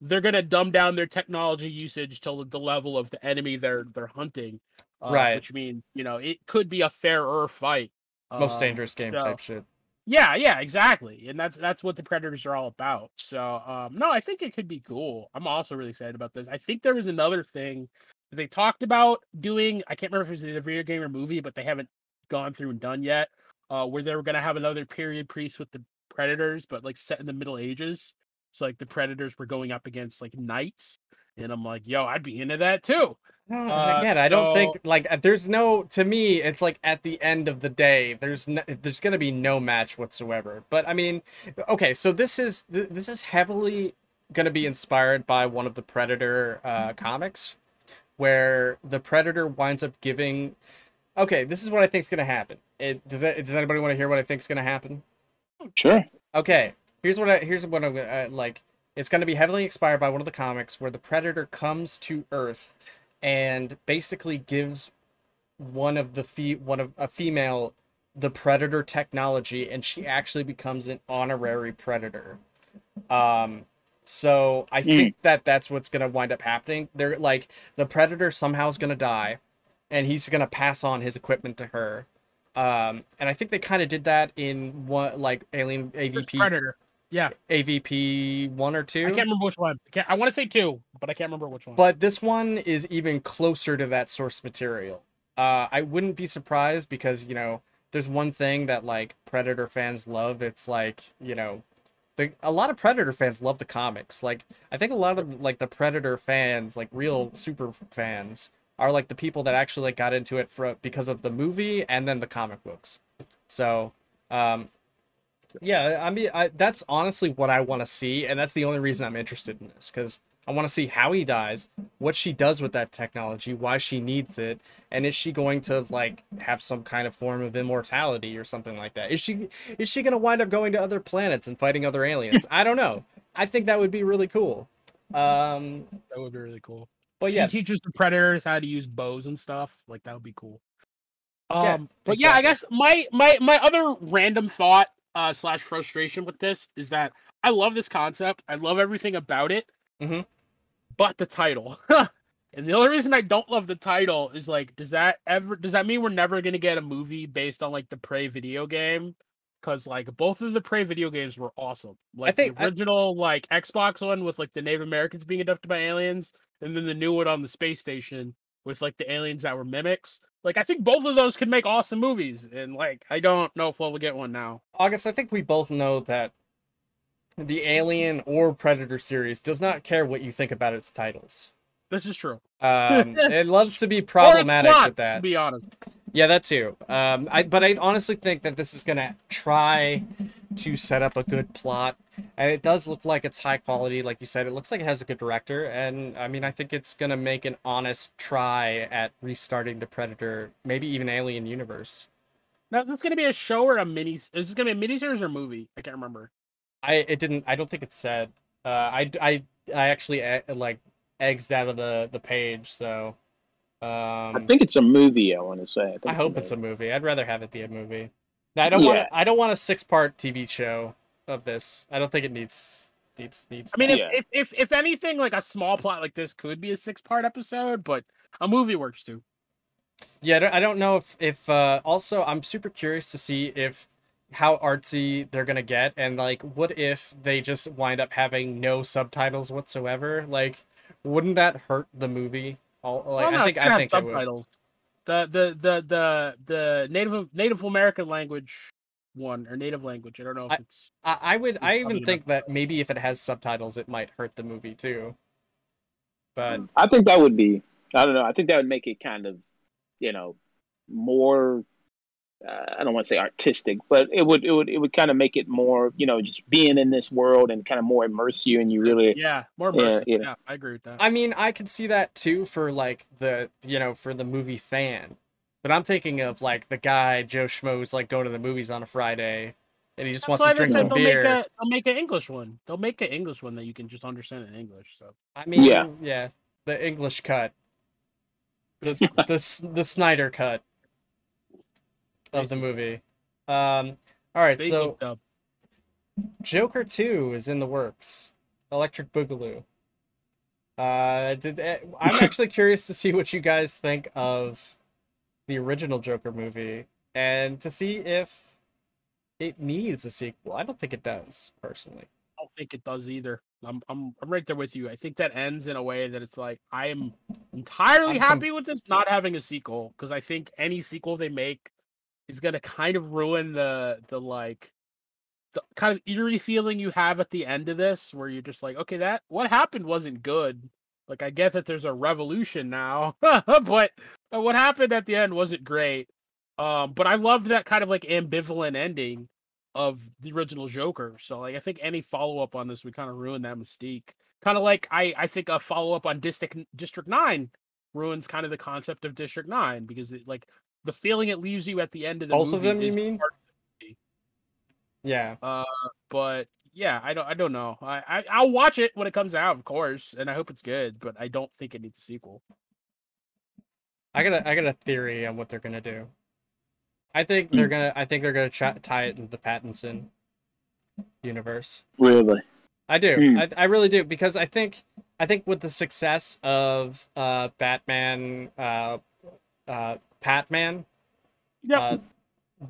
Speaker 3: they're gonna dumb down their technology usage to the level of the enemy they're they're hunting. Uh,
Speaker 2: Right.
Speaker 3: Which means you know it could be a fairer fight.
Speaker 2: Most
Speaker 3: Um,
Speaker 2: dangerous game
Speaker 3: so-
Speaker 2: type shit.
Speaker 3: Yeah, yeah, exactly. And that's that's what the Predators are all about. So um no, I think it could be cool. I'm also really excited about this. I think there was another thing that they talked about doing. I can't remember if it was a video game or movie, but they haven't gone through and done yet. Uh where they were gonna have another period piece with the Predators, but like set in the Middle Ages. So like the Predators were going up against like knights. And I'm like, yo, I'd be into that too.
Speaker 2: No,
Speaker 3: Uh,
Speaker 2: again, I don't think like uh, there's no to me. It's like at the end of the day, there's no, there's gonna be no match whatsoever. But I mean, okay, so this is th- this is heavily gonna be inspired by one of the Predator uh, comics, where the Predator winds up giving. Okay, this is what I think is gonna happen. It does. That, does anybody want to hear what I think is gonna happen?
Speaker 4: Sure.
Speaker 2: Okay, here's what I here's what I'm uh, like. It's gonna be heavily inspired by one of the comics where the Predator comes to Earth and basically gives one of the fe- one of a female the Predator technology, and she actually becomes an honorary Predator. Um, so I think that that's what's gonna wind up happening. They're like the Predator somehow is gonna die, and he's gonna pass on his equipment to her. Um, and I think they kind of did that in one like Alien
Speaker 3: First
Speaker 2: AVP
Speaker 3: Predator. Yeah.
Speaker 2: AVP one or two.
Speaker 3: I can't remember which one. I, I want to say two, but I can't remember which one.
Speaker 2: But this one is even closer to that source material. Uh, I wouldn't be surprised because you know there's one thing that like Predator fans love. It's like you know, the a lot of Predator fans love the comics. Like I think a lot of like the Predator fans, like real super fans, are like the people that actually like got into it for because of the movie and then the comic books. So, um, yeah, I mean, I, that's honestly what I want to see, and that's the only reason I'm interested in this because I want to see how he dies, what she does with that technology, why she needs it, and is she going to like have some kind of form of immortality or something like that? Is she is she going to wind up going to other planets and fighting other aliens? I don't know. I think that would be really cool. Um,
Speaker 3: that would be really cool.
Speaker 2: But
Speaker 3: she
Speaker 2: yeah,
Speaker 3: teaches the predators how to use bows and stuff. Like that would be cool. Um,
Speaker 2: Yeah,
Speaker 3: but yeah, I guess my my my other random thought uh slash frustration with this is that I love this concept. I love everything about it.
Speaker 2: Mhm.
Speaker 3: But the title. and the only reason I don't love the title is like, does that ever does that mean we're never gonna get a movie based on like the Prey video game? Because like both of the Prey video games were awesome. Like
Speaker 2: think-
Speaker 3: the
Speaker 2: I-
Speaker 3: original like Xbox one with like the Native Americans being abducted by aliens, and then the new one on the space station with like the aliens that were mimics. Like I think both of those could make awesome movies, and like I don't know if we'll get one now.
Speaker 2: August, I think we both know that the Alien or Predator series does not care what you think about its titles.
Speaker 3: This is true.
Speaker 2: Um, it loves to be problematic
Speaker 3: plot,
Speaker 2: with that.
Speaker 3: To be honest,
Speaker 2: Yeah, that too. Um, I but I honestly think that this is gonna try to set up a good plot, and it does look like it's high quality. Like you said, it looks like it has a good director, and I mean, I think it's gonna make an honest try at restarting the Predator, maybe even Alien universe.
Speaker 3: now is this gonna be a show or a mini? Is this gonna be a miniseries or a movie? I can't remember.
Speaker 2: I it didn't. I don't think it said. Uh, I I I actually uh, like eggs out of the the page, so. Um,
Speaker 4: I think it's a movie. I want to say. I, think
Speaker 2: I hope it's a movie. I'd rather have it be a movie. No, I don't want. I don't want a six-part TV show of this. I don't think it needs needs needs.
Speaker 3: I mean, if,
Speaker 4: Yeah.
Speaker 3: if if if anything, like a small plot like this could be a six part episode, but a movie works too.
Speaker 2: yeah, I don't, I don't know if if uh, also I'm super curious to see if how artsy they're gonna get, and like, what if they just wind up having no subtitles whatsoever? Like, wouldn't that hurt the movie? All like,
Speaker 3: well, no,
Speaker 2: I think
Speaker 3: gonna
Speaker 2: I
Speaker 3: have
Speaker 2: think they would.
Speaker 3: subtitles. The the the the the native Native American language one or native language. I don't know if
Speaker 2: I-
Speaker 3: it's
Speaker 2: I, I would. I even
Speaker 3: not
Speaker 2: think that maybe if it has subtitles, it might hurt the movie too. But
Speaker 4: I think that would be. I don't know. I think that would make it kind of, you know, more. Uh, I don't want to say artistic, but it would. It would. It would kind of make it more. You know, just being in this world and kind of more immerse you, and you really.
Speaker 3: yeah more
Speaker 4: Yeah,
Speaker 3: immersive.
Speaker 4: yeah.
Speaker 3: Yeah, I agree with that.
Speaker 2: I mean, I could see that too for like the you know for the movie fan, but I'm thinking of like the guy Joe Schmo's like going to the movies on a Friday, and he just
Speaker 3: That's
Speaker 2: wants to
Speaker 3: they
Speaker 2: drink
Speaker 3: said
Speaker 2: some
Speaker 3: they'll
Speaker 2: beer.
Speaker 3: make a they'll make an English one. They'll make an English one that you can just understand in English. So
Speaker 2: I mean,
Speaker 4: Yeah.
Speaker 2: yeah, the English cut, the the the Snyder cut of the movie. Um, all right, so
Speaker 3: up.
Speaker 2: Joker Two is in the works. Electric Boogaloo. Uh, did eh, I'm actually curious to see what you guys think of the original Joker movie and to see if it needs a sequel. I don't think it does personally.
Speaker 3: I don't think it does either. I'm I'm I'm right there with you. I think that ends in a way that it's like I am entirely
Speaker 2: I'm com-
Speaker 3: happy with this not having a sequel because I think any sequel they make is gonna kind of ruin the the like the kind of eerie feeling you have at the end of this where you're just like, okay, that what happened wasn't good. Like I get that there's a revolution now, but what happened at the end wasn't great. Um, but I loved that kind of like ambivalent ending of the original Joker. So like I think any follow up on this would kind of ruin that mystique. Kind of like I I think a follow up on District District Nine ruins kind of the concept of District Nine because it like the feeling it leaves you at the end of the
Speaker 2: Both
Speaker 3: movie.
Speaker 2: of them, you mean?
Speaker 3: part of the movie.
Speaker 2: Yeah.
Speaker 3: Uh, but yeah, I don't I don't know. I, I I'll watch it when it comes out, of course, and I hope it's good. But I don't think it needs a sequel.
Speaker 2: I got a I got a theory on what they're gonna do. I think they're
Speaker 4: Hmm.
Speaker 2: gonna I think they're gonna try, tie it into the Pattinson universe.
Speaker 4: Really?
Speaker 2: I do.
Speaker 4: Hmm.
Speaker 2: I, I really do because I think I think with the success of uh Batman uh uh Patman
Speaker 3: Yep.
Speaker 2: uh,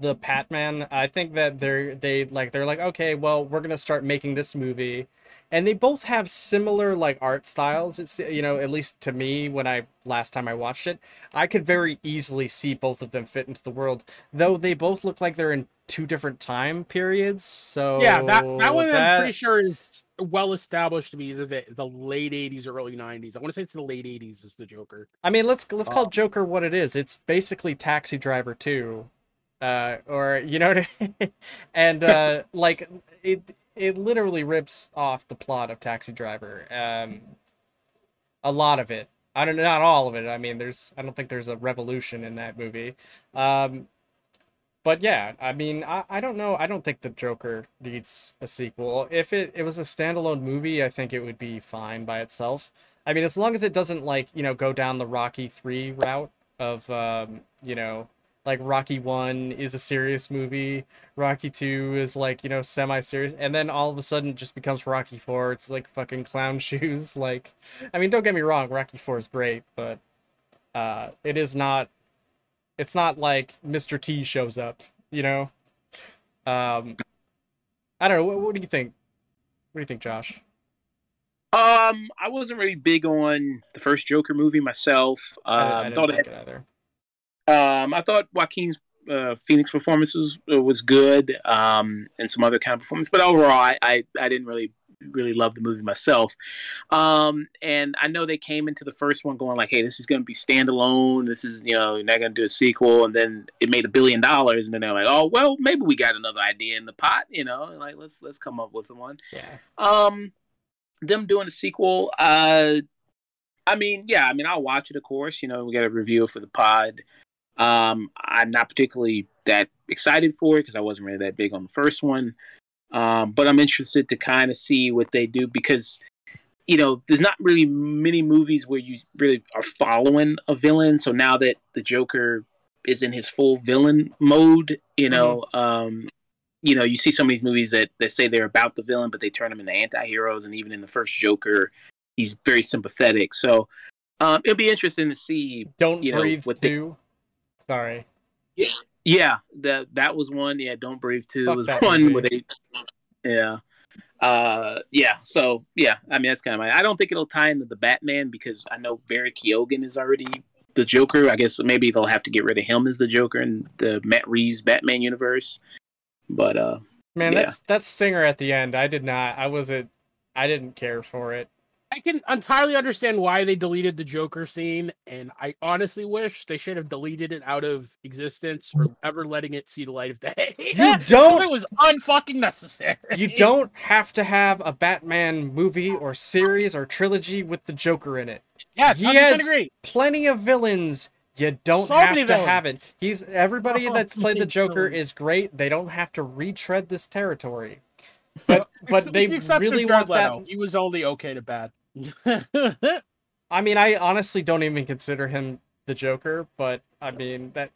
Speaker 2: the Patman, I think that they're they like they're like okay, well we're gonna start making this movie, and they both have similar like art styles. It's you know at least to me when I last time I watched it, I could very easily see both of them fit into the world. Though they both look like they're in two different time periods. So
Speaker 3: yeah, that that one I'm pretty sure is well established to be the, the late '80s or early '90s. I want to say it's the late '80s is the Joker.
Speaker 2: I mean, let's let's call
Speaker 3: Um,
Speaker 2: Joker what it is. It's basically Taxi Driver 2. Uh or you know what I mean? and uh like it it literally rips off the plot of Taxi Driver. Um a lot of it. I don't not all of it. I mean, there's I don't think there's a revolution in that movie. Um but yeah, I mean, I, I don't know. I don't think the Joker needs a sequel. If it, it was a standalone movie, I think it would be fine by itself. I mean, as long as it doesn't like you know go down the Rocky three route of um, you know like Rocky one is a serious movie, Rocky two is like you know semi serious, and then all of a sudden it just becomes Rocky four. It's like fucking clown shoes. Like, I mean, don't get me wrong, Rocky four is great, but uh, it is not. It's not like Mr. T shows up, you know. Um, I don't know. What, what do you think? What do you think, Josh?
Speaker 4: Um, I wasn't really big on the first Joker movie myself.
Speaker 2: I, I
Speaker 4: Um,
Speaker 2: didn't
Speaker 4: thought
Speaker 2: like
Speaker 4: it,
Speaker 2: it either.
Speaker 4: Um, I thought Joaquin's uh, Phoenix performances uh, was good, um, and some other kind of performance. But overall, I, I, I didn't really really love the movie myself. Um, and I know they came into the first one going like, "Hey, this is going to be standalone. This is you know, you're not going to do a sequel." And then it made a billion dollars, and then they're like, "Oh, well, maybe we got another idea in the pot, you know, like let's let's come up with one."
Speaker 2: Yeah.
Speaker 4: Um, them doing a sequel. Uh, I mean, yeah, I mean, I'll watch it. Of course, you know, we got a review for the pod. Um, I'm not particularly that excited for it because I wasn't really that big on the first one. Um, but I'm interested to kind of see what they do because, you know, there's not really many movies where you really are following a villain. So now that the Joker is in his full villain mode, you know, um, you know, you see some of these movies that, that say they're about the villain, but they turn them into anti-heroes. And even in the first Joker, he's very sympathetic. So um, it'll be interesting to see.
Speaker 2: Don't
Speaker 4: You know,
Speaker 2: breathe
Speaker 4: what they-
Speaker 2: too. Sorry.
Speaker 4: Yeah, that that was one. Yeah, Don't Breathe Two
Speaker 2: Fuck
Speaker 4: was one
Speaker 2: movie.
Speaker 4: where they. Yeah. Uh, yeah. So yeah, I mean that's kind of my. I don't think it'll tie into the Batman because I know Barry Keoghan is already the Joker. I guess maybe they'll have to get rid of him as the Joker in the Matt Reeves Batman universe. But uh,
Speaker 2: Man,
Speaker 4: Yeah.
Speaker 2: that's that's singer at the end. I did not. I wasn't. I didn't care for it.
Speaker 3: I can entirely understand why they deleted the Joker scene, and I honestly wish they should have deleted it out of existence or mm. ever letting it see the light of day.
Speaker 2: You don't-
Speaker 3: It was unfucking necessary.
Speaker 2: You don't have to have a Batman movie or series or trilogy with the Joker in it.
Speaker 3: Yes,
Speaker 2: He has-
Speaker 3: agree.
Speaker 2: Plenty of villains. You don't
Speaker 3: So
Speaker 2: have to have it. He's everybody
Speaker 3: So
Speaker 2: that's played the Joker
Speaker 3: villains.
Speaker 2: is great. They don't have to retread this territory. But but
Speaker 3: With
Speaker 2: they
Speaker 3: the
Speaker 2: really want
Speaker 3: Jared
Speaker 2: that.
Speaker 3: He was only okay to bad.
Speaker 2: I mean, I honestly don't even consider him the Joker, but I mean that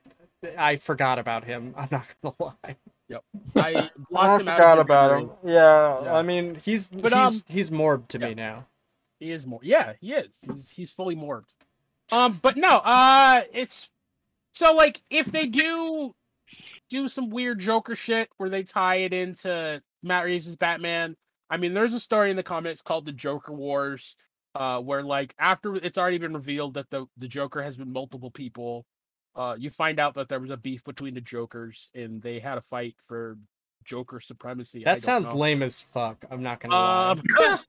Speaker 2: I forgot about him. I'm not gonna lie. Yep.
Speaker 3: I blocked him out of my.
Speaker 2: Yeah,
Speaker 3: Yeah.
Speaker 2: I mean he's
Speaker 3: But,
Speaker 2: he's
Speaker 3: um,
Speaker 2: he's morbed to
Speaker 3: yeah.
Speaker 2: me now.
Speaker 3: He is more. Yeah, he is. He's he's fully morphed. Um, but no. Uh, it's so like if they do. do some weird Joker shit where they tie it into Matt Reeves' Batman. I mean, there's a story in the comics called the Joker Wars, uh, where like after it's already been revealed that the the Joker has been multiple people, uh, you find out that there was a beef between the Jokers and they had a fight for Joker supremacy.
Speaker 2: That sounds
Speaker 3: know.
Speaker 2: lame as fuck. I'm not gonna lie.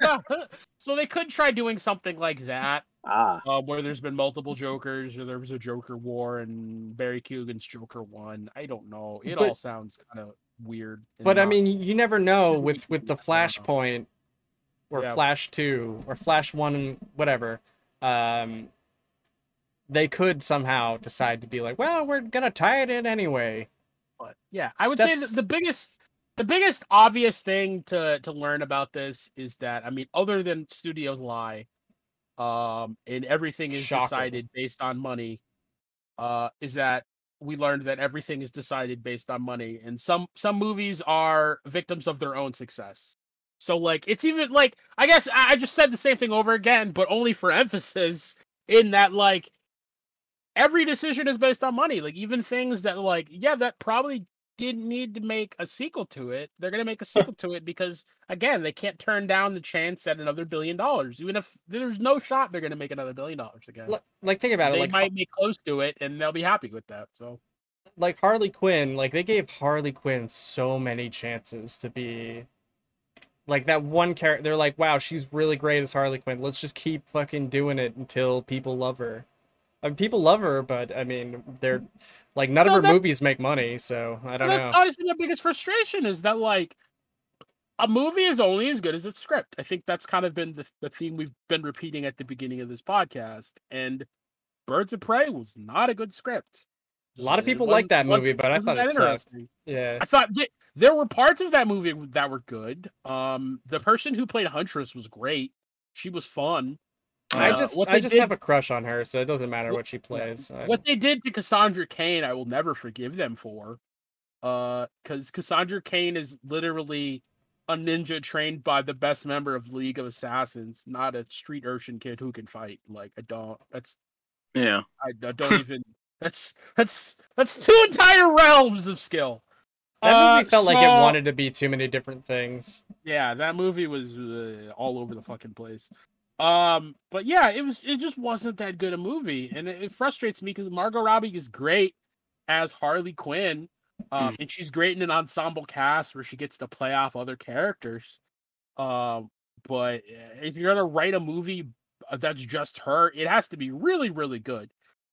Speaker 3: Um, so they could try doing something like that,
Speaker 4: Ah,
Speaker 3: uh, where there's been multiple Jokers, or there was a Joker war, and Barry Keoghan's Joker won. I don't know. It
Speaker 2: But-
Speaker 3: all sounds kind of weird.
Speaker 2: but I mean, you never know with with the
Speaker 3: I don't know.
Speaker 2: Flashpoint or
Speaker 3: Yeah.
Speaker 2: Flash Two or Flash One, whatever. Um, they could somehow decide to be like, well, we're gonna tie it in anyway.
Speaker 3: But yeah, I would say the biggest the biggest obvious thing to to learn about this is that I mean, other than studios lie, um, and everything is
Speaker 2: Shocker.
Speaker 3: decided based on money, uh, is that we learned that everything is decided based on money, and some some movies are victims of their own success. So like, it's even like I guess I, just said the same thing over again, but only for emphasis in that like every decision is based on money. Like even things that like, yeah, that probably didn't need to make a sequel to it. They're gonna make a sequel to it because again, they can't turn down the chance at another billion dollars. Even if there's no shot they're gonna make another billion dollars again.
Speaker 2: L- Like, think about it.
Speaker 3: they
Speaker 2: Like,
Speaker 3: might be close to it and they'll be happy with that. So
Speaker 2: like Harley Quinn, like they gave Harley Quinn so many chances to be like that one character. They're like, wow, she's really great as Harley Quinn. Let's just keep fucking doing it until people love her. I mean, people love her, but I mean, they're like none
Speaker 3: So
Speaker 2: of her
Speaker 3: that-
Speaker 2: movies make money, so I don't know.
Speaker 3: honestly the biggest frustration is that like a movie is only as good as its script. I think that's kind of been the, the theme we've been repeating at the beginning of this podcast. And Birds of Prey was not a good script.
Speaker 2: A lot of people like that movie, but I thought it
Speaker 3: that interesting.
Speaker 2: Yeah,
Speaker 3: I thought th- there were parts of that movie that were good. Um, the person who played Huntress was great. She was fun.
Speaker 2: I
Speaker 3: Uh,
Speaker 2: just
Speaker 3: what
Speaker 2: I just
Speaker 3: did,
Speaker 2: have a crush on her, so it doesn't matter
Speaker 3: What-
Speaker 2: what she plays. I-
Speaker 3: what they did to Cassandra Cain. I will never forgive them for. Uh, because Cassandra Cain is literally a ninja trained by the best member of League of Assassins, not a street urchin kid who can fight. Like I don't. That's
Speaker 4: yeah.
Speaker 3: I, I don't even. That's that's that's two entire realms of skill.
Speaker 2: that movie
Speaker 3: Uh,
Speaker 2: felt like it wanted to be too many different things.
Speaker 3: Yeah, that movie was uh, all over the fucking place. Um, but yeah, it was it just wasn't that good a movie, and it, it frustrates me because Margot Robbie is great as Harley Quinn, um, and she's great in an ensemble cast where she gets to play off other characters. Um, but uh, if you're gonna write a movie uh, that's just her, it has to be really, really good.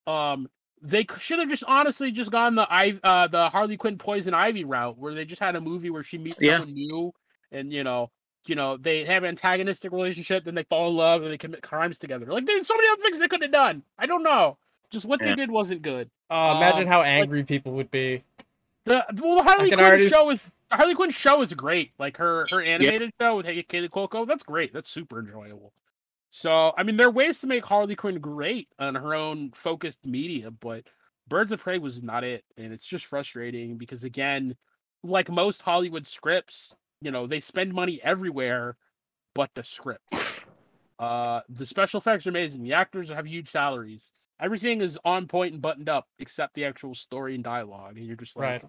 Speaker 3: Um, they should have just honestly just gone the I uh the Harley Quinn Poison Ivy route, where they just had a movie where she meets
Speaker 4: Yeah.
Speaker 3: someone new, and you know, you know, they have an antagonistic relationship, then they fall in love, and they commit crimes together. Like there's so many other things they could have done. I don't know. Just what
Speaker 4: Yeah.
Speaker 3: they did wasn't good.
Speaker 2: Oh, imagine
Speaker 3: Um,
Speaker 2: how angry people would be.
Speaker 3: The well, the Harley Quinn
Speaker 2: already-
Speaker 3: show is the Harley Quinn show is great. Like her her animated show with Haley Kaylee Cuoco, that's great. That's super enjoyable. So I mean, there are ways to make Harley Quinn great on her own focused media, but Birds of Prey was not it, and it's just frustrating because again, like most Hollywood scripts, you know, they spend money everywhere, but the script. Uh, the special effects are amazing. The actors have huge salaries. Everything is on point and buttoned up except the actual story and dialogue, and you're just like,
Speaker 2: Right.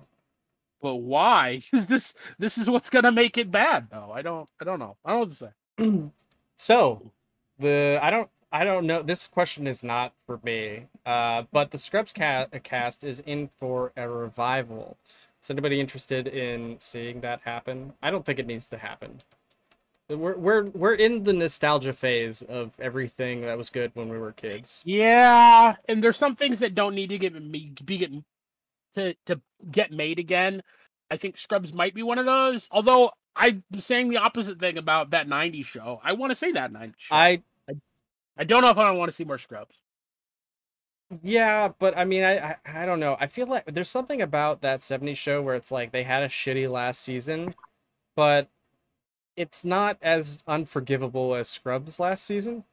Speaker 3: but why is this this is what's gonna make it bad though i don't i don't know i don't know what to say
Speaker 2: so the I don't I don't know. This question is not for me. Uh, but the Scrubs ca- cast is in for a revival. Is anybody interested in seeing that happen? I don't think it needs to happen. We're we're we're in the nostalgia phase of everything that was good when we were kids.
Speaker 3: yeah and there's some things that don't need to get me be get to to get made again i think scrubs might be one of those although i'm saying the opposite thing about that 90s show i want to see that 90s show
Speaker 2: I
Speaker 3: i don't know if i want to see more scrubs
Speaker 2: Yeah, but I mean, I, I I don't know. I feel like there's something about that 70s show where it's like they had a shitty last season, but it's not as unforgivable as Scrubs last season.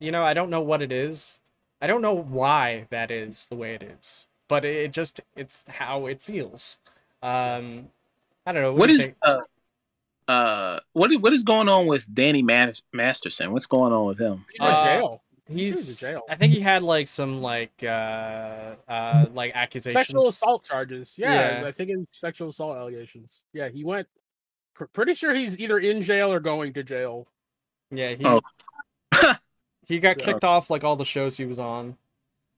Speaker 2: You know, I don't know what it is. I don't know why that is the way it is, but it, it just it's how it feels. Um, I don't know. What,
Speaker 4: What
Speaker 2: do
Speaker 4: is
Speaker 2: think?
Speaker 4: uh uh what is, what is going on with Danny Mas- Masterson? What's going on with him?
Speaker 3: he's in
Speaker 2: Uh,
Speaker 3: jail He was in
Speaker 2: he's
Speaker 3: jail.
Speaker 2: I think he had like some like uh uh like accusations.
Speaker 3: Sexual assault charges. Yeah,
Speaker 2: Yeah.
Speaker 3: I think it's sexual assault allegations. Yeah, he went. pr- Pretty sure he's either in jail or going to jail.
Speaker 2: Yeah, he
Speaker 4: Oh.
Speaker 2: he got
Speaker 3: Yeah.
Speaker 2: kicked off like all the shows he was on.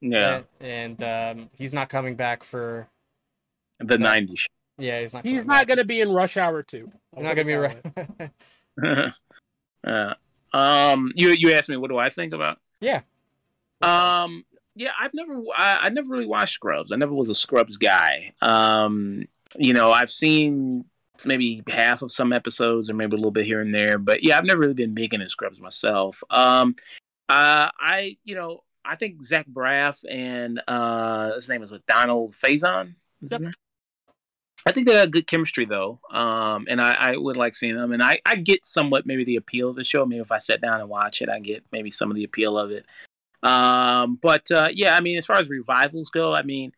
Speaker 4: Yeah,
Speaker 2: And, and um he's not coming back for
Speaker 4: the '90s.
Speaker 2: yeah, he's not
Speaker 3: He's not going to be in Rush Hour 2.
Speaker 2: I'm not gonna be
Speaker 3: that
Speaker 2: right.
Speaker 4: uh, um, you you asked me what do I think about?
Speaker 2: Yeah.
Speaker 4: Um, yeah, I've never I, I never really watched Scrubs. I never was a Scrubs guy. Um, you know, I've seen maybe half of some episodes or maybe a little bit here and there, but yeah, I've never really been big into Scrubs myself. Um, uh, I you know I think Zach Braff and uh, his name is with Donald Faison.
Speaker 3: Yep.
Speaker 4: I think they have good chemistry though, um, and I, I would like seeing them. And I, I get somewhat maybe the appeal of the show. Maybe if I sat down and watch it, I get maybe some of the appeal of it. Um, but uh, yeah, I mean, as far as revivals go, I mean,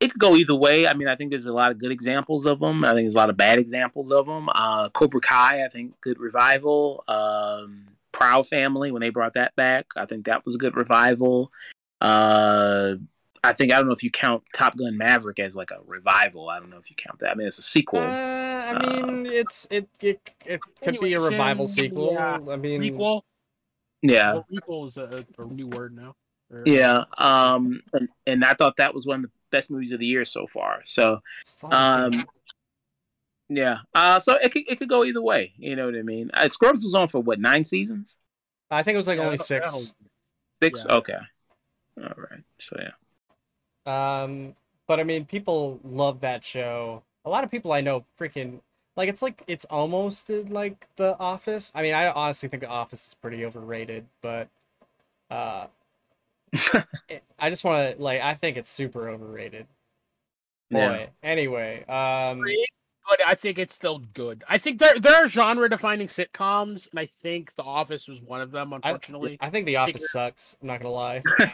Speaker 4: it could go either way. I mean, I think there's a lot of good examples of them. I think there's a lot of bad examples of them. Uh, Cobra Kai, I think, good revival. Um, Proud Family, when they brought that back, I think that was a good revival. Uh, I think I don't know if you count Top Gun Maverick as like a revival. I don't know if you count that. I mean, it's a sequel.
Speaker 2: Uh, I mean, it's it it it could be a revival sequel.
Speaker 3: Yeah.
Speaker 2: I mean,
Speaker 3: Requel.
Speaker 4: yeah.
Speaker 3: Well, requel is a, a new word now. Or-
Speaker 4: Yeah, um, and, and I thought that was one of the best movies of the year so far. So,
Speaker 2: still haven't seen
Speaker 4: um, yeah, uh, so it could it could go either way. You know what I mean? Uh, Scrubs was on for what nine seasons?
Speaker 2: I think it was like
Speaker 3: Yeah,
Speaker 2: only six.
Speaker 4: Six?
Speaker 3: Yeah.
Speaker 4: Okay, all right. So yeah,
Speaker 2: Um, but I mean, people love that show. A lot of people I know freaking like it's like it's almost like The Office. I mean, I honestly think The Office is pretty overrated, but uh, it- I just want to like I think it's super overrated. Boy,
Speaker 4: yeah.
Speaker 2: anyway, um,
Speaker 3: But I think it's still good. I think there there are genre defining sitcoms, and I think The Office was one of them. Unfortunately,
Speaker 2: I think The
Speaker 3: Figure-
Speaker 2: Office sucks. I'm not gonna lie.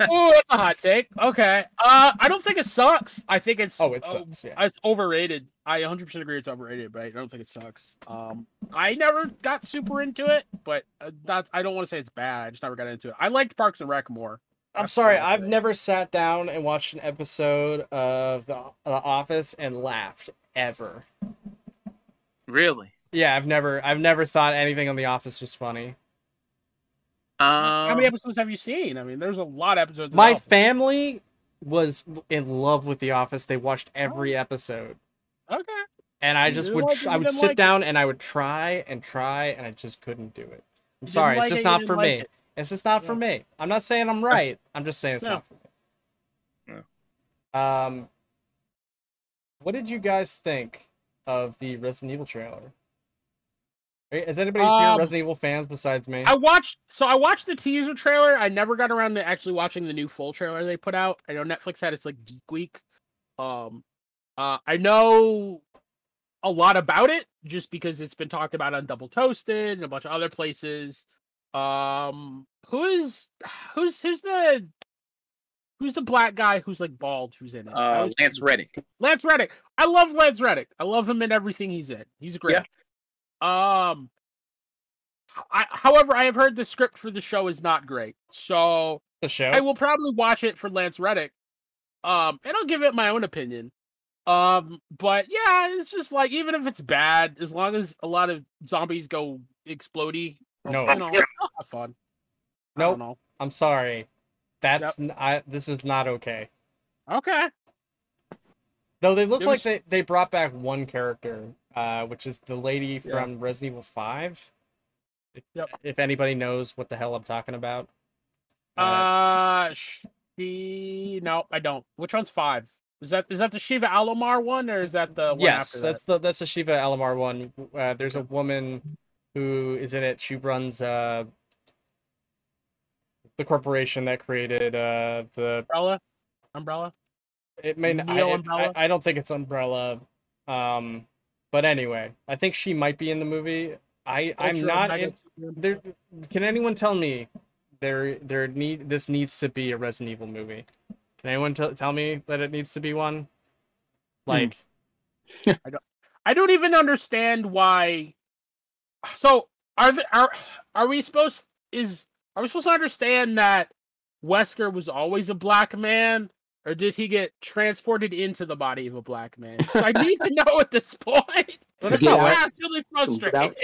Speaker 3: oh, that's a hot take. Okay, uh, I don't think it sucks. I think it's
Speaker 2: Oh, it
Speaker 3: uh,
Speaker 2: sucks. Yeah.
Speaker 3: It's overrated. I 100% agree it's overrated, but I don't think it sucks. Um, I never got super into it, but uh, that's I don't want to say it's bad. I just never got into it. I liked Parks and Rec more.
Speaker 2: I'm
Speaker 3: That's
Speaker 2: sorry,
Speaker 3: I'll
Speaker 2: I've
Speaker 3: say.
Speaker 2: never sat down and watched an episode of The, the Office and laughed ever.
Speaker 4: Really?
Speaker 2: Yeah, I've never, I've never thought anything on The Office was funny.
Speaker 4: Um,
Speaker 3: How many episodes have you seen? I mean, there's a lot of episodes.
Speaker 2: My
Speaker 3: Office.
Speaker 2: family was in love with The Office. They watched every episode,
Speaker 3: Okay.
Speaker 2: and I just would,
Speaker 3: like
Speaker 2: I would sit
Speaker 3: like it.
Speaker 2: down and I would try and try, and I just couldn't do it. I'm sorry,
Speaker 3: didn't
Speaker 2: it's just
Speaker 3: it,
Speaker 2: not for
Speaker 3: like
Speaker 2: me.
Speaker 3: it.
Speaker 2: It's just not for me. I'm not saying I'm right. I'm just saying it's
Speaker 3: No.
Speaker 2: not for me. Um, what did you guys think of the Resident Evil trailer? Is anybody here
Speaker 3: Um,
Speaker 2: Resident Evil fans besides me?
Speaker 3: I watched so I watched the teaser trailer. I never got around to actually watching the new full trailer they put out. I know Netflix had its like geek week. Um uh I know a lot about it just because it's been talked about on Double Toasted and a bunch of other places. Um who's who's who's the who's the black guy who's like bald who's in it?
Speaker 4: Uh, Lance Reddick.
Speaker 3: Lance Reddick. I love Lance Reddick. I love him in everything he's in. He's great. Um I however, I have heard the script for the show is not great. So
Speaker 2: the show?
Speaker 3: I will probably watch it for Lance Reddick. Um and I'll give it my own opinion. Um but yeah, it's just like even if it's bad, as long as a lot of zombies go explodey,
Speaker 2: No.
Speaker 3: you know, I'll have fun. I
Speaker 2: Nope.
Speaker 3: don't know.
Speaker 2: I'm sorry. That's n I this is not okay.
Speaker 3: Okay.
Speaker 2: Though they look
Speaker 3: There
Speaker 2: like they, they brought back one character, uh, which is the lady
Speaker 3: Yeah.
Speaker 2: from Resident Evil Five. If,
Speaker 3: Yep.
Speaker 2: if anybody knows what the hell I'm talking about.
Speaker 3: Uh she no, I don't. Which one's five? Is that is that the Sheva Alomar one or is that the one
Speaker 2: yes,
Speaker 3: after
Speaker 2: that's the that's the Sheva Alomar one. Uh, there's a woman who is in it. She runs uh, the corporation that created uh, the.
Speaker 3: Umbrella? Umbrella?
Speaker 2: It may n- I,
Speaker 3: Neo
Speaker 2: it-
Speaker 3: Umbrella?
Speaker 2: I, I don't think it's Umbrella. Um, but anyway, I think she might be in the movie. I I'm
Speaker 3: Ultra
Speaker 2: not. In, there, can anyone tell me there there need this needs to be a Resident Evil movie? Can anyone tell tell me that it needs to be one? Hmm. Like.
Speaker 3: I don't. I don't even understand why. So are the, are are we supposed is Are we supposed to understand that Wesker was always a black man, or did he get transported into the body of a black man? I need to know at this point.
Speaker 2: That's
Speaker 3: why
Speaker 4: I'm really
Speaker 3: frustrated.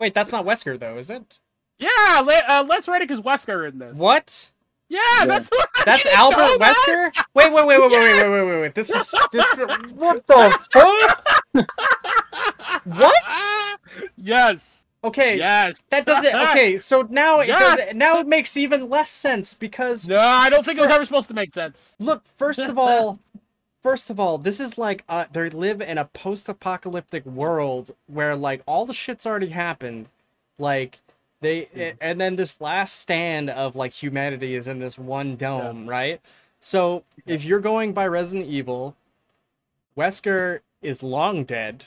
Speaker 2: Wait, that's not Wesker though, is it?
Speaker 3: Yeah, let, uh, Lance Reddick is Wesker in this.
Speaker 2: What?
Speaker 3: Yeah,
Speaker 4: yeah.
Speaker 3: that's
Speaker 2: that's Albert
Speaker 3: Wesker. That?
Speaker 2: Wait, wait, wait, wait, yeah. wait, wait, wait, wait, wait. This is this. Is, what the fuck? what?
Speaker 3: Yes.
Speaker 2: Okay,
Speaker 3: Yes.
Speaker 2: that doesn't. Okay, so now it
Speaker 3: Yes.
Speaker 2: does. Now it makes even less sense because
Speaker 3: No, I don't think it was ever supposed to make sense.
Speaker 2: look. First of all, first of all, this is like uh, they live in a post-apocalyptic world where like all the shit's already happened, like they and then this last stand of like humanity is in this one dome, right? So if you're going by Resident Evil, Wesker is long dead,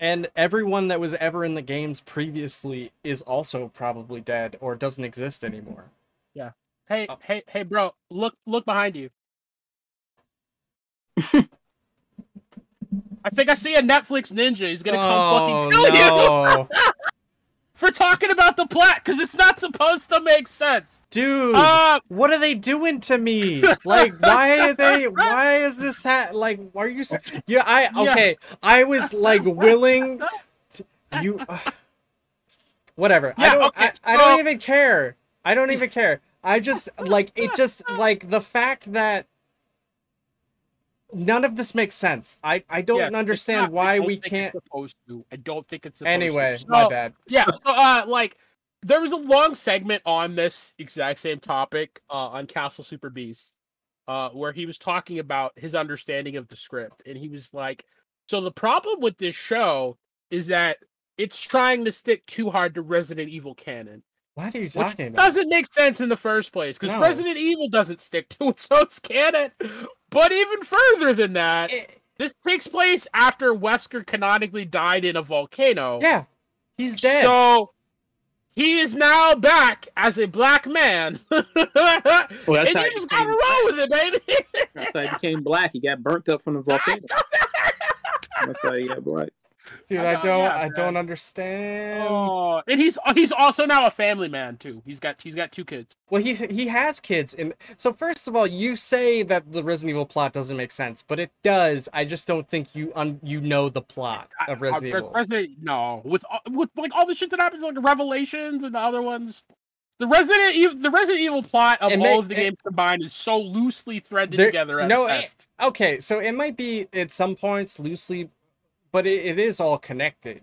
Speaker 2: and everyone that was ever in the games previously is also probably dead or doesn't exist anymore. Yeah.
Speaker 3: Hey,
Speaker 2: Oh.
Speaker 3: hey, hey, bro! Look, look behind you. I think I see a Netflix ninja. He's gonna come fucking oh, kill you
Speaker 2: Oh, no.
Speaker 3: for talking about the plot because it's not supposed to make sense.
Speaker 2: dude.
Speaker 3: Uh,
Speaker 2: what are they doing to me? Like, why are they? Why is this ha- like? Are you? s- Yeah, I
Speaker 3: Yeah.
Speaker 2: okay. I was like willing. To, you. uh, whatever. I don't.
Speaker 3: okay,
Speaker 2: I, I don't even care. I don't even care. I just like it. Just like the fact that none of this makes sense. I I don't understand
Speaker 3: not-
Speaker 2: why
Speaker 3: don't
Speaker 2: we can't.
Speaker 3: Supposed to. I don't think it's supposed
Speaker 2: Anyway,
Speaker 3: to.
Speaker 2: my bad.
Speaker 3: Yeah. So, uh, like, there was a long segment on this exact same topic uh, on Castle Super Beast, uh, where he was talking about his understanding of the script, and he was like, "So the problem with this show is that it's trying to stick too hard to Resident Evil canon,
Speaker 2: What are you
Speaker 3: which
Speaker 2: talking about?
Speaker 3: doesn't make sense in the first place because
Speaker 2: No.
Speaker 3: Resident Evil doesn't stick to its own canon. But even further than that,
Speaker 2: It-
Speaker 3: this takes place after Wesker canonically died in a volcano.
Speaker 2: yeah, he's dead.
Speaker 3: So he is now back as a black man. Oh, and
Speaker 4: that's
Speaker 3: you just gotta roll with it, baby.
Speaker 4: That's how he became black. He got burnt up from the volcano. That's how he got black.
Speaker 2: Dude,
Speaker 3: I
Speaker 2: I don't.
Speaker 3: yeah,
Speaker 2: I
Speaker 3: man.
Speaker 2: don't understand.
Speaker 3: oh, and he's oh, he's also now a family man too. He's got he's got two kids.
Speaker 2: Well, he's he has kids, and so first of all, you say that the Resident Evil plot doesn't make sense, but it does. I just don't think you un you know the plot
Speaker 3: I-
Speaker 2: of
Speaker 3: I-
Speaker 2: Resident
Speaker 3: Res-
Speaker 2: Evil.
Speaker 3: Resident no, with all- with like all the shit that happens, like Revelations and the other ones. The Resident Evil, the Resident Evil plot of
Speaker 2: It
Speaker 3: all of the
Speaker 2: it-
Speaker 3: games combined is so loosely threaded
Speaker 2: There-
Speaker 3: together at
Speaker 2: no, it- Okay, so it might be at some points loosely, but it, it is all connected.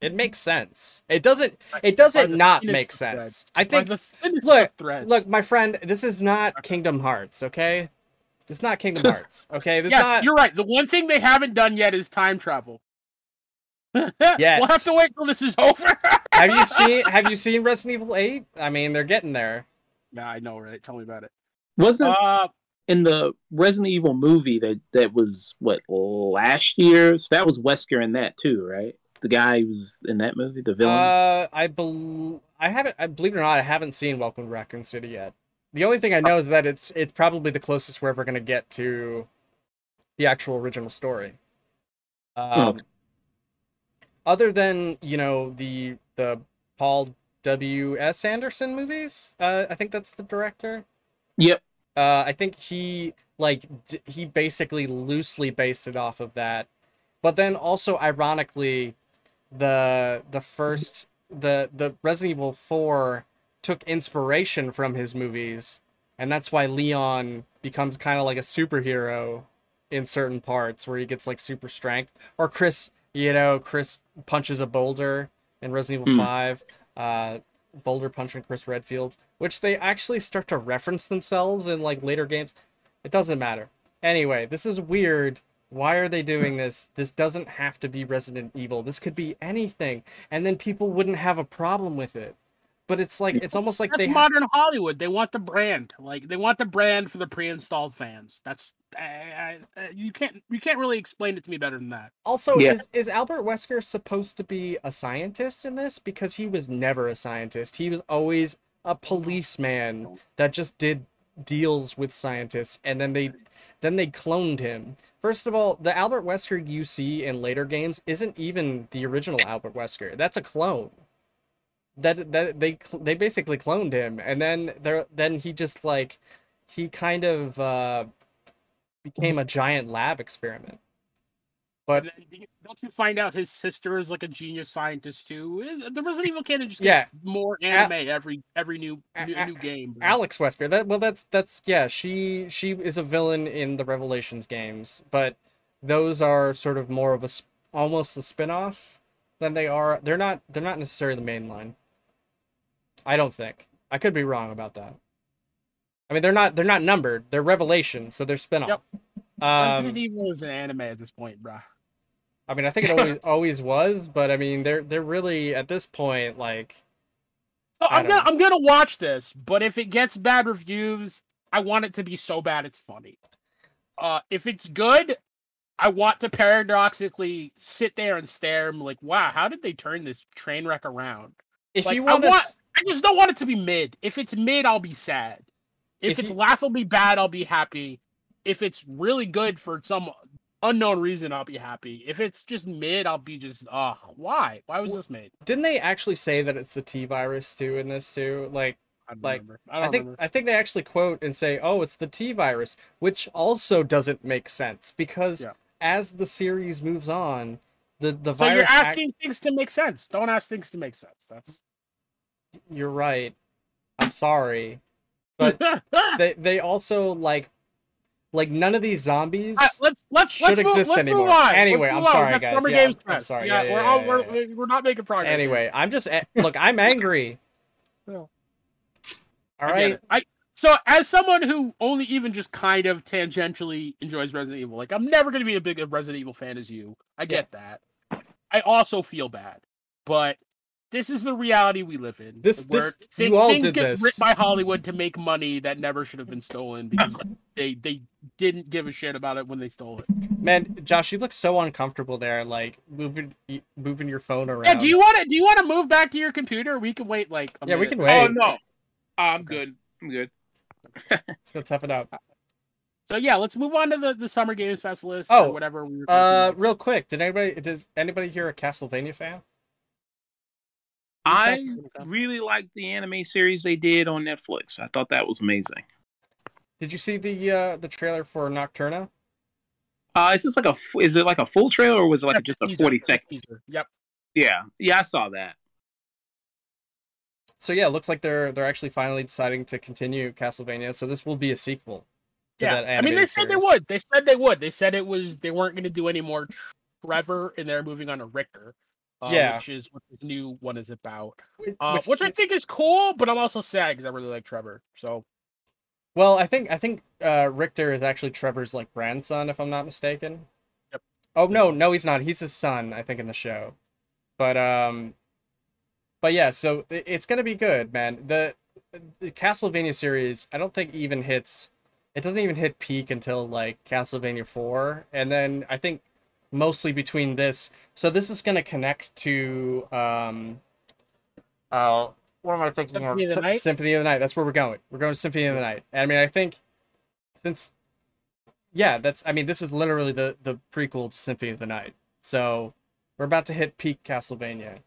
Speaker 2: It makes sense. It doesn't. It doesn't not make sense.
Speaker 3: threads.
Speaker 2: I think. look. Look, my friend, this is not Kingdom Hearts. Okay, it's not Kingdom Hearts. Okay, this
Speaker 3: yes,
Speaker 2: not.
Speaker 3: you're right. The one thing they haven't done yet is time travel.
Speaker 2: Yes.
Speaker 3: We'll have to wait till this is over.
Speaker 2: have you seen Have you seen Resident Evil Eight? I mean, they're getting there.
Speaker 3: yeah, I know, right? Tell me about it.
Speaker 4: Wasn't
Speaker 3: Uh,
Speaker 4: in the Resident Evil movie that that was what last year? So that was Wesker in that too, right? The guy who was in that movie, the villain.
Speaker 2: Uh, I bel I haven't. I believe it or not, I haven't seen Welcome to Raccoon City yet. The only thing I know is that it's it's probably the closest we're ever gonna get to the actual original story. Um, other than you know the the Paul W S Anderson movies, uh, I think that's the director.
Speaker 4: yep.
Speaker 2: Uh, I think he like d- he basically loosely based it off of that, but then also ironically, the the first the the Resident Evil Four took inspiration from his movies, and that's why Leon becomes kind of like a superhero in certain parts where he gets like super strength, or Chris, you know, Chris punches a boulder in Resident Evil
Speaker 4: Hmm.
Speaker 2: Five. Uh, Boulder punching Chris Redfield, which they actually start to reference themselves in like later games. It doesn't matter. Anyway, this is weird. Why are they doing this? This doesn't have to be Resident Evil. This could be anything, and then people wouldn't have a problem with it. But it's like it's almost like
Speaker 3: that's
Speaker 2: they ha-
Speaker 3: modern Hollywood. They want the brand. Like they want the brand for the pre-installed fans. That's uh, uh, you can't you can't really explain it to me better than that.
Speaker 2: Also,
Speaker 4: Yeah.
Speaker 2: is is Albert Wesker supposed to be a scientist in this? Because he was never a scientist. He was always a policeman that just did deals with scientists, and then they then they cloned him. First of all, the Albert Wesker you see in later games isn't even the original Albert Wesker. That's a clone. that that they they basically cloned him, and then there then he just like he kind of uh, became a giant lab experiment. But
Speaker 3: And then you- don't you find out his sister is like a genius scientist too? Eh, The Resident Evil canon just
Speaker 2: Yeah.
Speaker 3: gets more anime every every new new, new game. bro.
Speaker 2: Alex Wesker, that well, that's that's yeah, she she is a villain in the Revelations games, but those are sort of more of a almost a spin-off than they are. They're not they're not necessarily the main line. I don't think. I could be wrong about that. I mean, they're not they're not numbered. They're Revelations, so they're spin-off.
Speaker 3: Yep.
Speaker 2: Um,
Speaker 3: Resident Evil is an anime at this point, bruh.
Speaker 2: I mean, I think it always always was, but I mean, they're they're really at this point like I
Speaker 3: I'm gonna I'm gonna watch this, but if it gets bad reviews, I want it to be so bad it's funny. Uh, if it's good, I want to paradoxically sit there and stare. I'm like, wow, how did they turn this train wreck around?
Speaker 2: if
Speaker 3: Like,
Speaker 2: you
Speaker 3: I
Speaker 2: want to
Speaker 3: want- I just don't want it to be mid. If it's mid, I'll be sad. If,
Speaker 2: If
Speaker 3: it's
Speaker 2: you-
Speaker 3: laughably bad, I'll be happy. If it's really good for some unknown reason, I'll be happy. If it's just mid, I'll be just, ugh, why? Why was this made?
Speaker 2: didn't they actually say that it's the T virus too in this too? Like
Speaker 3: I don't
Speaker 2: Like.
Speaker 3: I
Speaker 2: I, think
Speaker 3: remember.
Speaker 2: I think they actually quote and say, "Oh, it's the T virus," which also doesn't make sense because
Speaker 3: Yeah.
Speaker 2: as the series moves on, the the
Speaker 3: So
Speaker 2: virus.
Speaker 3: you're
Speaker 2: act-
Speaker 3: asking things to make sense. Don't ask things to make sense. That's
Speaker 2: you're right. I'm sorry, but they they also like like none of these zombies.
Speaker 3: Uh, let's let's let's move,
Speaker 2: exist
Speaker 3: let's
Speaker 2: anymore.
Speaker 3: move on.
Speaker 2: Anyway,
Speaker 3: let's
Speaker 2: I'm
Speaker 3: on.
Speaker 2: sorry,
Speaker 3: We got
Speaker 2: guys.
Speaker 3: Summer
Speaker 2: Yeah,
Speaker 3: Games
Speaker 2: I'm sorry.
Speaker 3: Yeah,
Speaker 2: Yeah,
Speaker 3: we're
Speaker 2: yeah,
Speaker 3: all
Speaker 2: yeah,
Speaker 3: we're, we're not making progress. here.
Speaker 2: Anyway, I'm just look. I'm angry. All
Speaker 3: I
Speaker 2: right.
Speaker 3: it. I so as someone who only even just kind of tangentially enjoys Resident Evil, like I'm never gonna be a big Resident Evil fan as you. I get that. I also feel bad, but this is the reality we live in.
Speaker 2: This-
Speaker 3: where
Speaker 2: this-
Speaker 3: thi-
Speaker 2: you all
Speaker 3: things
Speaker 2: did
Speaker 3: get
Speaker 2: this.
Speaker 3: written by Hollywood to make money that never should have been stolen because they they didn't give a shit about it when they stole it.
Speaker 2: Man, Josh, you look so uncomfortable there, like moving moving your phone around.
Speaker 3: Yeah, do you want to do you want to move back to your computer? We can wait like a
Speaker 2: Yeah, we
Speaker 3: minute.
Speaker 2: can
Speaker 4: Oh no, I'm
Speaker 3: Okay.
Speaker 4: good. I'm good.
Speaker 2: Let's go tough it up.
Speaker 3: So yeah, let's move on to the, the Summer Games Fest list
Speaker 2: Oh,
Speaker 3: or whatever we were
Speaker 2: Uh, real quick, did anybody does anybody here a Castlevania fan?
Speaker 4: I really liked the anime series they did on Netflix. I thought that was amazing.
Speaker 2: Did you see the uh the trailer for Nocturne?
Speaker 4: Uh, is this like a f- is it like a full trailer or was it like
Speaker 3: That's
Speaker 4: just a
Speaker 3: teaser,
Speaker 4: forty
Speaker 3: that's a
Speaker 4: second?
Speaker 3: teaser. Yep.
Speaker 4: Yeah, yeah, I saw that.
Speaker 2: So yeah, it looks like they're they're actually finally deciding to continue Castlevania. So this will be a sequel. to
Speaker 3: Yeah.
Speaker 2: that
Speaker 3: I mean, they
Speaker 2: animated
Speaker 3: said they would. They said they would. They said it was they weren't going to do any more Trevor, and they're moving on to Richter. Uh,
Speaker 2: Yeah.
Speaker 3: which is what this new one is about.
Speaker 2: Which-
Speaker 3: Uh,
Speaker 2: which-
Speaker 3: which I think is cool, but I'm also sad because I really like Trevor. So
Speaker 2: well, I think I think uh, Richter is actually Trevor's like grandson, if I'm not mistaken.
Speaker 3: Yep.
Speaker 2: Oh no, no, he's not. He's his son, I think, in the show. But um, but yeah, so it's gonna be good, man. The, the Castlevania series, I don't think even hits. It doesn't even hit peak until like Castlevania Four, and then I think mostly between this. So this is gonna connect to um. Uh, what am I thinking
Speaker 3: Symphony of
Speaker 2: of?
Speaker 3: the
Speaker 2: Sy-
Speaker 3: Night?
Speaker 2: Symphony of the Night. That's where we're going. We're going to Symphony of the Night. And I mean, I think since yeah, that's I mean, this is literally the the prequel to Symphony of the Night. So we're about to hit peak Castlevania.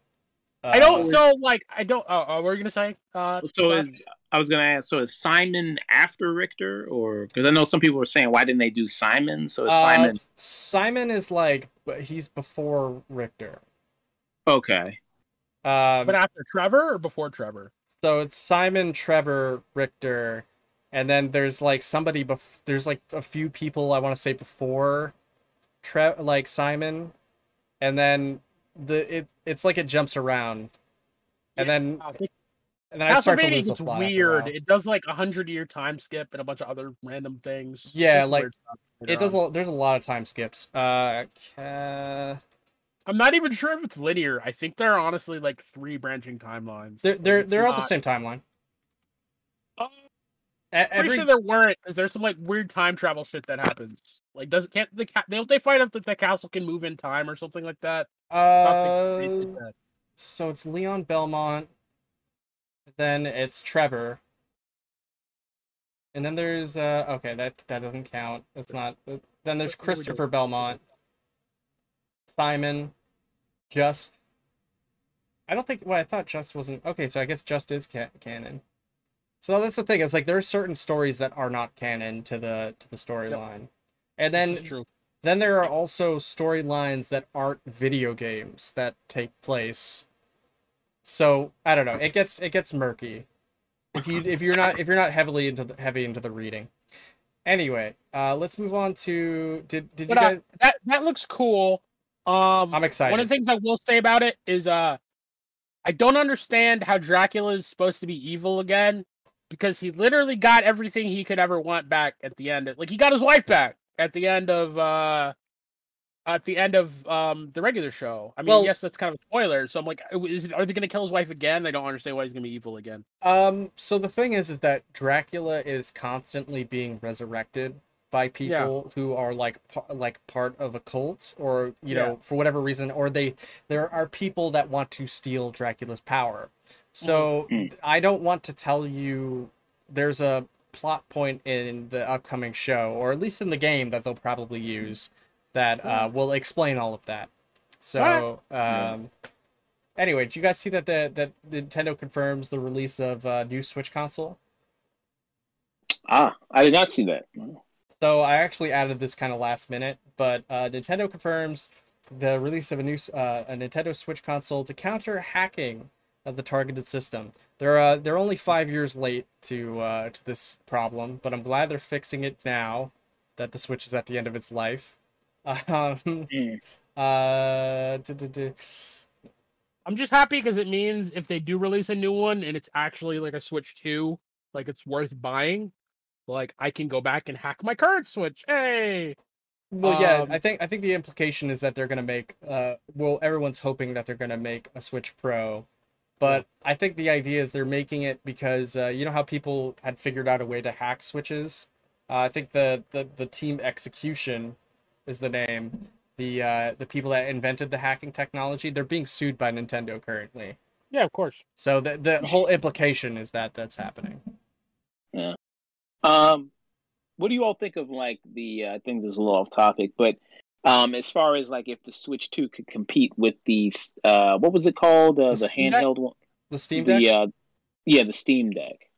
Speaker 3: I
Speaker 2: Uh,
Speaker 3: don't. So like I don't. Oh, oh, what were you gonna say? Uh,
Speaker 4: So
Speaker 3: Zach?
Speaker 4: is I was gonna ask. So is Simon after Richter, or because I know some people were saying why didn't they do Simon? So is
Speaker 2: uh,
Speaker 4: Simon
Speaker 2: Simon is like but he's before Richter.
Speaker 4: okay?
Speaker 2: Um,
Speaker 3: but after Trevor or before Trevor?
Speaker 2: so it's Simon, Trevor, Richter, and then there's like somebody bef- there's like a few people I want to say before Tre- like Simon and then the it it's like it jumps around and then
Speaker 3: I think
Speaker 2: and then I start to
Speaker 3: Castlevania
Speaker 2: lose the
Speaker 3: gets
Speaker 2: plot after a
Speaker 3: weird. It does like a hundred year time skip and a bunch of other random things.
Speaker 2: Yeah, like, It does. A, there's a lot of time skips. Uh,
Speaker 3: I'm not even sure if it's linear. I think there are honestly like three branching timelines.
Speaker 2: they're they're they're all the same timeline.
Speaker 3: Uh,
Speaker 2: E-
Speaker 3: I'm pretty sure there weren't because there's some like weird time travel shit that happens. Like, does can't the ca- don't they find out that the castle can move in time or something like that? I thought they- they did
Speaker 2: uh,
Speaker 3: that.
Speaker 2: so it's Leon Belmont. Then it's Trevor. And then there's uh okay that that doesn't count. That's not. Then there's
Speaker 3: What- what are we doing?
Speaker 2: Christopher Belmont. Simon, Juste, I don't think. Well, I thought Juste wasn't okay. So I guess Juste is ca- canon. So that's the thing. It's like there are certain stories that are not canon to the to the storyline, and then then there are also storylines that aren't video games that take place. So I don't know. It gets it gets murky if you if you're not if you're not heavily into the heavy into the reading. Anyway, uh, let's move on to did did you
Speaker 3: But, uh,
Speaker 2: guys?
Speaker 3: That that looks cool. Um,
Speaker 2: I'm excited.
Speaker 3: One of the things I will say about it is, uh, I don't understand how Dracula is supposed to be evil again, because he literally got everything he could ever want back at the end. Like he got his wife back at the end of uh, at the end of um the regular show. I mean,
Speaker 2: Well-
Speaker 3: yes, that's kind of a spoiler. So I'm like, is it, are they going to kill his wife again? I don't understand why he's going to be evil again.
Speaker 2: Um, so the thing is, is that Dracula is constantly being resurrected by people who are like like part of a cult, or you
Speaker 3: Yeah.
Speaker 2: know, for whatever reason, or they there are people that want to steal Dracula's power. So
Speaker 4: Mhm.
Speaker 2: I don't want to tell you. There's a plot point in the upcoming show, or at least in the game that they'll probably use, that uh, will explain all of that. So, um, anyway, did you guys see that the that Nintendo confirms the release of a new Switch console?
Speaker 4: Ah, I did not see that.
Speaker 2: So I actually added this kind of last minute, but uh, Nintendo confirms the release of a new uh, a Nintendo Switch console to counter hacking of the targeted system. They're uh, they're only five years late to uh, to this problem, but I'm glad they're fixing it now that the Switch is at the end of its life. Um,
Speaker 4: Mm.
Speaker 2: uh.
Speaker 3: I'm just happy because it means if they do release a new one and it's actually like a Switch 2, like it's worth buying, like I can go back and hack my current Switch. Hey.
Speaker 2: Well, yeah,
Speaker 3: Um,
Speaker 2: I think I think the implication is that they're gonna make. Uh, well, everyone's hoping that they're gonna make a Switch Pro, but I think the idea is they're making it because uh, you know how people had figured out a way to hack switches. Uh, I think the, the the Team Xecuter is the name. The uh, the people that invented the hacking technology, they're being sued by Nintendo currently.
Speaker 3: Yeah, of course.
Speaker 2: So the the whole implication is that that's happening. Yeah.
Speaker 4: Um, what do you all think of like the? Uh, I think this is a little off topic, but um, as far as like if the Switch Two could compete with these, uh, what was it called? Uh,
Speaker 2: The
Speaker 4: the
Speaker 2: Steam Deck?
Speaker 4: handheld one.
Speaker 2: The Steam Deck,
Speaker 4: The uh, yeah, the Steam Deck.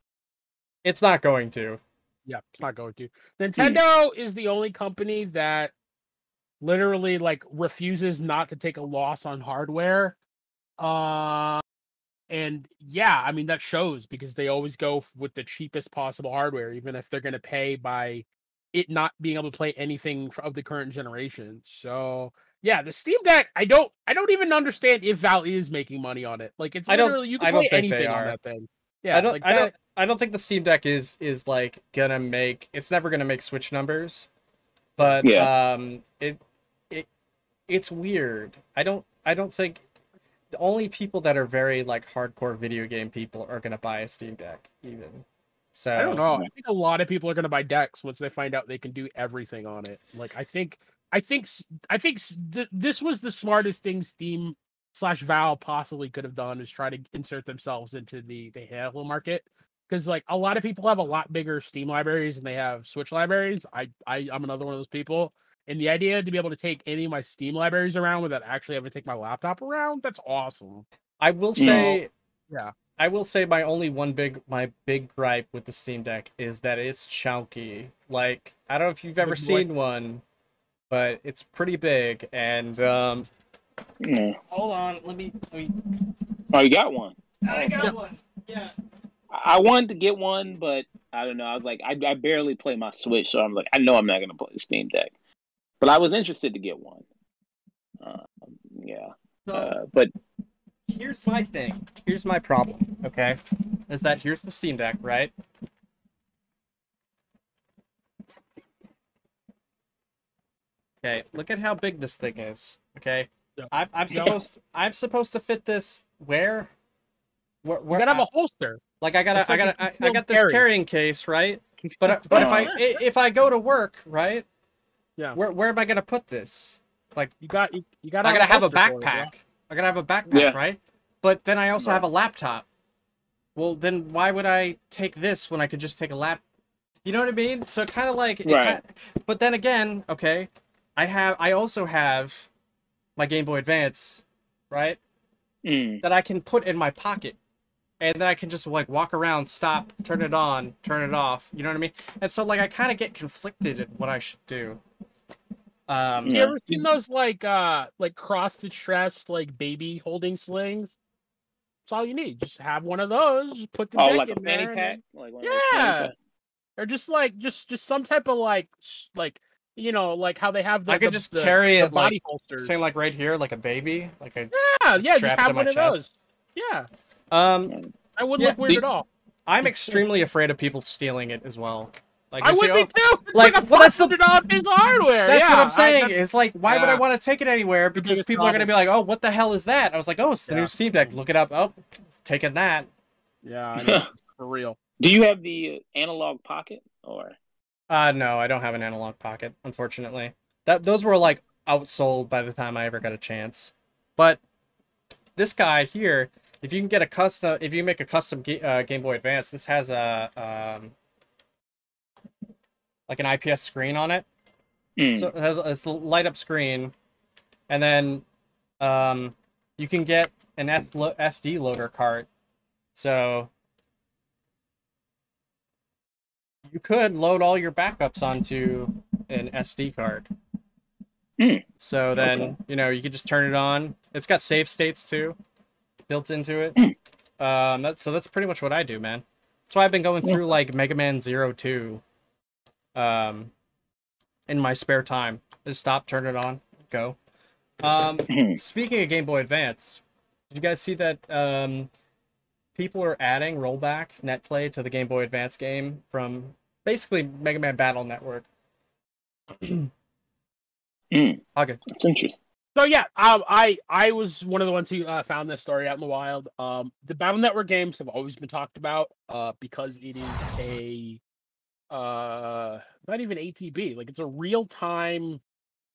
Speaker 2: it's not going to.
Speaker 3: Yeah, it's not going to. Nintendo is the only company that literally like refuses not to take a loss on hardware. Uh and yeah, I mean that shows because they always go with the cheapest possible hardware even if they're going to pay by it not being able to play anything of the current generation. So, yeah, the Steam Deck, I don't I don't even understand if Valve is making money on it. Like it's
Speaker 2: I don't-
Speaker 3: literally you can play anything on that thing. Yeah,
Speaker 2: I don't.
Speaker 3: like
Speaker 2: I don't. I don't think the Steam Deck is is like gonna make. It's never gonna make Switch numbers, but
Speaker 4: Yeah.
Speaker 2: um, it it it's weird. I don't. I don't think the only people that are very like hardcore video game people are gonna buy a Steam Deck even. So
Speaker 3: I don't know. I think a lot of people are going to buy decks once they find out they can do everything on it. Like I think, I think, I think th- this was the smartest thing Steam slash Valve possibly could have done is try to insert themselves into the the handheld market because like a lot of people have a lot bigger Steam libraries and they have Switch libraries. I I I'm another one of those people. And the idea to be able to take any of my Steam libraries around without actually having to take my laptop around, that's awesome.
Speaker 2: I will
Speaker 4: No.
Speaker 2: say.
Speaker 3: Yeah.
Speaker 2: I will say my only one big my big gripe with the Steam Deck is that it's chunky. Like I don't know if you've ever
Speaker 3: Big boy.
Speaker 2: seen one, but it's pretty big and um
Speaker 4: Yeah.
Speaker 2: hold on, let me let me
Speaker 4: Oh, you got one.
Speaker 2: I
Speaker 3: Yeah.
Speaker 2: got one. Yeah.
Speaker 4: I I wanted to get one, but I don't know. I was like, I, I barely play my Switch, so I'm like, I know I'm not going to play the Steam Deck. But I was interested to get one. Uh, yeah,
Speaker 2: So
Speaker 4: uh, but
Speaker 2: here's my thing. Here's my problem, okay? Is that here's the Steam Deck, right? Okay, look at how big this thing is. Okay,
Speaker 3: Yeah.
Speaker 2: I'm, I'm
Speaker 3: Yeah.
Speaker 2: supposed I'm supposed to fit this where? Where?
Speaker 3: You
Speaker 2: where
Speaker 3: gotta have a holster.
Speaker 2: like I gotta I gotta I, I got this
Speaker 3: carry.
Speaker 2: carrying case, right? But uh, but if i- if I go to work, right?
Speaker 3: Yeah.
Speaker 2: Where where am I gonna put this?
Speaker 3: Like you got you, you gotta
Speaker 2: I gotta have a
Speaker 3: holster for it, bro.
Speaker 2: backpack. I gotta have a backpack,
Speaker 4: Yeah.
Speaker 2: right? But then I also
Speaker 4: Right.
Speaker 2: have a laptop. Well, then why would I take this when I could just take a lap? You know what I mean? So kind of like, it
Speaker 4: Right.
Speaker 2: ki- but then again, okay, I have, I also have my Game Boy Advance, right?
Speaker 4: Mm.
Speaker 2: that I can put in my pocket. And then I can just like walk around, stop, turn it on, turn it off. You know what I mean? And so like I kind of get conflicted at what I should do. Um,
Speaker 3: You
Speaker 4: Yeah.
Speaker 3: ever seen those like uh like cross the chest like baby holding slings? That's all you need. Just have one of those. Just put the
Speaker 4: Oh,
Speaker 3: dick
Speaker 4: like
Speaker 3: in
Speaker 4: fanny
Speaker 3: there. and
Speaker 4: pack? Like one of those
Speaker 3: Yeah.
Speaker 4: pack-
Speaker 3: Or just like just just some type of like like you know like how they have the
Speaker 2: I could
Speaker 3: the-
Speaker 2: just
Speaker 3: the-
Speaker 2: carry
Speaker 3: the
Speaker 2: it, like,
Speaker 3: body holsters.
Speaker 2: say like right here, like a baby, like a
Speaker 3: yeah yeah
Speaker 2: strap
Speaker 3: just have one of
Speaker 2: chest.
Speaker 3: those. Yeah,
Speaker 2: Um,
Speaker 3: I wouldn't
Speaker 2: Yeah,
Speaker 3: look weird
Speaker 4: the-
Speaker 3: at all.
Speaker 2: I'm extremely afraid of people stealing it as well. Like
Speaker 3: I
Speaker 2: you
Speaker 3: would
Speaker 2: see,
Speaker 3: be
Speaker 2: oh,
Speaker 3: too. It's
Speaker 2: like,
Speaker 3: like, a
Speaker 2: well, that's the-
Speaker 3: hundred dollar piece of hardware.
Speaker 2: That's
Speaker 3: yeah,
Speaker 2: what I'm saying.
Speaker 3: that's-
Speaker 2: it's like, why would I want to take it anywhere? Because people are going to be like, oh, what the hell is that? I was like, oh, it's the
Speaker 3: Yeah.
Speaker 2: new Steam Deck. Look it up. Oh, taking that.
Speaker 3: yeah, I know, for real.
Speaker 4: Do you have the uh, analog pocket or?
Speaker 2: Uh, no, I don't have an analog pocket, unfortunately. That those were like outsold by the time I ever got a chance. But this guy here, if you can get a custom, if you make a custom uh, Game Boy Advance, this has a um, like an IPS screen on it.
Speaker 4: Mm.
Speaker 2: So it has it's the light up screen, and then um, you can get an SD loader cart. So you could load all your backups onto an SD card.
Speaker 4: Hmm.
Speaker 2: So then
Speaker 4: Okay.
Speaker 2: you know you could just turn it on. It's got save states too, built into it.
Speaker 4: Hmm.
Speaker 2: Um, that's so that's pretty much what I do, man. That's why I've been going
Speaker 4: Yeah.
Speaker 2: through like Mega Man Zero Two. Um, in my spare time. Just stop, turn it on, go. Um, speaking of Game Boy Advance, did you guys see that um, people are adding rollback net play to the Game Boy Advance game from basically Mega Man Battle Network?
Speaker 4: Mm.
Speaker 2: Okay.
Speaker 4: That's interesting.
Speaker 3: So yeah, um, I I was one of the ones who uh, found this story out in the wild. Um, the Battle Network games have always been talked about uh, because it is a uh, not even ATB, like it's a real time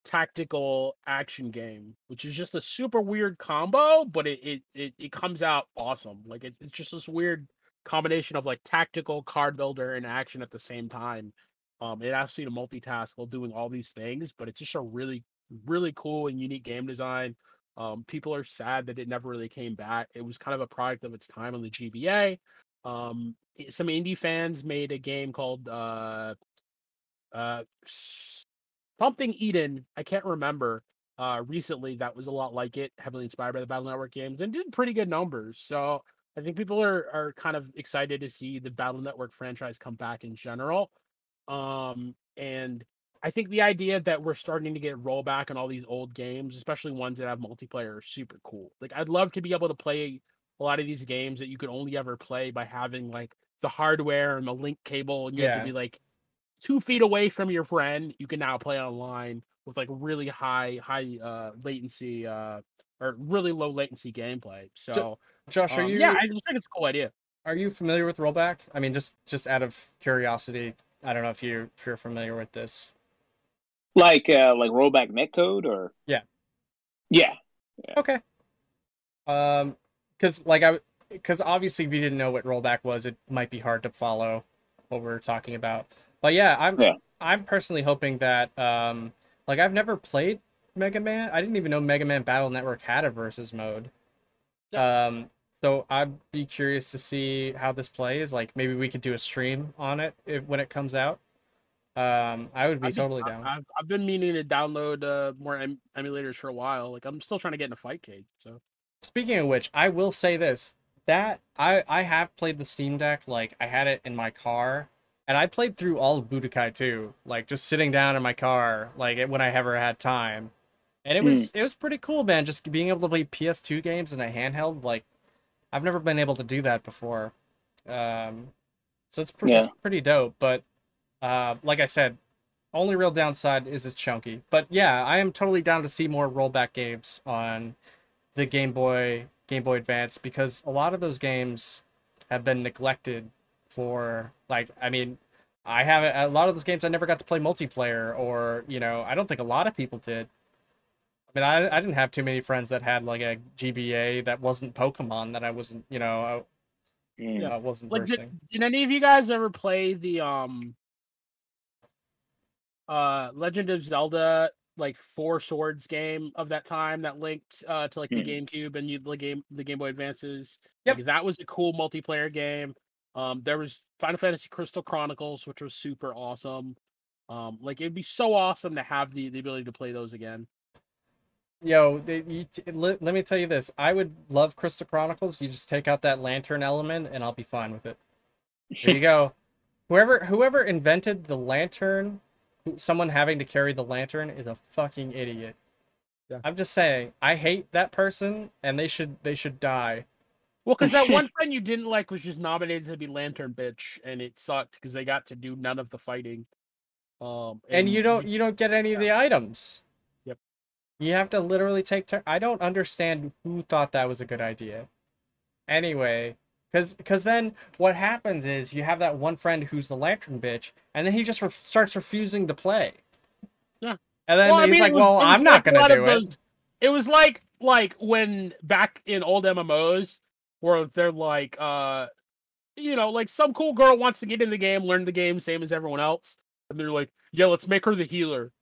Speaker 3: tactical action game, which is just a super weird combo, but it it it, it comes out awesome. Like it's it's just this weird combination of like tactical card builder and action at the same time. Um, it asks you to multitask while doing all these things, but it's just a really really cool and unique game design. Um, people are sad that it never really came back. It was kind of a product of its time on the GBA. Um, some indie fans made a game called uh, uh, something Eden. I can't remember. Uh, recently that was a lot like it, heavily inspired by the Battle Network games, and did pretty good numbers. So I think people are are kind of excited to see the Battle Network franchise come back in general. Um, and I think the idea that we're starting to get rollback on all these old games, especially ones that have multiplayer, are super cool. Like I'd love to be able to play a lot of these games that you could only ever play by having like the hardware and the link cable, and you have
Speaker 2: Yeah.
Speaker 3: to be like two feet away from your friend. You can now play online with like really high high uh latency uh or really low latency gameplay. So
Speaker 2: Josh, are
Speaker 3: um,
Speaker 2: you
Speaker 3: yeah, I just think it's a cool idea.
Speaker 2: are you familiar with rollback? I mean, just just out of curiosity, I don't know if you if you're familiar with this.
Speaker 4: Like uh, like rollback netcode or?
Speaker 2: Yeah.
Speaker 4: Yeah.
Speaker 2: Okay. Um, because like I, because obviously if you didn't know what rollback was, it might be hard to follow what we're talking about. But yeah, I'm
Speaker 4: Yeah.
Speaker 2: I'm personally hoping that um, like I've never played Mega Man. I didn't even know Mega Man Battle Network had a versus mode. Um, so I'd be curious to see how this plays. Like maybe we could do a stream on it if, when it comes out. Um, I would be
Speaker 3: I think
Speaker 2: totally
Speaker 3: I-
Speaker 2: down.
Speaker 3: I've, I've been meaning to download uh, more em- emulators for a while. Like I'm still trying to get in a Fightcade. So
Speaker 2: Speaking of which, I will say this: that I I have played the Steam Deck. Like I had it in my car, and I played through all of Budokai 2, like just sitting down in my car, like when I ever had time. And it was it was pretty cool, man. Just being able to play PS2 games in a handheld, like I've never been able to do that before. Um, so it's pretty it's pretty dope. But uh, like I said, only real downside is it's chunky. But yeah, I am totally down to see more rollback games on the Game Boy Game Boy Advance because a lot of those games have been neglected for like I mean I haven't a lot of those games I never got to play multiplayer or you know I don't think a lot of people did. I mean I I didn't have too many friends that had like a GBA that wasn't Pokemon that I wasn't you know
Speaker 4: Mm.
Speaker 2: I, I wasn't
Speaker 3: like, did, did any of you guys ever play the um uh Legend of Zelda like Four Swords game of that time that linked uh, to like the
Speaker 4: Hmm.
Speaker 3: GameCube and you the game the Game Boy Advances.
Speaker 2: Yep.
Speaker 3: Like, that was a cool multiplayer game. Um, there was Final Fantasy Crystal Chronicles, which was super awesome. Um, like it'd be so awesome to have the the ability to play those again.
Speaker 2: Yo, they, you, let, let me tell you this. I would love Crystal Chronicles. You just take out that lantern element, and I'll be fine with it. There you go. Whoever whoever invented the lantern, someone having to carry the lantern is a fucking idiot.
Speaker 3: Yeah.
Speaker 2: I'm just saying. I hate that person, and they should they should die.
Speaker 3: Well, because that one friend you didn't like was just nominated to be Lantern Bitch, and it sucked because they got to do none of the fighting. Um,
Speaker 2: And you don't you don't get any of the items.
Speaker 3: Yep.
Speaker 2: You have to literally take turn. I don't understand who thought that was a good idea. Anyway, because because then what happens is you have that one friend who's the lantern bitch, and then he just ref- starts refusing to play.
Speaker 3: Yeah.
Speaker 2: And then
Speaker 3: Well, I mean,
Speaker 2: like,
Speaker 3: was-
Speaker 2: "Well, I'm not
Speaker 3: like
Speaker 2: gonna do it."
Speaker 3: those- It was like like when back in old MMOs where they're like, uh, you know, like some cool girl wants to get in the game, learn the game, same as everyone else, and they're like, yeah, let's make her the healer.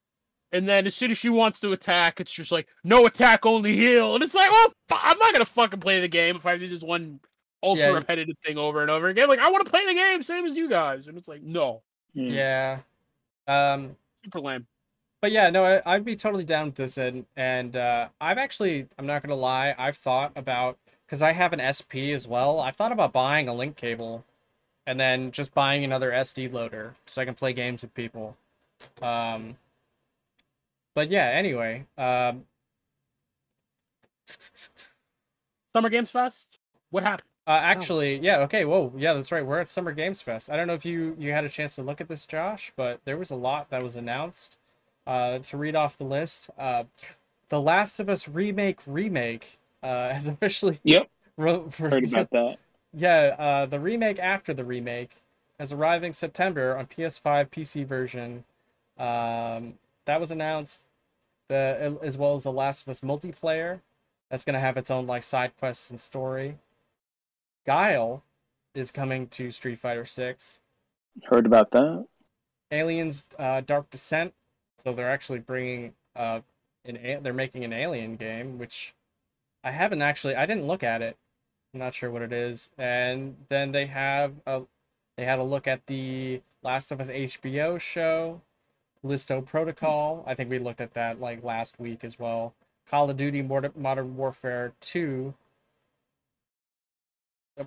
Speaker 3: And then as soon as she wants to attack, it's just like, no attack, only heal. And it's like, well, I'm not gonna fucking play the game if I do this one ultra
Speaker 2: Yeah.
Speaker 3: repetitive thing over and over again. Like, I want to play the game, same as you guys. And it's like, no,
Speaker 4: Hmm.
Speaker 2: Yeah. Um.
Speaker 3: super lame.
Speaker 2: But yeah, no, I, I'd be totally down with this, and and uh, I've actually, I'm not gonna lie, I've thought about because I have an SP as well. I've thought about buying a link cable, and then just buying another SD loader so I can play games with people. Um. But yeah, anyway, um,
Speaker 3: Summer Games Fest. What happened?
Speaker 2: Uh, actually, yeah, okay, whoa, yeah, that's right. We're at Summer Games Fest. I don't know if you you had a chance to look at this, Josh, but there was a lot that was announced. Uh, to read off the list, uh, The Last of Us remake remake uh, has officially
Speaker 4: Yep,
Speaker 2: re-
Speaker 4: heard about that.
Speaker 2: yeah, uh, the remake after the remake is arriving September on PS5 PC version. Um, that was announced. The as well as the Last of Us multiplayer, that's gonna have its own like side quests and story. Guile is coming to Street Fighter Six.
Speaker 4: Heard about that.
Speaker 2: Aliens uh, Dark Descent. So they're actually bringing uh an a- they're making an alien game, which I haven't actually I didn't look at it. I'm not sure what it is. And then they have a they had a look at the Last of Us HBO show, Listo Protocol. I think we looked at that like last week as well. Call of Duty Modern Modern Warfare 2.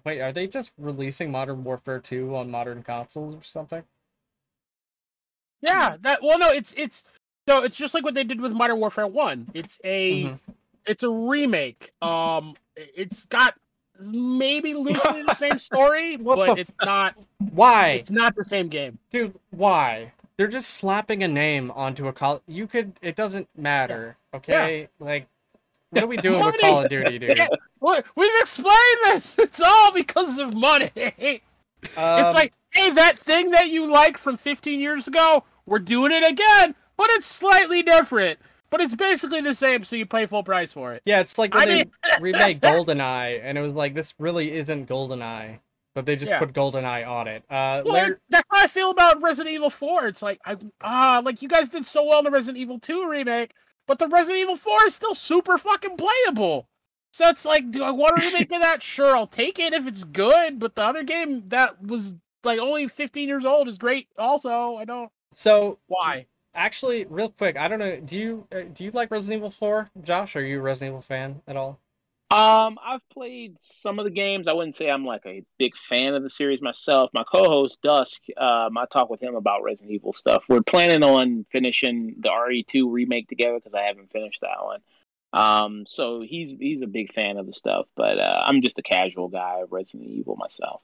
Speaker 2: Wait, are they just releasing Modern Warfare 2 on modern consoles or something?
Speaker 3: Yeah, that well no, it's it's so it's just like what they did with Modern Warfare 1. It's a
Speaker 2: Mhm.
Speaker 3: it's a remake. Um it's got maybe loosely the same story, but it's not
Speaker 2: Why?
Speaker 3: it's not the same game.
Speaker 2: Dude, why? They're just slapping a name onto a call. You could. It doesn't matter. Okay. Like, what are we doing with Call of Duty, dude?
Speaker 3: Yeah. We've explained this. It's all because of money. it's
Speaker 2: Um,
Speaker 3: like, hey, that thing that you liked from 15 years ago, we're doing it again, but it's slightly different. But it's basically the same, so you pay full price for it.
Speaker 2: yeah, it's like
Speaker 3: I
Speaker 2: they
Speaker 3: mean,
Speaker 2: remade GoldenEye, and it was like this really isn't GoldenEye, but they just
Speaker 3: Yeah.
Speaker 2: put GoldenEye on it. Uh,
Speaker 3: Well, it- that's how I feel about Resident Evil 4. It's like I ah, like you guys did so well in the Resident Evil 2 remake, but the Resident Evil 4 is still super fucking playable. So it's like, do I want a remake of that? Sure, I'll take it if it's good. But the other game that was like only 15 years old is great. Also, I don't
Speaker 2: so
Speaker 3: why.
Speaker 2: actually, real quick, I don't know. Do you uh, do you like Resident Evil Four, Josh? Are you a Resident Evil fan at all?
Speaker 4: Um, I've played some of the games. I wouldn't say I'm like a big fan of the series myself. My co-host Dusk, um, I talk with him about Resident Evil stuff. We're planning on finishing the RE2 remake together because I haven't finished that one. Um, so he's he's a big fan of the stuff, but uh, I'm just a casual guy of Resident Evil myself.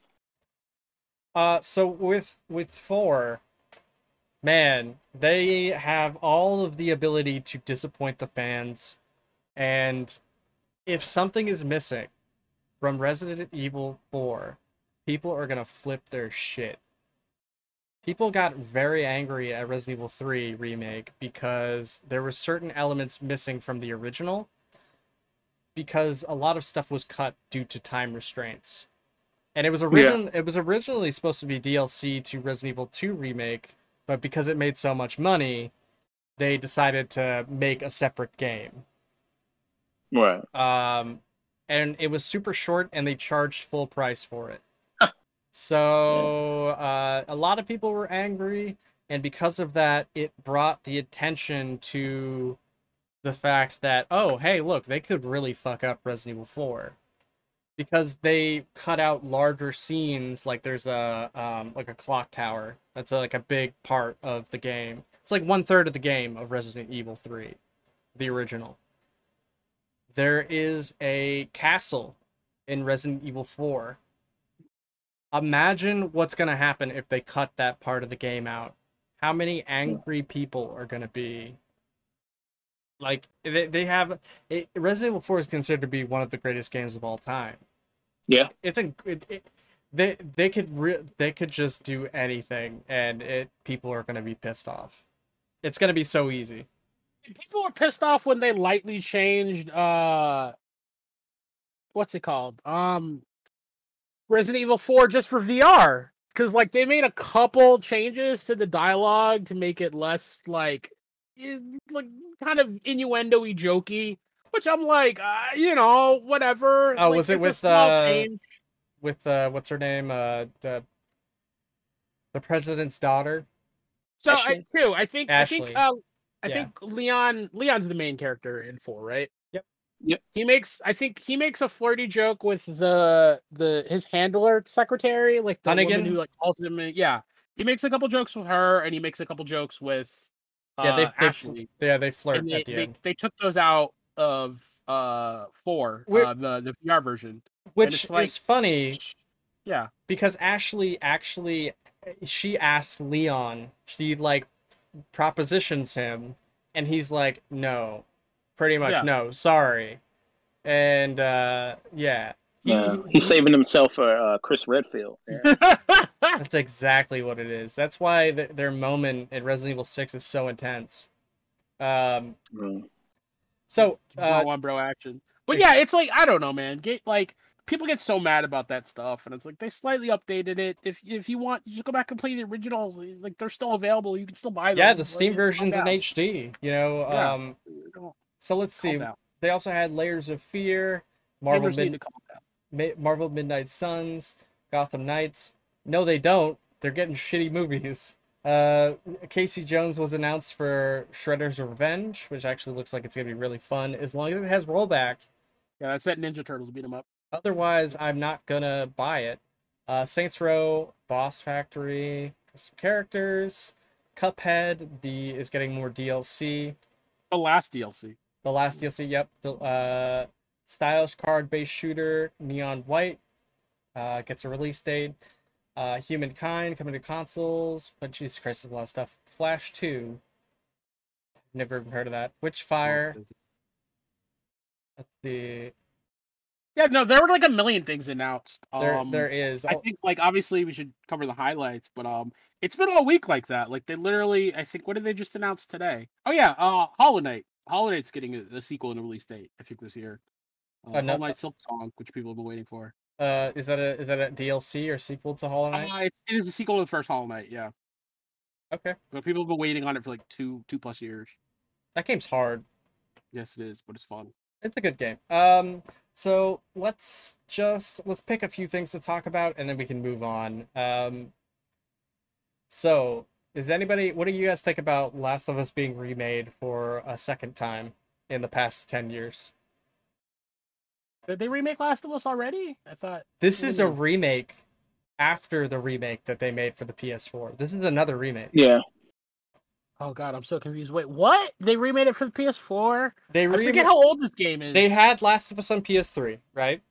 Speaker 2: Uh, so with with four, man, they have all of the ability to disappoint the fans, and if something is missing from Resident Evil Four, people are gonna flip their shit. People got very angry at Resident Evil 3 remake because there were certain elements missing from the original because a lot of stuff was cut due to time restraints and it was original it was originally supposed to be DLC to Resident Evil 2 remake, but because it made so much money, they decided to make a separate game.
Speaker 4: Right.
Speaker 2: Um, and it was super short, and they charged full price for it. so uh, a lot of people were angry, and because of that, it brought the attention to the fact that oh, hey, look, they could really fuck up Resident Evil Four because they cut out larger scenes. Like there's a um, like a clock tower that's a, like a big part of the game. It's like one third of the game of Resident Evil Three, the original there is a castle in Resident Evil 4. Imagine what's going to happen if they cut that part of the game out. How many angry people are going to be? Like, they, they have. It, Resident Evil 4 is considered to be one of the greatest games of all time.
Speaker 4: Yeah.
Speaker 2: It's a. It, it, they, they could re- they could just do anything and it people are going to be pissed off. It's going to be so easy
Speaker 3: people were pissed off when they lightly changed uh what's it called? Um resident evil 4 just for vr because like they made a couple changes to the dialogue to make it less like eh, like kind of innuendo-y jokey which i'm like uh, you know whatever.
Speaker 2: Oh
Speaker 3: like,
Speaker 2: was it with uh with uh what's her name uh the the president's daughter?
Speaker 3: So I, too i think
Speaker 2: Ashley.
Speaker 3: i think uh I
Speaker 2: Yeah.
Speaker 3: think Leon Leon's the main character in four, right?
Speaker 2: Yep.
Speaker 4: Yep.
Speaker 3: He makes I think he makes a flirty joke with the the his handler secretary, like the woman who like calls him. in- Yeah, he makes a couple jokes with her, and he makes a couple jokes with uh,
Speaker 2: yeah they they, fl-
Speaker 3: Ashley.
Speaker 2: yeah they flirt
Speaker 3: And they,
Speaker 2: at the
Speaker 3: they,
Speaker 2: end
Speaker 3: they took those out of uh four,
Speaker 2: We're-
Speaker 3: uh, the the VR version.
Speaker 2: which
Speaker 3: it's like-
Speaker 2: is funny
Speaker 3: Yeah,
Speaker 2: because Ashley actually she asks Leon, she like propositions him and he's like no. Pretty much
Speaker 3: Yeah.
Speaker 2: no, sorry. And uh yeah. He-
Speaker 4: Yeah. He's saving himself for uh, Chris Redfield. Yeah.
Speaker 2: that's exactly what it is. That's why th- their moment in Resident Evil 6 is so intense. Um
Speaker 4: Mm.
Speaker 2: so
Speaker 3: bro
Speaker 2: uh
Speaker 3: on bro action. But yeah, it's like I don't know, man. Get like people get so mad about that stuff, and it's like they slightly updated it. If if you want, you just go back and play the originals. Like they're still available. You can still buy them.
Speaker 2: yeah, the Steam
Speaker 3: calm
Speaker 2: version's in. HD, you know.
Speaker 3: Yeah.
Speaker 2: Um so let's see.
Speaker 3: down.
Speaker 2: They also had Layers of Fear, Marvel Mid-
Speaker 3: calm.
Speaker 2: Ma- Marvel Midnight Suns, Gotham Knights. No, they don't. They're getting shitty movies. Uh, Casey Jones was announced for Shredder's Revenge, which actually looks like it's gonna be really fun as long as it has rollback.
Speaker 3: Yeah, that's that Ninja Turtles beat beat 'em up.
Speaker 2: Otherwise, I'm not gonna buy it. Uh, Saints Row, Boss Factory, custom characters, Cuphead. The is getting more DLC.
Speaker 3: The last DLC.
Speaker 2: The last DLC, yep. The uh, stylish card-based shooter, Neon White, uh, gets a release date. Uh, Humankind coming to consoles, but Jesus Christ, there's a lot of stuff. Flash Two. Never even heard of that. Witchfire. Let's see.
Speaker 3: Yeah, no, there were like a million things announced.
Speaker 2: There,
Speaker 3: Um,
Speaker 2: there is.
Speaker 3: I
Speaker 2: Oh,
Speaker 3: think like obviously we should cover the highlights, but um, it's been all week like that. Like they literally, I think, what did they just announce today? Oh yeah, uh, Hollow Knight. Hollow Knight's getting a, a sequel and a release date. I think this year. Uh,
Speaker 2: Uh, no-
Speaker 3: Hollow Knight Silksong, which people have been waiting for.
Speaker 2: uh, is that a is that a DLC or sequel to Hollow Knight?
Speaker 3: Uh, it's, it is a sequel to the first Hollow Knight. Yeah,
Speaker 2: okay,
Speaker 3: but people have been waiting on it for like two two plus years.
Speaker 2: that game's hard.
Speaker 3: Yes, it is, but it's fun.
Speaker 2: It's a good game. Um, so let's just let's pick a few things to talk about, and then we can move on. Um, so is anybody? What do you guys think about Last of Us being remade for a second time in the past ten years?
Speaker 3: Did they remake Last of Us already? I thought.
Speaker 2: This is a remake after the remake that they made for the PS4. This is another remake.
Speaker 4: Yeah.
Speaker 3: Oh god, I'm so confused. Wait, what? They remade it for the PS4?
Speaker 2: They
Speaker 3: I forget how old this game is.
Speaker 2: They had Last of Us on PS3, right?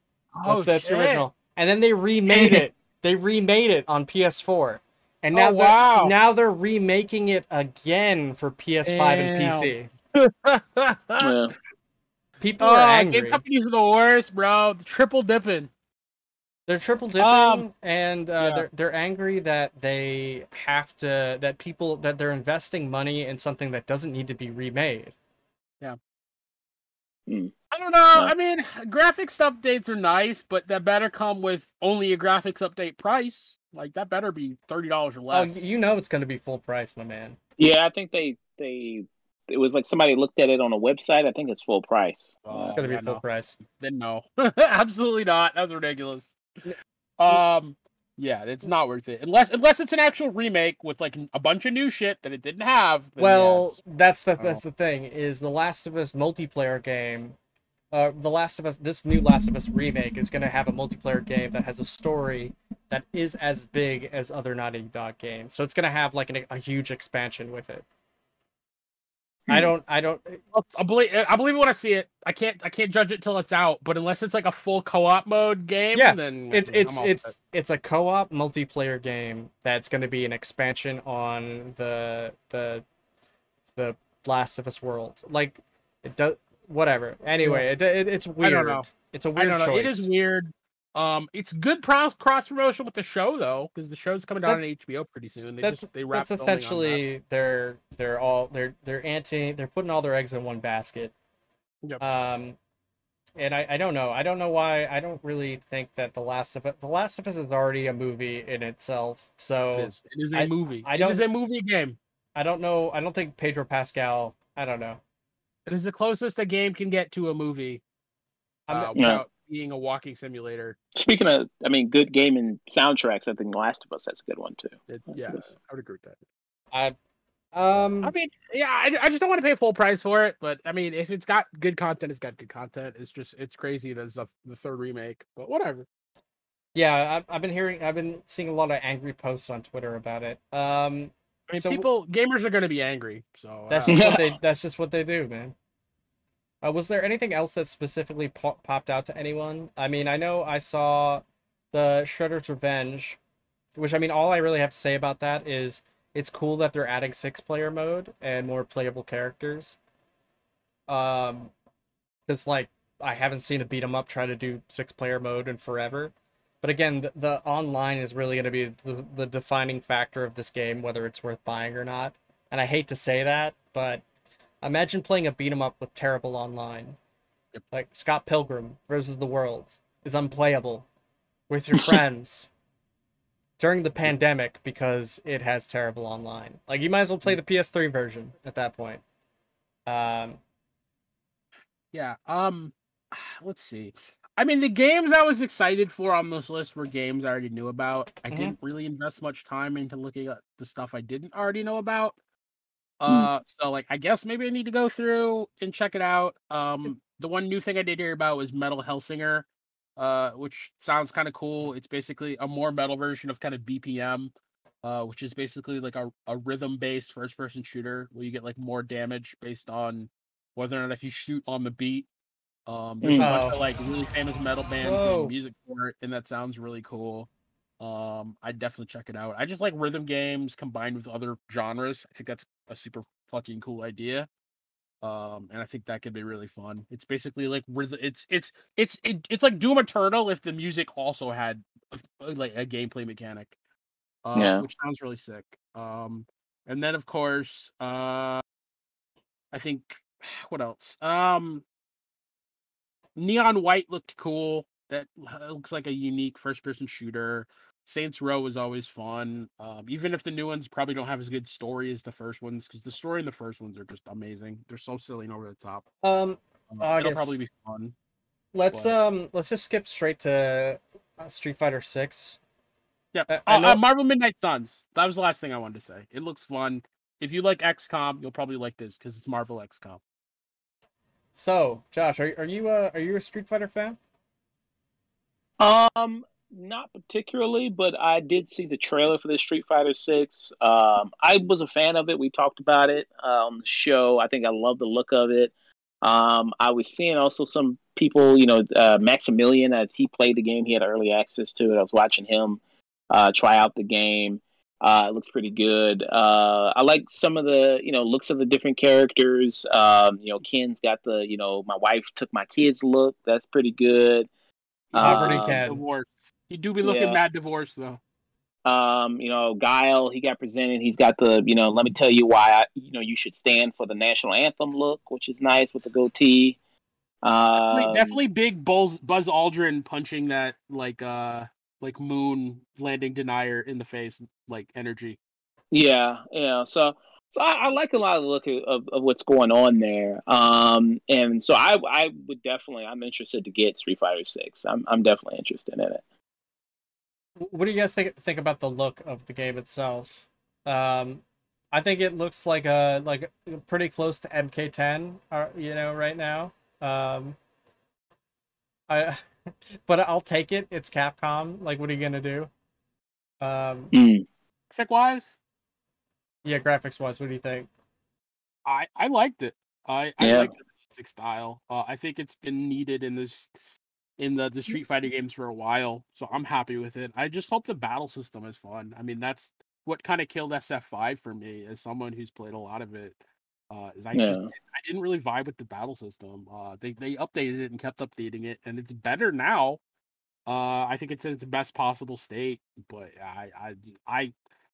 Speaker 3: oh,
Speaker 2: That's, that's
Speaker 3: shit.
Speaker 2: the original. And then they remade it. They remade it on PS4. And
Speaker 3: Oh,
Speaker 2: now they're,
Speaker 3: wow.
Speaker 2: now they're remaking it again for PS5 and PC.
Speaker 4: yeah.
Speaker 2: People are
Speaker 3: oh,
Speaker 2: angry.
Speaker 3: game companies are the worst, bro. Triple dipping.
Speaker 2: They're triple dipping
Speaker 3: Um,
Speaker 2: and uh,
Speaker 3: yeah.
Speaker 2: they're they're angry that they have to that people that they're investing money in something that doesn't need to be remade. Yeah.
Speaker 3: I don't know.
Speaker 4: No.
Speaker 3: I mean, graphics updates are nice, but that better come with only a graphics update price. Like that better be thirty dollars or
Speaker 2: Oh,
Speaker 3: less.
Speaker 2: you know it's going to be full price, my man.
Speaker 4: Yeah, I think they they it was like somebody looked at it on a website. I think it's full price.
Speaker 3: Oh,
Speaker 2: It's gonna be
Speaker 3: yeah,
Speaker 2: full
Speaker 3: no.
Speaker 2: price.
Speaker 3: Then no, absolutely not. That's ridiculous. Um, yeah, it's not worth it unless unless it's an actual remake with like a bunch of new shit that it didn't have. yeah,
Speaker 2: Well,
Speaker 3: it's-
Speaker 2: that's the
Speaker 3: Oh.
Speaker 2: that's the thing is the Last of Us multiplayer game. Uh, the Last of Us, this new Last of Us remake is going to have a multiplayer game that has a story that is as big as other Naughty Dog games. So it's going to have like an, a huge expansion with it. I
Speaker 4: Hmm.
Speaker 2: don't, I don't.
Speaker 3: I believe I believe it when I see it. I can't I can't judge it till it's out. But unless it's like a full co-op mode game,
Speaker 2: Yeah,
Speaker 3: then
Speaker 2: It's it's it's
Speaker 3: set.
Speaker 2: it's a co-op multiplayer game that's going to be an expansion on the the the Last of Us world. Like it does whatever. Anyway, it, it it's weird.
Speaker 3: I don't know.
Speaker 2: It's a
Speaker 3: I
Speaker 2: weird
Speaker 3: don't know.
Speaker 2: choice.
Speaker 3: It is weird. Um, it's good cross cross promotion with the show though, because the show's coming down on HBO pretty soon. They
Speaker 2: that's
Speaker 3: just they wrap
Speaker 2: that's
Speaker 3: filming on that.
Speaker 2: essentially they're they're all they're they're anti they're putting all their eggs in one basket.
Speaker 3: Yep.
Speaker 2: Um, and I I don't know I don't know why I don't really think that the Last of Us the Last of Us is already a movie in itself. So
Speaker 3: It is. It is a
Speaker 2: I-
Speaker 3: movie.
Speaker 2: I
Speaker 3: It is
Speaker 2: don't- it is
Speaker 3: a movie game.
Speaker 2: I don't know I don't think Pedro Pascal I don't know.
Speaker 3: It is the closest a game can get to a movie
Speaker 2: I'm,
Speaker 3: uh,
Speaker 4: Yeah.
Speaker 3: without being a walking simulator.
Speaker 4: Speaking of, I mean, good gaming soundtracks. I think The Last of Us that's a good one too.
Speaker 3: It, yeah, I would agree with that.
Speaker 2: I um
Speaker 3: I mean, yeah, I, I just don't want to pay full price for it. But I mean, if it's got good content, it's got good content. It's just it's crazy that it's the the third remake. But whatever.
Speaker 2: yeah I've, I've been hearing I've been seeing a lot of angry posts on Twitter about it. Um
Speaker 3: I mean,
Speaker 2: So-
Speaker 3: people gamers are going to be angry. So
Speaker 2: That's
Speaker 3: uh,
Speaker 2: just what they. That's just what they do, man. Uh, was there anything else that specifically po- popped out to anyone? I mean, I know I saw the Shredder's Revenge, which I mean, all I really have to say about that is it's cool that they're adding six-player mode and more playable characters. Um, because like I haven't seen a beat 'em up try to do six-player mode in forever. But again, the, the online is really going to be the, the defining factor of this game, whether it's worth buying or not. And I hate to say that, but imagine playing a beat 'em up with terrible online.
Speaker 3: Yep.
Speaker 2: Like Scott Pilgrim versus the World is unplayable with your friends during the pandemic because it has terrible online. Like you might as well play the PS3 version at that point. Um,
Speaker 3: Yeah. Um, let's see. I mean, the games I was excited for on this list were games I already knew about. I
Speaker 2: Mhm.
Speaker 3: didn't really invest much time into looking at the stuff I didn't already know about.
Speaker 4: Hmm.
Speaker 3: Uh, so like, I guess maybe I need to go through and check it out. Um, the one new thing I did hear about was Metal Hellsinger, uh, which sounds kind of cool. It's basically a more metal version of kind of BPM, uh, which is basically like a, a rhythm based first person shooter where you get like more damage based on whether or not if you shoot on the beat. Um, there's a bunch of like really famous metal bands
Speaker 2: Whoa.
Speaker 3: doing music for it, and that sounds really cool. Um, I'd definitely check it out. I just like rhythm games combined with other genres. I think that's a super fucking cool idea. Um, and I think that could be really fun. It's basically like. It's it's it's it, it's like Doom Eternal if the music also had a- like a gameplay mechanic. Uh,
Speaker 4: Yeah.
Speaker 3: which sounds really sick. Um, and then of course, uh, I think what else? Um, Neon White looked cool. That looks like a unique first-person shooter. Saints Row is always fun. Um, even if the new ones probably don't have as good story as the first ones, because the story in the first ones are just amazing. They're so silly and over the top.
Speaker 2: um, I
Speaker 3: it'll probably be fun.
Speaker 2: let's
Speaker 3: But-
Speaker 2: um, let's just skip straight to uh, Street Fighter Six.
Speaker 3: Yeah,
Speaker 2: I-
Speaker 3: Uh,
Speaker 2: I
Speaker 3: uh, Marvel Midnight Suns. That was the last thing I wanted to say. It looks fun. If you like XCOM, you'll probably like this because it's Marvel XCOM.
Speaker 2: So, Josh, are are you uh, are you a Street Fighter fan?
Speaker 4: Um, not particularly, but I did see the trailer for the Street Fighter Six. Um, I was a fan of it. We talked about it uh, on the show. I think I love the look of it. Um, I was seeing also some people, you know, uh, Maximilian, as he played the game, he had early access to it. I was watching him uh, try out the game. Uh, it looks pretty good. Uh, I like some of the, you know, looks of the different characters. Um, you know, Ken's got the, you know, my wife took my kids look. That's pretty good.
Speaker 2: Poverty
Speaker 4: Um,
Speaker 2: Ken.
Speaker 3: Divorced. You do be looking
Speaker 4: Yeah.
Speaker 3: mad divorced though.
Speaker 4: Um, you know, Guile, he got presented. He's got the, you know, let me tell you why, I, you know, you should stand for the national anthem look, which is nice with the goatee.
Speaker 3: Definitely-
Speaker 4: Um,
Speaker 3: definitely big Buzz Buzz Aldrin punching that like uh like moon landing denier in the face like energy.
Speaker 4: Yeah, yeah. So So I, I, like a lot of the look of, of, of, what's going on there. Um, and so I I would definitely I'm interested to get Street Fighter Six. I'm I'm definitely interested in it.
Speaker 2: What do you guys think think about the look of the game itself? Um, I think it looks like a like pretty close to MK10, uh, you know, right now. Um, I, but I'll take it. It's Capcom. Like, what are you gonna do? Um,
Speaker 4: mm.
Speaker 3: wise,
Speaker 2: yeah, graphics wise, what do you think?
Speaker 3: I I liked it. I I yeah. liked the basic style. Uh, I think it's been needed in this in the, the Street Fighter games for a while, so I'm happy with it. I just hope the battle system is fun. I mean, that's what kind of killed SF5 for me as someone who's played a lot of it. Uh, is I yeah. just I didn't really vibe with the battle system. Uh, they they updated it and kept updating it, and it's better now. Uh, I think it's in its best possible state, but I I I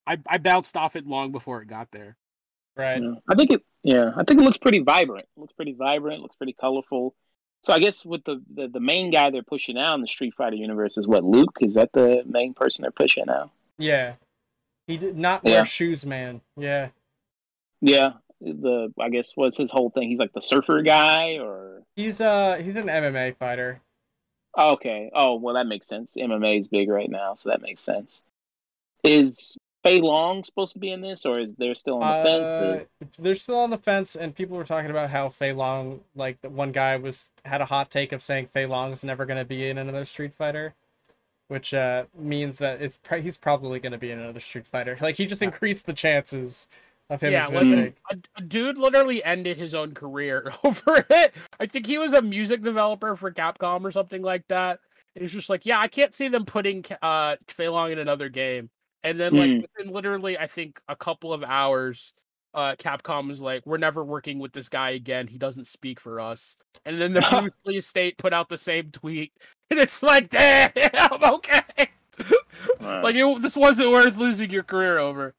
Speaker 3: I, I bounced off it long before it got there.
Speaker 2: Right.
Speaker 4: Yeah. I think it. Yeah, I think it looks pretty vibrant. It looks pretty vibrant. Looks pretty colorful. So I guess with the, the the main guy they're pushing out in the Street Fighter universe is what Luke. Is that the main person they're pushing out?
Speaker 2: Yeah. He did not wear yeah. shoes, man. Yeah.
Speaker 4: Yeah. The I guess what's his whole thing? He's like the surfer guy, or
Speaker 2: he's uh he's an MMA fighter.
Speaker 4: Okay. Oh well, that makes sense. MMA is big right now, so that makes sense. Is Fei Long supposed to be in this, or is they're still on the fence? Or...
Speaker 2: Uh, they're still on the fence, and people were talking about how Fei Long, like one guy was had a hot take of saying Fei Long is never going to be in another Street Fighter, which uh, means that it's he's probably going to be in another Street Fighter. Like he just increased the chances of him yeah, existing.
Speaker 3: A, a dude literally ended his own career over it. I think he was a music developer for Capcom or something like that. And he's just like, yeah, I can't see them putting uh Fei Long in another game. And then like mm. within literally I think a couple of hours, uh Capcom was like, We're never working with this guy again. He doesn't speak for us. And then the Bruce Lee estate put out the same tweet. And it's like, damn, okay. like it, this wasn't worth losing your career over.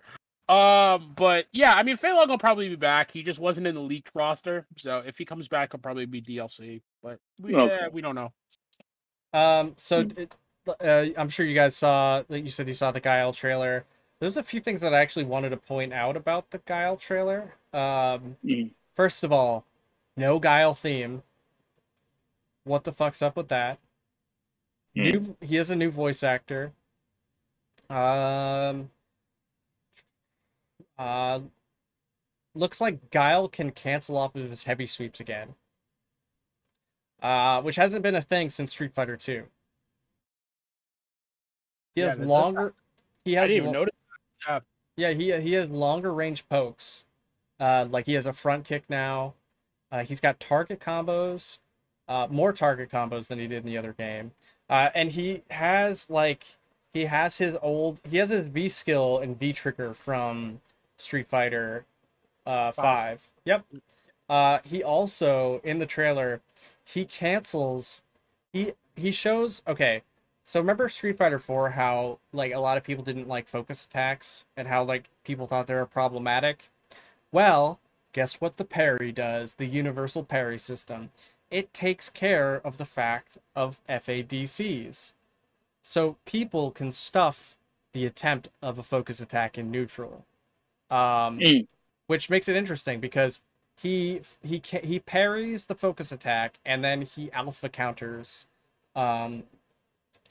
Speaker 3: Um, but yeah, I mean, Fei Long will probably be back. He just wasn't in the leaked roster, so if he comes back, he'll probably be DLC. But we, okay. yeah, we don't know.
Speaker 2: Um, so hmm. Uh, I'm sure you guys saw that you said you saw the Guile trailer. There's a few things that I actually wanted to point out about the Guile trailer. Um, mm. First of all, no Guile theme. What the fuck's up with that? Mm. New, he is a new voice actor. Um, uh, looks like Guile can cancel off of his heavy sweeps again. Uh, which hasn't been a thing since Street Fighter 2. He has yeah, longer. He has.
Speaker 3: I didn't even lo- notice.
Speaker 2: Yeah. yeah, he he has longer range pokes. Uh, like he has a front kick now. Uh, he's got target combos, uh, more target combos than he did in the other game. Uh, and he has like he has his old he has his V skill and V trigger from Street Fighter uh, five. five. Yep. Uh, he also in the trailer he cancels he he shows okay so remember Street Fighter 4 how like a lot of people didn't like focus attacks and how like people thought they were problematic? Well, guess what the parry does, the universal parry system. It takes care of the fact of FADCs. So people can stuff the attempt of a focus attack in neutral. Um, mm. which makes it interesting because he he he parries the focus attack and then he alpha counters um,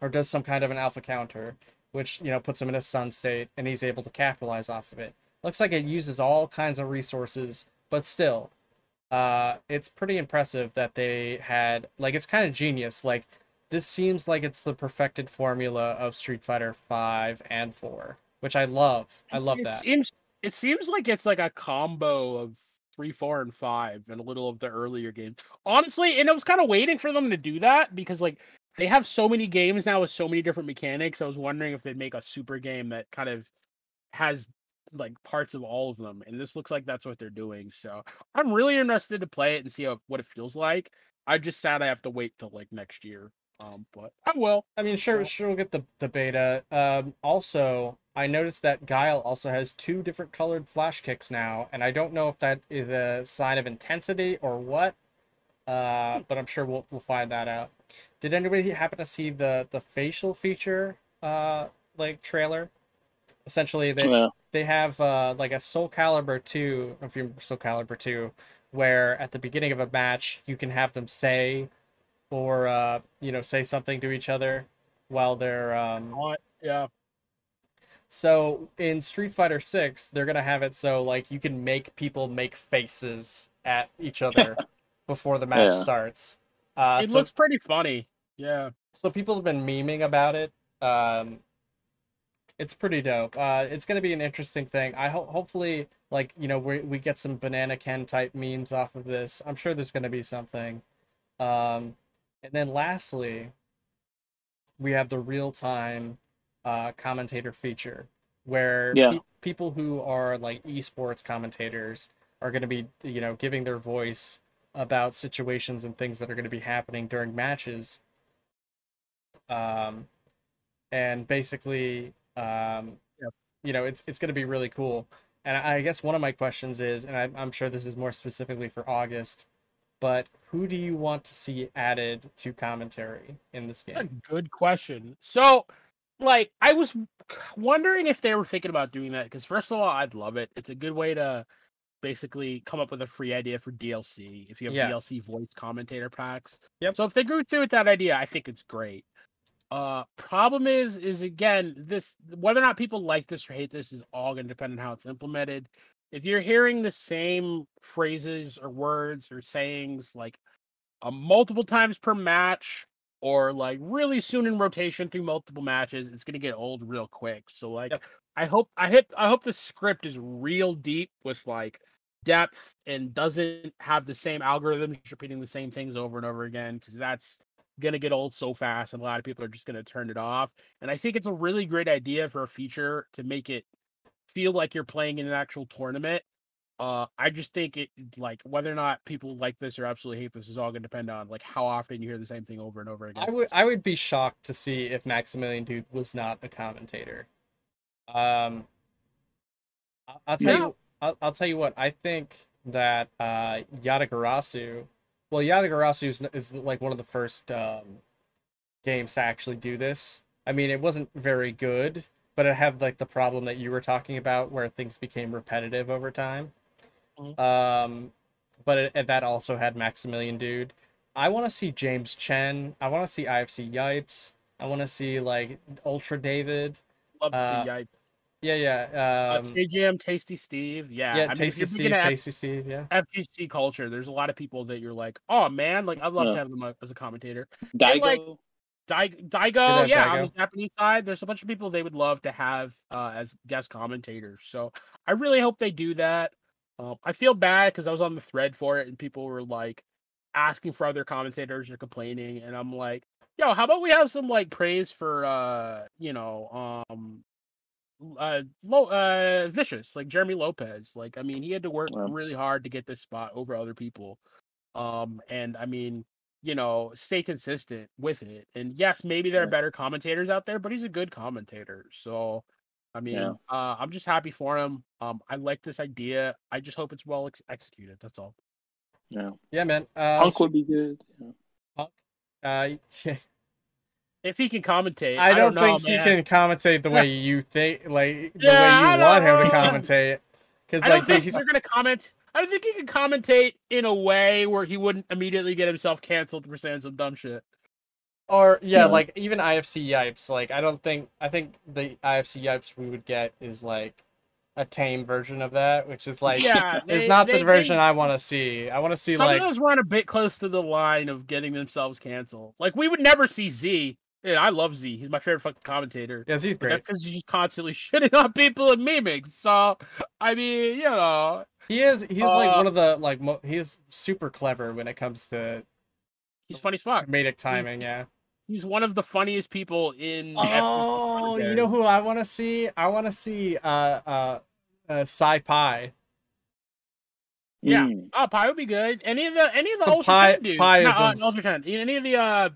Speaker 2: or does some kind of an alpha counter, which you know puts him in a stun state, and he's able to capitalize off of it. Looks like it uses all kinds of resources, but still, uh, it's pretty impressive that they had like it's kind of genius. Like this seems like it's the perfected formula of Street Fighter Five and Four, which I love. I love
Speaker 3: it
Speaker 2: that.
Speaker 3: Seems, it seems like it's like a combo of three, four, and five, and a little of the earlier games. Honestly, and I was kind of waiting for them to do that because like they have so many games now with so many different mechanics. I was wondering if they'd make a super game that kind of has like parts of all of them, and this looks like that's what they're doing. So I'm really interested to play it and see how, what it feels like. I just sad I have to wait till like next year. Um, but I will.
Speaker 2: I mean, sure, so. sure, we'll get the the beta. Um, also, I noticed that Guile also has two different colored flash kicks now, and I don't know if that is a sign of intensity or what. Uh, but I'm sure we'll we'll find that out. Did anybody happen to see the the facial feature uh like trailer? essentially they
Speaker 4: Yeah.
Speaker 2: they have uh, like a Soul Calibur 2, if you remember Soul Calibur 2, where at the beginning of a match you can have them say or uh, you know say something to each other while they're um,
Speaker 3: Yeah.
Speaker 2: so in Street Fighter 6, they're going to have it so like you can make people make faces at each other before the match
Speaker 4: Yeah.
Speaker 2: starts. Uh,
Speaker 3: it
Speaker 2: so
Speaker 3: looks pretty funny. Yeah.
Speaker 2: so people have been memeing about it. Um, it's pretty dope. Uh, it's gonna be an interesting thing. I hope, hopefully, like you know, we we get some banana Ken type memes off of this. I'm sure there's gonna be something. Um, and then lastly, we have the real time uh, commentator feature, where
Speaker 4: Yeah.
Speaker 2: pe- people who are like esports commentators are gonna be you know giving their voice about situations and things that are going to be happening during matches um, and basically, um, you know, it's it's going to be really cool. And I I guess one of my questions is, and I, I'm sure this is more specifically for August, but who do you want to see added to commentary in this
Speaker 3: A
Speaker 2: game?
Speaker 3: good question. So, like, I was wondering if they were thinking about doing that because, first of all, I'd love it. It's a good way to basically come up with a free idea for DLC if you have
Speaker 2: Yeah.
Speaker 3: DLC voice commentator packs.
Speaker 2: Yep.
Speaker 3: So if they go through with that idea, I think it's great. Uh, problem is, is again, this whether or not people like this or hate this is all going to depend on how it's implemented. If you're hearing the same phrases or words or sayings like uh, multiple times per match or like really soon in rotation through multiple matches, it's gonna get old real quick. So like
Speaker 2: Yep.
Speaker 3: I hope I hit I hope the script is real deep with like depth and doesn't have the same algorithms repeating the same things over and over again because that's gonna get old so fast and a lot of people are just gonna turn it off. And I think it's a really great idea for a feature to make it feel like you're playing in an actual tournament. Uh, I just think it like whether or not people like this or absolutely hate this is all gonna depend on like how often you hear the same thing over and over again.
Speaker 2: I would I would be shocked to see if Maximilian Dude was not a commentator. Um, I'll, I'll tell
Speaker 3: Yeah.
Speaker 2: you I'll, I'll tell you what I think that uh, Yatagarasu, well Yatagarasu is, is like one of the first um, games to actually do this. I mean, it wasn't very good, but it had like the problem that you were talking about where things became repetitive over time.
Speaker 3: Mhm.
Speaker 2: Um, but it, that also had Maximilian Dude. I want to see James Chen. I want to see IFC Yipes. I want to see like Ultra David.
Speaker 3: Love to
Speaker 2: uh,
Speaker 3: see Yipe.
Speaker 2: Yeah, yeah.
Speaker 3: Uh,
Speaker 2: Um,
Speaker 3: CGM Tasty Steve. Yeah,
Speaker 2: yeah,
Speaker 3: I
Speaker 2: Tasty
Speaker 3: you're
Speaker 2: Steve,
Speaker 3: big into F-
Speaker 2: Tasty Steve. Yeah.
Speaker 3: FGC culture. There's a lot of people that you're like, oh man, like I'd love
Speaker 4: Yeah.
Speaker 3: to have them uh, as a commentator.
Speaker 4: Daigo.
Speaker 3: like- Dai- Daigo,
Speaker 2: have
Speaker 3: yeah, on
Speaker 2: Daigo.
Speaker 3: the Japanese side, there's a bunch of people they would love to have uh, as guest commentators. So I really hope they do that. Um, I feel bad because I was on the thread for it and people were like asking for other commentators or complaining, and I'm like, yo, how about we have some like praise for uh, you know, um, uh, Lo- uh, vicious like Jeremy Lopez. Like, I mean, he had to work
Speaker 4: Yeah.
Speaker 3: really hard to get this spot over other people. Um, and I mean, you know, stay consistent with it. And yes, maybe there are better commentators out there, but he's a good commentator. So, I mean,
Speaker 4: Yeah.
Speaker 3: uh, I'm just happy for him. Um, I like this idea. I just hope it's well ex- executed. That's all.
Speaker 4: Yeah.
Speaker 2: Yeah, man. Uh,
Speaker 4: Punk would be good. Yeah.
Speaker 2: uh, yeah.
Speaker 3: If he can commentate,
Speaker 2: I don't,
Speaker 3: know,
Speaker 2: think
Speaker 3: man.
Speaker 2: he can commentate the way you think, like the
Speaker 3: Yeah,
Speaker 2: way you want him to commentate. Because
Speaker 3: I don't
Speaker 2: like
Speaker 3: think
Speaker 2: he's
Speaker 3: they're gonna comment. I don't think he can commentate in a way where he wouldn't immediately get himself canceled for saying some dumb shit.
Speaker 2: Or yeah,
Speaker 4: Yeah.
Speaker 2: like even IFC Yipes. Like I don't think I think the IFC Yipes we would get is like a tame version of that, which is like
Speaker 3: yeah,
Speaker 2: is
Speaker 3: they-
Speaker 2: not
Speaker 3: they-
Speaker 2: the version
Speaker 3: they-
Speaker 2: I want to see. I want to see
Speaker 3: Some
Speaker 2: like
Speaker 3: of those run a bit close to the line of getting themselves canceled. Like we would never see Z. Yeah, I love Z. He's my favorite fucking commentator.
Speaker 2: yeah, he's
Speaker 3: But
Speaker 2: great.
Speaker 3: that's because he's just constantly shitting on people and memeing. So I mean, you know,
Speaker 2: He is he's like
Speaker 3: Uh,
Speaker 2: one of the like mo- he's super clever when it comes to
Speaker 3: he's funny as fuck.
Speaker 2: comedic timing. Yeah.
Speaker 3: He's one of the funniest people in. the
Speaker 2: Oh, you know who I want to see? I want to see uh uh uh Sci Pi.
Speaker 3: Yeah.
Speaker 4: Mm.
Speaker 3: Oh, Pi would be good. Any of the any of the
Speaker 2: So
Speaker 3: Ultra
Speaker 2: Pi-
Speaker 3: Ten dudes.
Speaker 2: Pi
Speaker 3: No, uh,
Speaker 2: in-
Speaker 3: Ultra Ten. Any of the uh,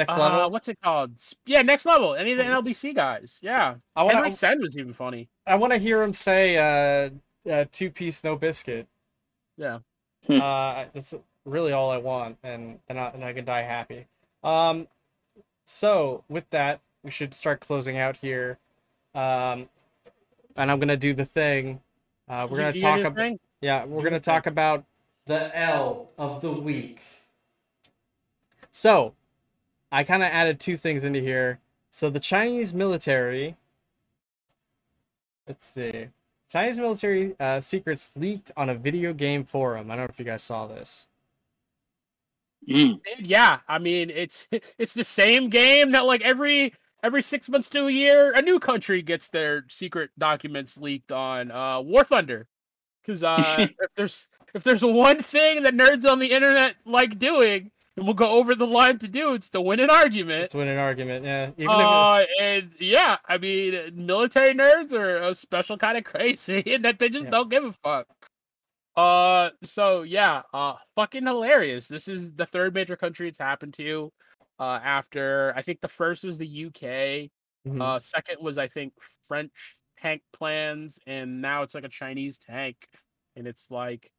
Speaker 2: Next
Speaker 3: uh
Speaker 2: level.
Speaker 3: what's it called? Yeah, next level. Any of the NLBC guys. Yeah.
Speaker 2: I want
Speaker 3: Henry
Speaker 2: to
Speaker 3: Sen was even funny.
Speaker 2: I want to hear him say uh, uh two piece no biscuit.
Speaker 3: Yeah.
Speaker 4: Hmm.
Speaker 2: uh, that's really all I want, and and I, and I can die happy. Um, so with that, we should start closing out here. um, and I'm gonna do the thing. Uh, we're gonna
Speaker 3: You- you
Speaker 2: talk about yeah, we're
Speaker 3: Do
Speaker 2: gonna
Speaker 3: the
Speaker 2: talk about the L of the week. So, I kind of added two things into here. So the Chinese military. Let's see. Chinese military uh, secrets leaked on a video game forum. I don't know if you guys saw this.
Speaker 4: Mm.
Speaker 3: Yeah, I mean it's it's the same game that like every every six months to a year, a new country gets their secret documents leaked on uh, War Thunder. Because uh, if there's if there's one thing that nerds on the internet like doing, and we'll go over the line to do, it's to win an argument.
Speaker 2: Let's win an argument. Yeah. Even
Speaker 3: Uh, and yeah, I mean, military nerds are a special kind of crazy in that they just
Speaker 2: Yeah.
Speaker 3: don't give a fuck. Uh, so yeah, uh, fucking hilarious. This is the third major country it's happened to. Uh, after I think the first was the UK.
Speaker 2: Mhm.
Speaker 3: Uh, second was I think French tank plans, and now it's like a Chinese tank, and it's like,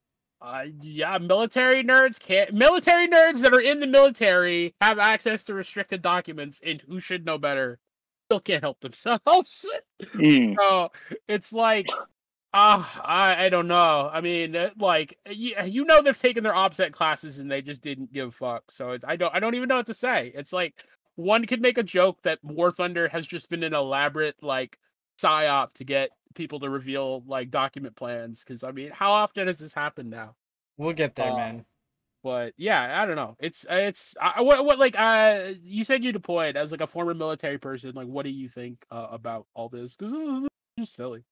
Speaker 3: uh, yeah, military nerds can't. Military nerds that are in the military have access to restricted documents, and who should know better? Still can't help themselves.
Speaker 4: Mm.
Speaker 3: so it's like, ah, I I don't know. I mean, uh, like you, you know they've taken their OPSEC classes and they just didn't give a fuck. So it's, I don't I don't even know what to say. It's like one could make a joke that War Thunder has just been an elaborate like psyop to get people to reveal like document plans. Because I mean, how often has this happened now?
Speaker 2: we'll get there,
Speaker 3: uh,
Speaker 2: man.
Speaker 3: But yeah, I don't know. It's it's I, what what like uh you said you deployed as like a former military person. Like, what do you think uh, about all this? Because this is just silly.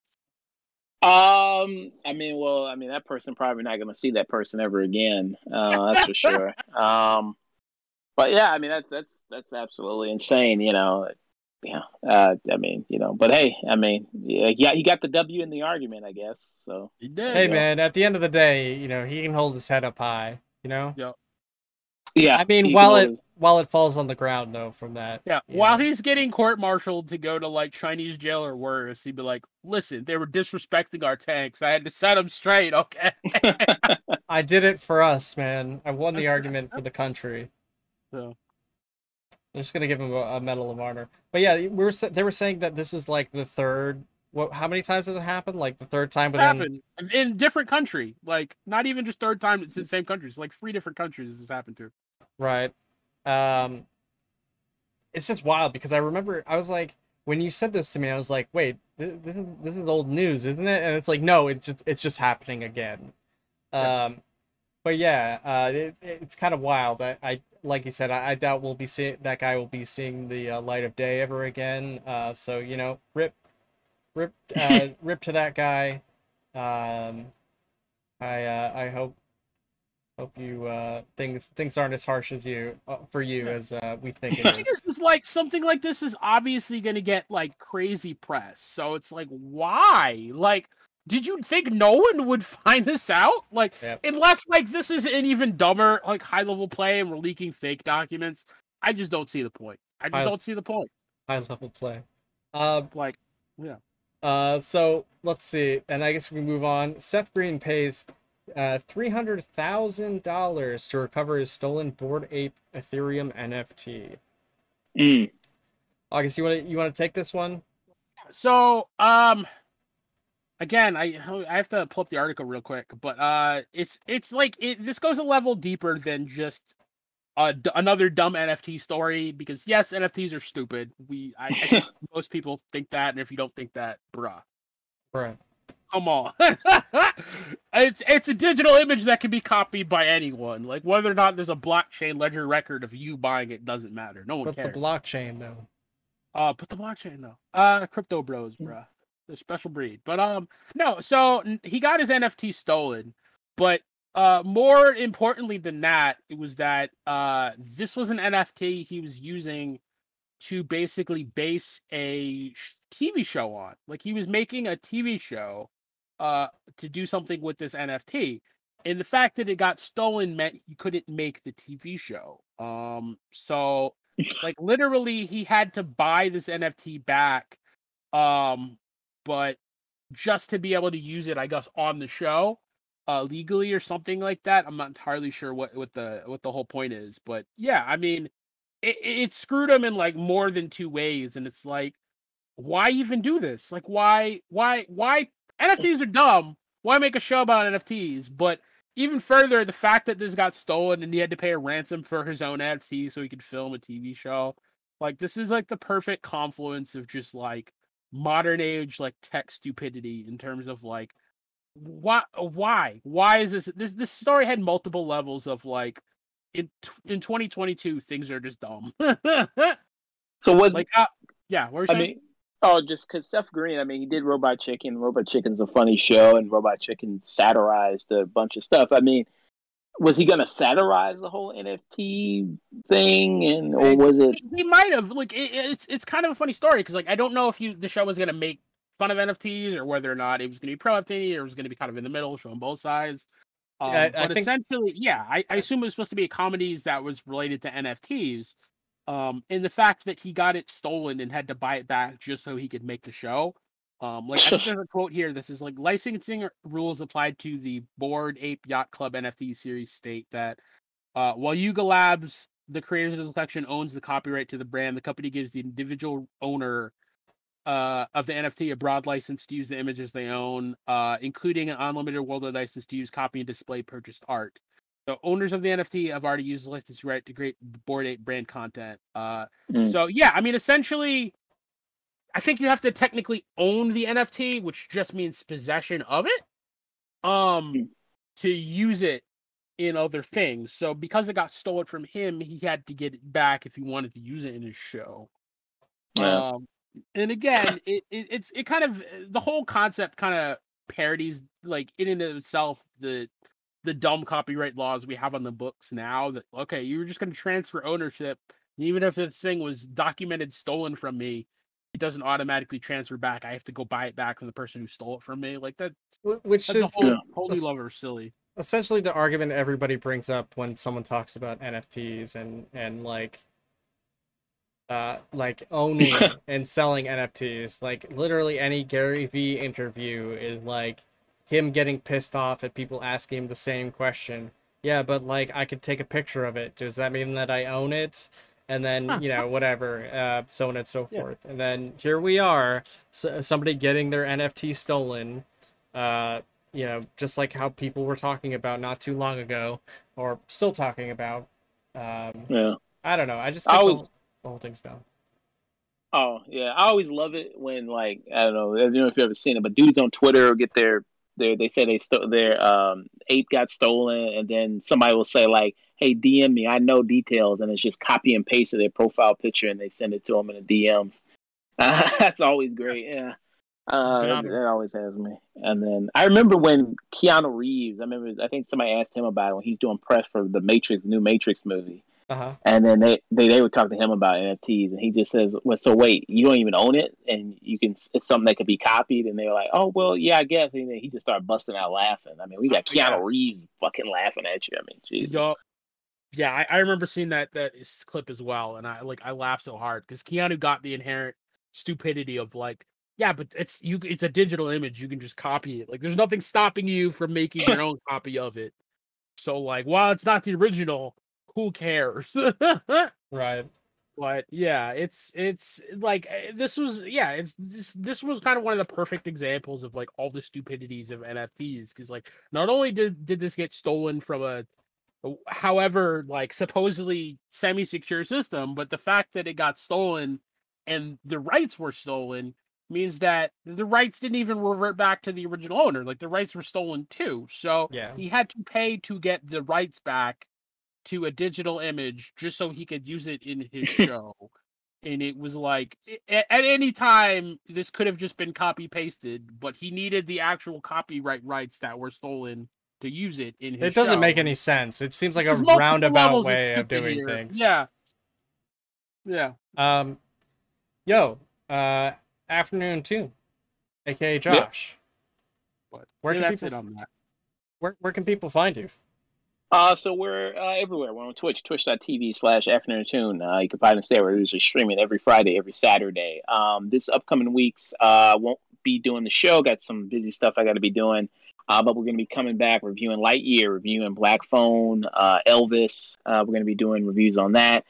Speaker 4: Um, I mean, well, I mean, that person probably not going to see that person ever again. Uh, that's for sure. Um, but yeah, I mean, that's that's that's absolutely insane. You know, yeah. Uh, I mean, you know, but hey, I mean, yeah, yeah, he got the W in the argument, I guess. So
Speaker 3: He did.
Speaker 2: Hey,
Speaker 4: yeah.
Speaker 2: man. At the end of the day, you know he can hold his head up high. You know.
Speaker 4: yeah,
Speaker 2: I mean, while
Speaker 4: can
Speaker 2: it while it falls on the ground, though, from that.
Speaker 3: Yeah,
Speaker 2: Yeah.
Speaker 3: while he's getting court-martialed to go to like Chinese jail or worse, he'd be like, "Listen, they were disrespecting our tanks. I had to set them straight." Okay.
Speaker 2: I did it for us, man. I won the argument for the country.
Speaker 3: So,
Speaker 2: I'm just gonna give him a, a medal of honor. But yeah, we were they were saying that this is like the third. What? How many times has it happened? Like the third time
Speaker 3: it's
Speaker 2: within.
Speaker 3: happened in different country. Like, not even just third time. It's in the same countries. Like three different countries this has happened to.
Speaker 2: Right. Um. It's just wild because I remember I was like, when you said this to me, I was like, wait, this, this is this is old news, isn't it? And it's like, no, it's just it's just happening again.
Speaker 3: Yeah.
Speaker 2: Um. But yeah, uh, it, it's kind of wild. I, I like you said, I, I doubt we'll be seeing that guy will be seeing the uh, light of day ever again. Uh, so you know, rip, rip, uh, rip to that guy. Um, I uh, I hope hope you uh things things aren't as harsh as you uh, for you
Speaker 3: Yeah.
Speaker 2: as uh, we think
Speaker 3: I think this is like something like this is obviously going to get like crazy press. So it's like, why? Like, did you think no one would find this out? Like,
Speaker 2: Yep.
Speaker 3: unless like this is an even dumber, like high level play and we're leaking fake documents. I just don't see the point. I just
Speaker 2: I-
Speaker 3: don't see the point.
Speaker 2: High level play. Uh,
Speaker 3: Like, yeah.
Speaker 2: uh, so let's see, and I guess we move on. Seth Green pays uh three hundred thousand dollars to recover his stolen Bored Ape Ethereum NFT.
Speaker 4: Mm.
Speaker 2: August, you want to you want to take this one?
Speaker 3: so um, again, I I have to pull up the article real quick, but uh, it's it's like it, this goes a level deeper than just uh, d- another dumb NFT story because yes, NFTs are stupid. We I, I most people think that, and if you don't think that, bruh,
Speaker 2: Right.
Speaker 3: come on. it's it's a digital image that can be copied by anyone. Like whether or not there's a blockchain ledger record of you buying it doesn't matter. No one
Speaker 2: But
Speaker 3: cares.
Speaker 2: the blockchain though.
Speaker 3: Uh, put the blockchain though. Uh, crypto bros, bruh. They're special breed. But um, no. So he got his NFT stolen, but uh, more importantly than that, it was that uh, this was an NFT he was using to basically base a TV show on. Like he was making a TV show, uh, to do something with this NFT. And the fact that it got stolen meant he couldn't make the TV show. Um, so like literally he had to buy this nft back um but just to be able to use it i guess on the show uh legally or something like that i'm not entirely sure what what the what the whole point is but yeah i mean it, it screwed him in like more than two ways and it's like why even do this? Like, why, why, why? NFTs are dumb. Why make a show about NFTs? But even further, the fact that this got stolen and he had to pay a ransom for his own NFT so he could film a TV show, like this is like the perfect confluence of just like modern age like tech stupidity in terms of like why why why is this this this story had multiple levels of like in in 2022 things are just dumb
Speaker 4: So was
Speaker 3: like uh, yeah what were you
Speaker 4: I
Speaker 3: saying?
Speaker 4: mean, oh, just because Seth Green, I mean, he did Robot Chicken. Robot Chicken's a funny show, and Robot Chicken satirized a bunch of stuff. I mean, was he going to satirize the whole NFT thing, and or was it?
Speaker 3: he might have like it, it's it's kind of a funny story because like I don't know if he the show was gonna make fun of NFTs or whether or not it was gonna be pro NFT or it was gonna be kind of in the middle, showing both sides. Um,
Speaker 2: I- I
Speaker 3: but
Speaker 2: think-
Speaker 3: essentially, yeah, I, I assume it was supposed to be a comedies that was related to NFTs. Um, and the fact that he got it stolen and had to buy it back just so he could make the show. Um, like I think there's a quote here. This is like licensing rules applied to the Bored Ape Yacht Club NFT series state that uh, while Yuga Labs, the creators of the collection, owns the copyright to the brand, the company gives the individual owner uh, of the NFT a broad license to use the images they own, uh, including an unlimited worldwide license to use, copy, and display purchased art. The owners of the NFT have already used the license right to create Bored Ape brand content. Uh,
Speaker 4: Mm.
Speaker 3: So yeah, I mean, essentially, I think you have to technically own the NFT, which just means possession of it, um,
Speaker 4: Mm.
Speaker 3: to use it in other things. So because it got stolen from him, he had to get it back if he wanted to use it in his show.
Speaker 4: Yeah.
Speaker 3: Um, and again, it, it it's it kind of the whole concept kind of parodies like in and of itself the the dumb copyright laws we have on the books now that okay you were just going to transfer ownership even if this thing was documented stolen from me it doesn't automatically transfer back i have to go buy it back from the person who stole it from me like that
Speaker 2: Which
Speaker 3: that's
Speaker 2: is
Speaker 3: a whole
Speaker 4: Yeah.
Speaker 3: whole new
Speaker 2: That's-
Speaker 3: level of silly
Speaker 2: essentially the argument everybody brings up when someone talks about NFTs and and like uh like owning and selling NFTs. Like literally any Gary V interview is like him getting pissed off at people asking him the same question. Yeah, but like I could take a picture of it. Does that mean that I own it? And then you know whatever, uh, so on and so
Speaker 3: Yeah.
Speaker 2: forth. And then here we are, so, somebody getting their NFT stolen. Uh, you know, just like how people were talking about not too long ago, or still talking about. Um,
Speaker 4: Yeah.
Speaker 2: I don't know. I just
Speaker 4: I
Speaker 2: think the, whole- the whole thing's dumb.
Speaker 4: Oh yeah, I always love it when like I don't know, I don't know if you've ever seen it, but dudes on Twitter get their their they say they stole their um ape got stolen, and then somebody will say like, "Hey, DM me, I know details," and it's just copy and paste of their profile picture, and they send it to them in the DMs. that's always great. Yeah. Uh, that always has me. And then I remember when Keanu Reeves, I remember, I think somebody asked him about it when he's doing press for the Matrix, new Matrix movie.
Speaker 2: Uh huh.
Speaker 4: And then they, they they would talk to him about NFTs, and he just says, "Well, so wait, you don't even own it, and you can it's something that can be copied." And they're like, "Oh, well, yeah, I guess." And then he just started busting out laughing. I mean, we got Keanu
Speaker 3: Yeah.
Speaker 4: Reeves fucking laughing at you. I mean, Jesus.
Speaker 3: Yeah, I, I remember seeing that that clip as well, and I like I laughed so hard because Keanu got the inherent stupidity of like, yeah, but it's you. It's a digital image. You can just copy it. Like, there's nothing stopping you from making your own copy of it. So like, while it's not the original, who cares?
Speaker 2: Right.
Speaker 3: but yeah it's it's like eh, this was yeah it's this this was kind of one of the perfect examples of like all the stupidities of nfts because like not only did did this get stolen from a a- however like supposedly semi-secure system but the fact that it got stolen and the rights were stolen means that the rights didn't even revert back to the original owner like the rights were stolen too so
Speaker 2: Yeah.
Speaker 3: he had to pay to get the rights back to a digital image just so he could use it in his show. and it was like i- a- at any time this could have just been copy pasted, but he needed the actual copyright rights that were stolen to use it in his
Speaker 2: It doesn't make any sense. It seems like a
Speaker 3: There's multiple
Speaker 2: roundabout way of doing
Speaker 3: here.
Speaker 2: things.
Speaker 3: Yeah. Yeah.
Speaker 2: Um, yo, uh, afternoon tune, aka Josh.
Speaker 3: But
Speaker 2: Where
Speaker 3: yeah,
Speaker 2: can people
Speaker 3: it on that.
Speaker 2: Where where can people find you?
Speaker 4: Uh, so we're uh, everywhere. We're on Twitch, twitch.tv slash afternoon tune. Uh, you can find us there. We're usually streaming every Friday, every Saturday. Um, this upcoming weeks, uh, won't be doing the show. Got some busy stuff I got to be doing. Uh, but we're going to be coming back reviewing Lightyear, reviewing Black Phone, uh, Elvis. Uh, we're going to be doing reviews on that.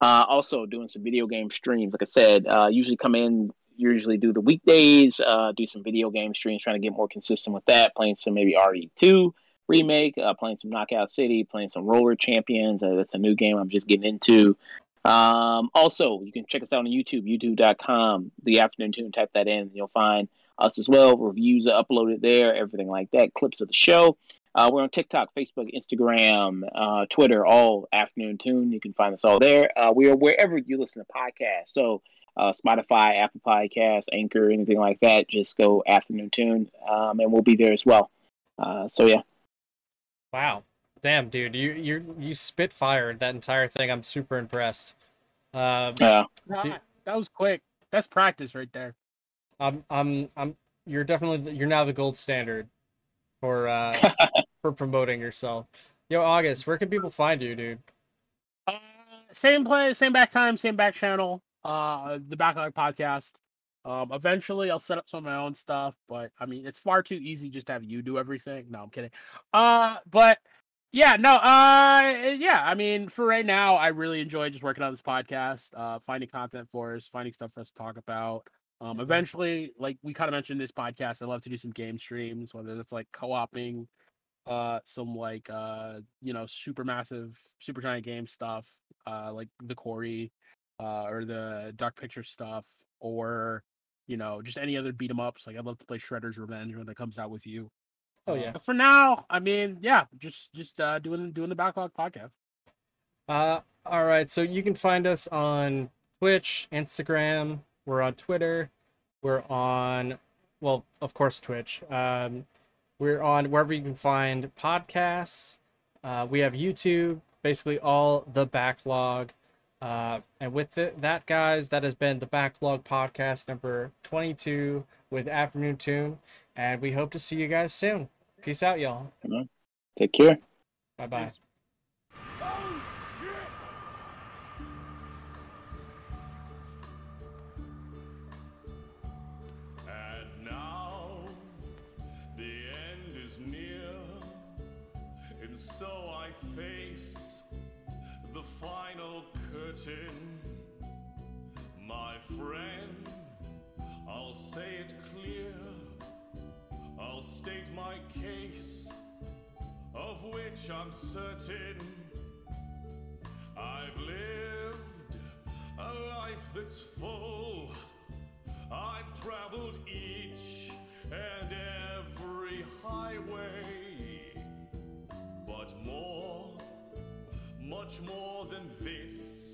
Speaker 4: Uh, also doing some video game streams. Like I said, uh, usually come in usually do the weekdays, uh, do some video game streams, trying to get more consistent with that. Playing some maybe RE2 remake, uh, playing some Knockout City, playing some Roller Champions. Uh, that's a new game I'm just getting into. Um, also, you can check us out on YouTube, youtube.com, the afternoon tune. Type that in, and you'll find us as well. Reviews are uploaded there, everything like that, clips of the show. Uh, we're on TikTok, Facebook, Instagram, uh, Twitter, all afternoon tune. You can find us all there. Uh, we are wherever you listen to podcasts. So, uh, Spotify, Apple Podcasts, Anchor, anything like that, just go afternoon tune, um, and we'll be there as well. Uh, so, yeah.
Speaker 2: Wow. Damn, dude, you you you spit fired that entire thing. I'm super impressed. Um,
Speaker 4: Yeah.
Speaker 2: Dude.
Speaker 3: that was quick. That's practice right there.
Speaker 2: I'm I'm I'm you're definitely you're now the gold standard for uh for promoting yourself. Yo, August, where can people find you, dude?
Speaker 3: Uh, same play, same back time, same back channel. Uh, the Backlog Podcast. Um, eventually I'll set up some of my own stuff, but I mean it's far too easy just to have you do everything. No, I'm kidding. Uh, but yeah, no, uh, yeah. I mean, for right now, I really enjoy just working on this podcast, uh, finding content for us, finding stuff for us to talk about. Um, eventually, like we kind of mentioned this podcast, I love to do some game streams, whether that's like co-oping, uh, some like uh, you know, super massive, super giant game stuff, uh, like the Quarry, uh, or the Dark Picture stuff, or you know, just any other beat 'em ups. Like I'd love to play Shredder's Revenge when that comes out with you.
Speaker 2: Oh
Speaker 3: Uh,
Speaker 2: yeah.
Speaker 3: But for now, I mean, yeah, just just uh doing doing the backlog podcast.
Speaker 2: Uh, all right. So you can find us on Twitch, Instagram. We're on Twitter. We're on, well, of course, Twitch. Um, we're on wherever you can find podcasts. Uh, we have YouTube. Basically, all the backlog. Uh, and with it, that, guys, that has been the backlog podcast number 22 with Afternoon Tune. And we hope to see you guys soon. Peace out, y'all.
Speaker 4: Take care.
Speaker 2: Bye bye.
Speaker 6: Curtain. My friend, I'll say it clear, I'll state my case, of which I'm certain. I've lived a life that's full. I've traveled each and every highway, but more, much more than this,